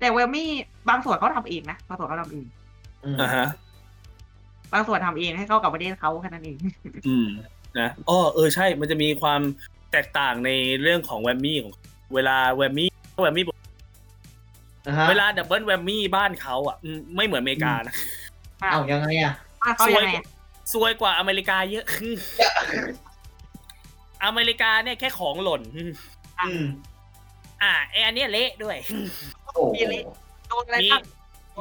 แต่ Whammy บางส่วนเขาทำเองนะบางส่วนเขาทำเองอืมอ่าฮะบางส่วนทำเองให้เข้ากับประเทศเขาแค่นั้นเอง อืมนะอ๋อเออใช่ มันจะมีความ แตกต่างในเรื่องของ Whammy ของเวลา Whammy Whammy นะฮะเวลา double Whammy บ้านเขาอะอืมไม่เหมือนอเมริกานะอะเอ้ายังไงอะอะเขายังไงอะซวยกว่าอเมริกาเยอะอเมริกาเนี่ยแค่ของหล่นอืมอ่าไออันเนี้ยเละด้วยโอ้โหโดนอะไรมีบ้าง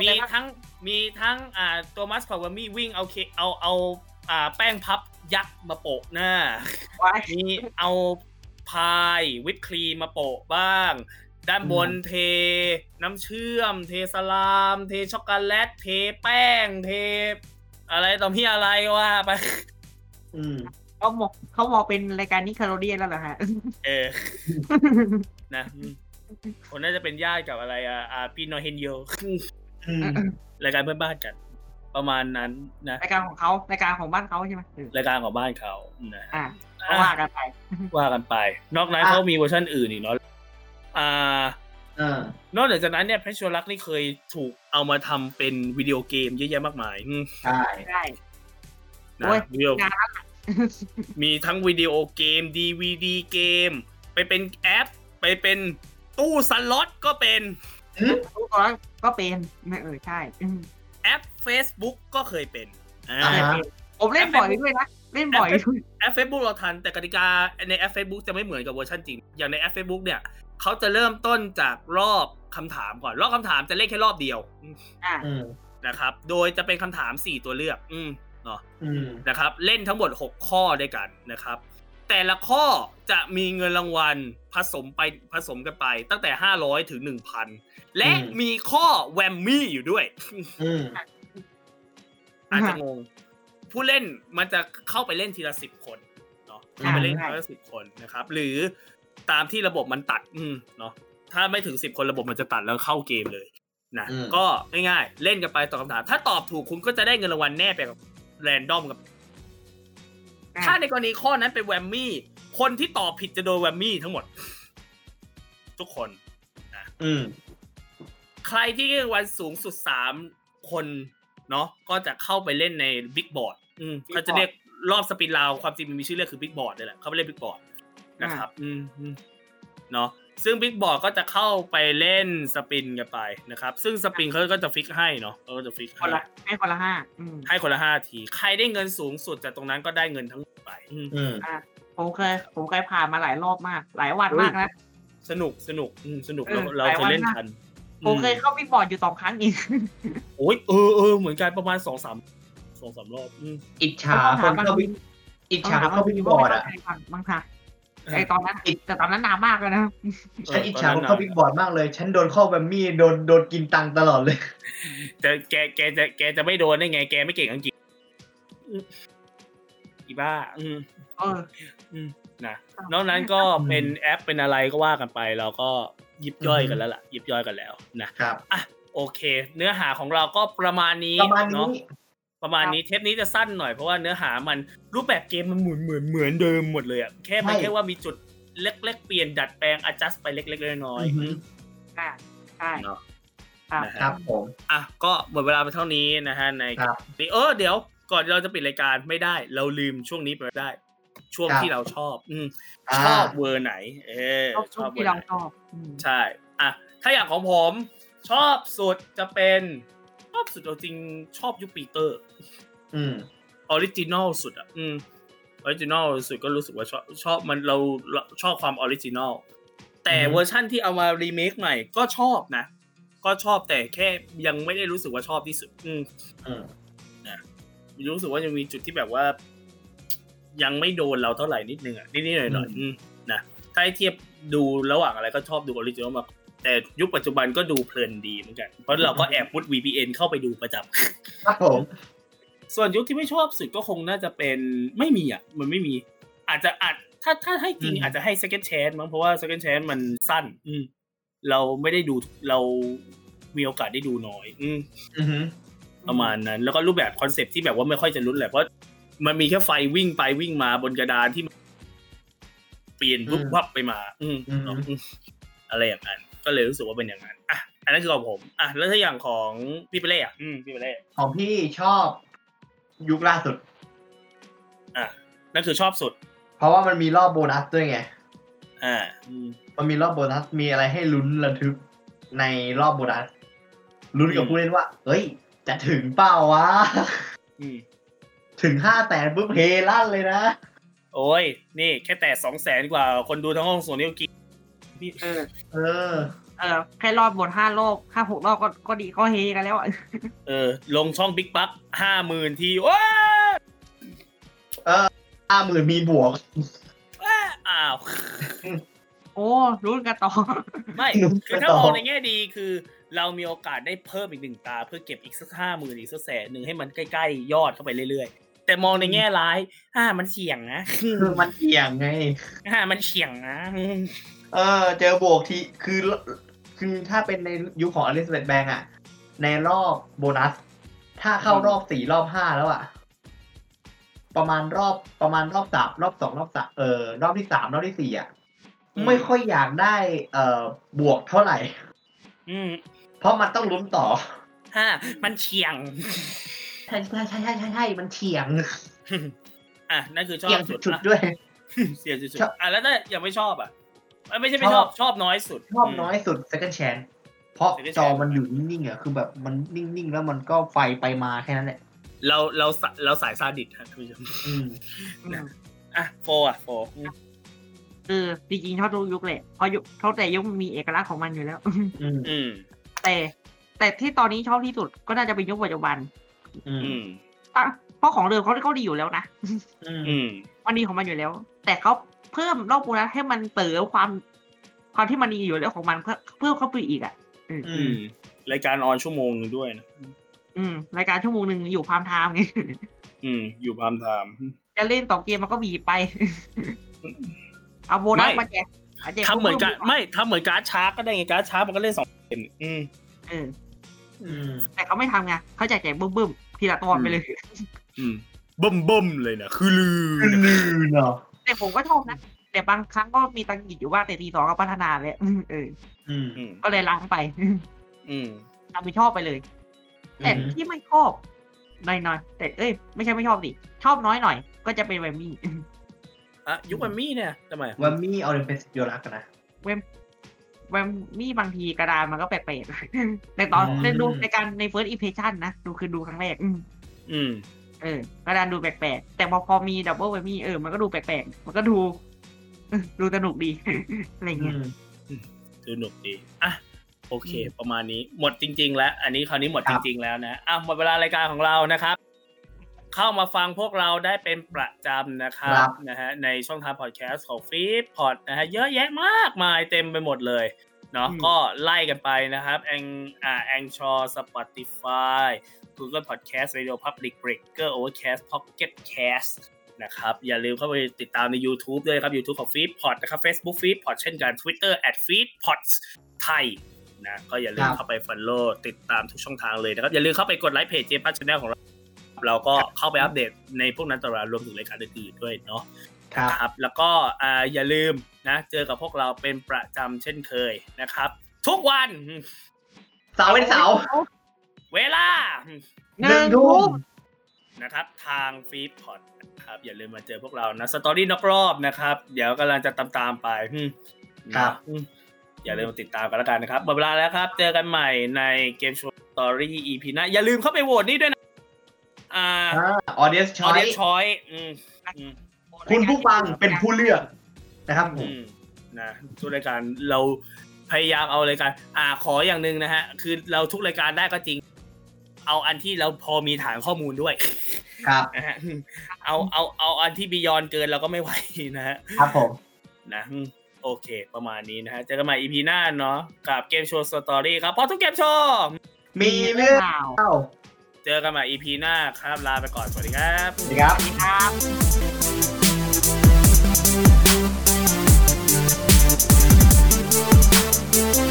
มีทั้งมีทั้งอ่าตัว mascot Whammy วิ่งเอาเคเอาเอาอ่าแป้งพัฟ ยักษ์มาโปะหน้าไว้มีเอาพายวิปครีมมาโปะบ้าง ด้านบนเท น้ำเชื่อม เท slime เทช็อกโกแลต เทแป้ง เท อะไรต่อพี่อะไรว่าไปอืมเขามองเขามองเป็นรายการ Nickelodeon แล้วเหรอฮะ เออ นะอืมคนน่าจะเป็นญาติกับอะไรอะอ่าพี่นอเฮนโยอืมรายการเพื่อนบ้านกัน ประมาณนั้นนะรายการของเขารายการของบ้านเขาใช่ไหมเออรายการของบ้านเขานะอ่าก็ว่ากันไป ว่ากันไป นอกนั้นอะเขามีเวอร์ชันอื่นอีกเนาะอ่าเออนอกจากนั้นเนี่ย Press Luck นี่เคยถูกเอามาทำเป็นวิดีโอเกมเยอะแยะมากมายอืมใช่ได้นะโอ้ยวิดีโองานนั้นมีทั้งวิดีโอเกม DVD เกม ไปเป็นแอป ไปเป็นตู้สล็อตก็เป็นรู้ก่อนก็เป็นเออใช่อืม แอป Facebook ก็เคยเป็นอ่าอ่าฮะผมเล่นบ่อยด้วยนะ เล่นบ่อยด้วยแอป Facebook เราทันแต่กติกาในแอป Facebook จะไม่เหมือนกับเวอร์ชันจริง อย่างในแอป Facebook เนี่ยเขาจะเริ่มต้นจากรอบคำถามก่อน รอบคำถามจะเล่นแค่รอบเดียวอ่าอืมนะครับ โดยจะเป็นคำถาม 4 ตัวเลือก อืมเนาะ อืมนะครับเล่นทั้งหมด 6 ข้อด้วยกันนะครับ แต่ละข้อจะมีเงินรางวัลผสมไปผสมกันไป ตั้งแต่ 500 ถึง 1,000 และอืมมีข้อแวมมี่อยู่ด้วยอืมอาจจะงง ผู้เล่นมันจะเข้าไปเล่นทีละสิบคนเนาะอ่าเข้าไปเล่นใช่ทีละสิบคนนะครับ หรือตามที่ระบบมันตัด อืมเนาะถ้าไม่ถึงสิบคนระบบมันจะตัดแล้วเข้าเกมเลยนะอืมก็ง่ายๆ เล่นกันไปตอบคำถาม ถ้าตอบถูกคุณก็จะได้เงินรางวัลแน่ไปกับแรนดอมกับ ถ้าในกรณีข้อนั้นเป็น Whammy คนที่ตอบผิดจะโดน Whammy ทั้งหมด ทุกคนอืมใครที่ได้รางวัลสูงสุดสามคนเนาะก็จะเข้าไปเล่นใน Big Board อืม Big เขาจะเรียกรอบ spin round ความจริงมันมีชื่อเรียกคือ Big Board นี่แหละเขาไปเล่น Big Board นะครับ อืมอืมเนาะ ซึ่ง Big Board ก็จะเข้าไปเล่น spin กันไปนะครับ ซึ่ง spin เขาก็จะ fix ให้เนาะเขาก็จะ fix คนให้ละให้คนละห้าอืมให้คนละห้าที ใครได้เงินสูงสุดจากตรงนั้นก็ได้เงินทั้งหมดไปอืมอืมผมเคยผมเคยผ่านมาหลายรอบมาก หลายวันมากนะสนุกสนุกอืมสนุกเอเราอเราเคยเล่นหลายวันมากกันผมเคยอืเข้า Big Board อยู่สองครั้งเองโอ้ยเออเออเหมือนกันประมาณสองสามสองสามรอบอืมอิจฉาคนเข้า Bigอิจฉาคนเข้า Big Board อะบางค่ะ ไอตอนนั้นแต่ตอนนั้นนานมากเลยนะฉันอิจฉาคนเข้า Big Board มากเลย ฉันโดนเข้า Whammy โดนโดนกินตังค์ตลอดเลยแต่แกแกจะแกจะไม่โดนได้ไง แกไม่เก่งอังกฤษอืมอีบ้า อืมเออนะนอกนั้นก็เป็นแอปเป็นอะไรก็ว่ากันไป เราก็ยิบย่อยกันแล้วล่ะยิบย่อยกันแล้วนะครับอะโอเค เนื้อหาของเราก็ประมาณนี้ประมาณเนาะนี้ ประมาณนี้เทปนี้จะสั้นหน่อยเพราะว่าเนื้อหามันรูปแบบเกมมันเหมือนเหมือนเหมือนเดิมหมดเลยอะแค่มันใช่แค่ว่ามีจุดเล็กๆเปลี่ยนดัดแปลง adjust ไปเล็กๆน้อยอือฮึๆใช่ใช่เนาะครับนะคครัรับบผมอะก็หมดเวลาไปเท่านี้นะฮะในครับนี่เออเดี๋ยวก่อนเราจะปิดรายการไม่ได้ เราลืมช่วงนี้ไปไม่ได้ ช่วงครับที่เราชอบ อืมอ่าชอบเวอร์ไหน เออชอบชุดที่เราชอบอืมใช่อะถ้าอย่างของผม ชอบสุดจะเป็นชอบสุดเอาจริงชอบยุคปีเตอร์ อืม original สุดอะ อืม original สุดก็รู้สึกว่าชอบชอบมันเราเราชอบความ original แต่อือฮึเวอร์ชั่นที่เอามารีเมคใหม่ก็ชอบนะ ก็ชอบแต่แค่ยังไม่ได้รู้สึกว่าชอบที่สุด อืมอืมรู้สึกว่ายังมีจุดที่แบบว่า ยังไม่โดนเราเท่าไหร่นิดนึงอะนิดๆหน่อยหน่อยๆอืมนะถ้าให้เทียบดูระหว่างอะไรก็ชอบดู original มากแต่ยุคปัจจุบันก็ดูเพลินดีเหมือนกัน เพราะเราก็แอบพุท VPN เข้าไปดูประจำครับผม ส่วนยุคที่ไม่ชอบสุดก็คงน่าจะเป็นไม่มีอะมันไม่มี อาจจะอาจถ้าถ้าให้จริงอืมอาจจะให้ second chance มั้งเพราะว่า second chance มันสั้น อืมเราไม่ได้ดูเรามีโอกาสได้ดูน้อย อืมอือฮึประมาณนั้น แล้วก็รูปแบบคอนเซปต์ที่แบบว่าไม่ค่อยจะลุ้นแหละเพราะมันมีแค่ไฟวิ่งไปวิ่งมาบนกระดานที่เปลี่ยนวุบวับไปมาอืมอืมอะไรอย่างนั้น ก็เลยรู้สึกว่าเป็นอย่างนั้นอะอันนั้นคือของผม อะแล้วถ้าอย่างของพี่เปเล่อะอืมพี่เปเล่ของพี่ชอบ ยุคล่าสุด อะนั่นคือชอบสุด เพราะว่ามันมีรอบโบนัสด้วยไง อ่าอืมมันมีรอบโบนัสมีอะไรให้ลุ้นระทึกในรอบโบนัสลุ้นกับอืมผู้เล่นว่าเฮ้ย จะถึงเปล่าวะอืมถึงห้าแสนปุ๊บเฮลั่นเลยนะ โอ้ย นี่แค่แต่สองแสนกว่า คนดูทั้งห้องส่วนนี้ก็กินพี่เออ เออ เออแค่รอบบนห้ารอบห้าหกรอบก็ก็ดีก็เฮกันแล้วอะเออ ลงช่องบิ๊กบัคห้าหมื่นทีว้าห้าหมื่นมีบวกว้าอ้าว โอ้รู้กันต่อ ไม่หนุ่มคือถ้าต่อมองในแง่ดีคือ เรามีโอกาสได้เพิ่มอีกหนึ่งตา เพื่อเก็บอีกสักห้าหมื่นอีกสักแสนหนึ่งให้มันใกล้ๆยอดเข้าไปเรื่อยๆ แต่มองในแง่ร้ายอ่ามันเฉียงนะคือมันเอียงไงอ่ามันเฉียงนะเออเจอบวกทีคือ คือถ้าเป็นในยุคของอลิซาเบธแบงอะในรอบโบนัส ถ้าเข้ารอบสี่รอบห้าแล้วอะประมาณรอบประมาณรอบสามรอบสองรอบสามเออรอบที่สามรอบที่สี่อะอืมไม่ค่อยอยากได้ เอ่อบวกเท่าไหร่ อืม เพราะมันต้องลุ้นต่อฮ่ามันเฉียงใช่ใช่ใช่ใช่ใช่ใช่มันเฉียงอะนั่นคือชอเฉียงบสุดสุดอะๆด้วยเสียสุดชอบๆอะแล้วถ้ายังไม่ชอบอะเอ้ย ไม่ใช่ไม่ชอบชอบน้อยสุด ชอบน้อยสุด second chance เพราะ Second จอ Chance มันอยู่นิ่งๆอะคือแบบมันนิ่งๆ แล้วมันก็ไฟไปมาแค่นั้นแหละ เราเราสะเราสายซาดิสครับคุณผู้ชมอืมอะโฟอะโฟอืมเออจริงๆชอบทุกยุคเลยเพราะยุคเท่าแต่ยุคมันมีเอกลักษณ์ของมันอยู่แล้วอืมอืมแต่แต่ที่ตอนนี้ชอบที่สุดก็น่าจะเป็นยุคปัจจุบัน อืมอืมอะเพราะของเดิมเขาเขาดีอยู่แล้วนะอืมอืมมันดีของมันอยู่แล้ว แต่เขา เพิ่มรอบโบนัสให้มันเติมความความที่มันดีอยู่แล้วของมันเพิ่มเพิ่มเข้าไปอีกอะอือืมมรายการออนชั่วโมงหนึงด้วยนะอืมรายการชั่วโมงหนึ่งอยู่พามไทม์ไงอืม อยู่พามไทม์จะเล่นต่อเกมมันก็บีบไป เอาโบนัสไม่มาแจกาแจทำเหมือนกันพิ่ไม่ทำเหมือนการ์ดชาร์กก็ได้ไงการ์ดชาร์กมันก็เล่นสองเกมอืมเอออืมแต่เขาไม่ทำไงเขาแจกแจกบึ้มบึ้มๆทีละตอนไปเลย อืมบ่มบ่มเลยนะคือลือคือลือเนาะ แต่ผมก็ชอบนะ แต่บางครั้งก็มีตังหงิดอยู่ว่างแต่ทีสองก็พัฒนาแล้วเอออืมอืมก็เลยล้างไปอืมทำไปชอบไปเลย แต่อืมที่ไม่ชอบหน่อยๆแต่เอ้ยไม่ใช่ไม่ชอบดิชอบน้อยหน่อย ก็จะเป็นแวมมี่อะยุคมันมี่เนี่ยทำไมว่ามีออริเปสโยรักนะแวมมี่บางทีกระดานมันก็แปลกๆแต่ตอนอืม ในดูในการใน first impression นะดูคือดูครั้งแรกอืมอืม เออกระดานดูแปลกๆ แต่พอพอมีดับเบิลแวมมี่เออมันก็ดูแปลกๆ มันก็ดูเออดูสนุกดี อะไรอืเงี้ยมสนุกดี อะ โอเค ประมาณนี้หมดจริง ๆ แล้ว อันนี้คราวนี้หมดคจรับริง ๆ แล้วนะอะหมดเวลารายการของเรานะครับ เข้ามาฟังพวกเราได้เป็นประจำนะครัครับบนะฮะในช่องทางพอดแคสต์ของฟีดพอดนะฮะเยอะแยะมากมายเต็มไปหมดเลยเนาะอืมก็ไล่กันไปนะครับแองอ่าแองชอ Spotify Google Podcast Radio Public Breaker Overcast Pocket Cast นะครับอย่าลืมเข้าไปติดตามใน YouTube ด้วยนะครับ YouTube ของ Feedpot นะครับ Facebook Feedpot เช่นกัน Twitter at Feedpots ไทยนะก็อย่าลืมครับเข้าไป follow ติดตามทุกช่องทางเลยนะครับ อย่าลืมเข้าไปกดไลค์เพจเจปัส channel ของเรา เราก็เข้าไปอัปเดตในพวกนั้นตลอดรวมถึงรายการอื่นๆด้วยเนาะครับครับแล้วก็อ่าอย่าลืมนะเจอกับพวกเราเป็นประจำเช่นเคยนะครับ ทุกวัน เสาร์เป็นเสาร์ เวลาหนึ่งทุ่มนะครับ ทางฟีดพอดนะครับ อย่าลืมมาเจอพวกเรานะสตอรี่นอกรอบนะครับ เดี๋ยวกำลังจะตามตามๆไปอืมครับอืมอย่าลืมมาติดตามกันแล้วกันนะครับหมดเวลาแล้วครับ เจอกันใหม่ในเกมโชว์สตอรี่ EP หน้าอย่าลืมเข้าไปโหวตนี่ด้วยนะอ่า audience choice choice อืมอืมคุณผู้ฟังเป็นผู้เลือกนะครับผมอืมนะทุกรายการเราพยายามเอารายการ อ่าขออย่างหนึ่งนะฮะ คือเราทุกรายการได้ก็จริง เอาอันที่เราพอมีฐานข้อมูลด้วย ครับนะฮะเอาเอาเอาอันที่ beyond เกินเราก็ไม่ไหวนะฮะครับผมนะอืมโอเค ประมาณนี้นะฮะเจอกันใหม่ EP หน้าเนาะกับเกมโชว์สตอรี่ครับเพราะทุกเกมโชว์มีเรื่องราวเล่าเจอกันใหม่ EP หน้าครับลาไปก่อนสวัสดีครับสวัสดีครับสวัสดีครับ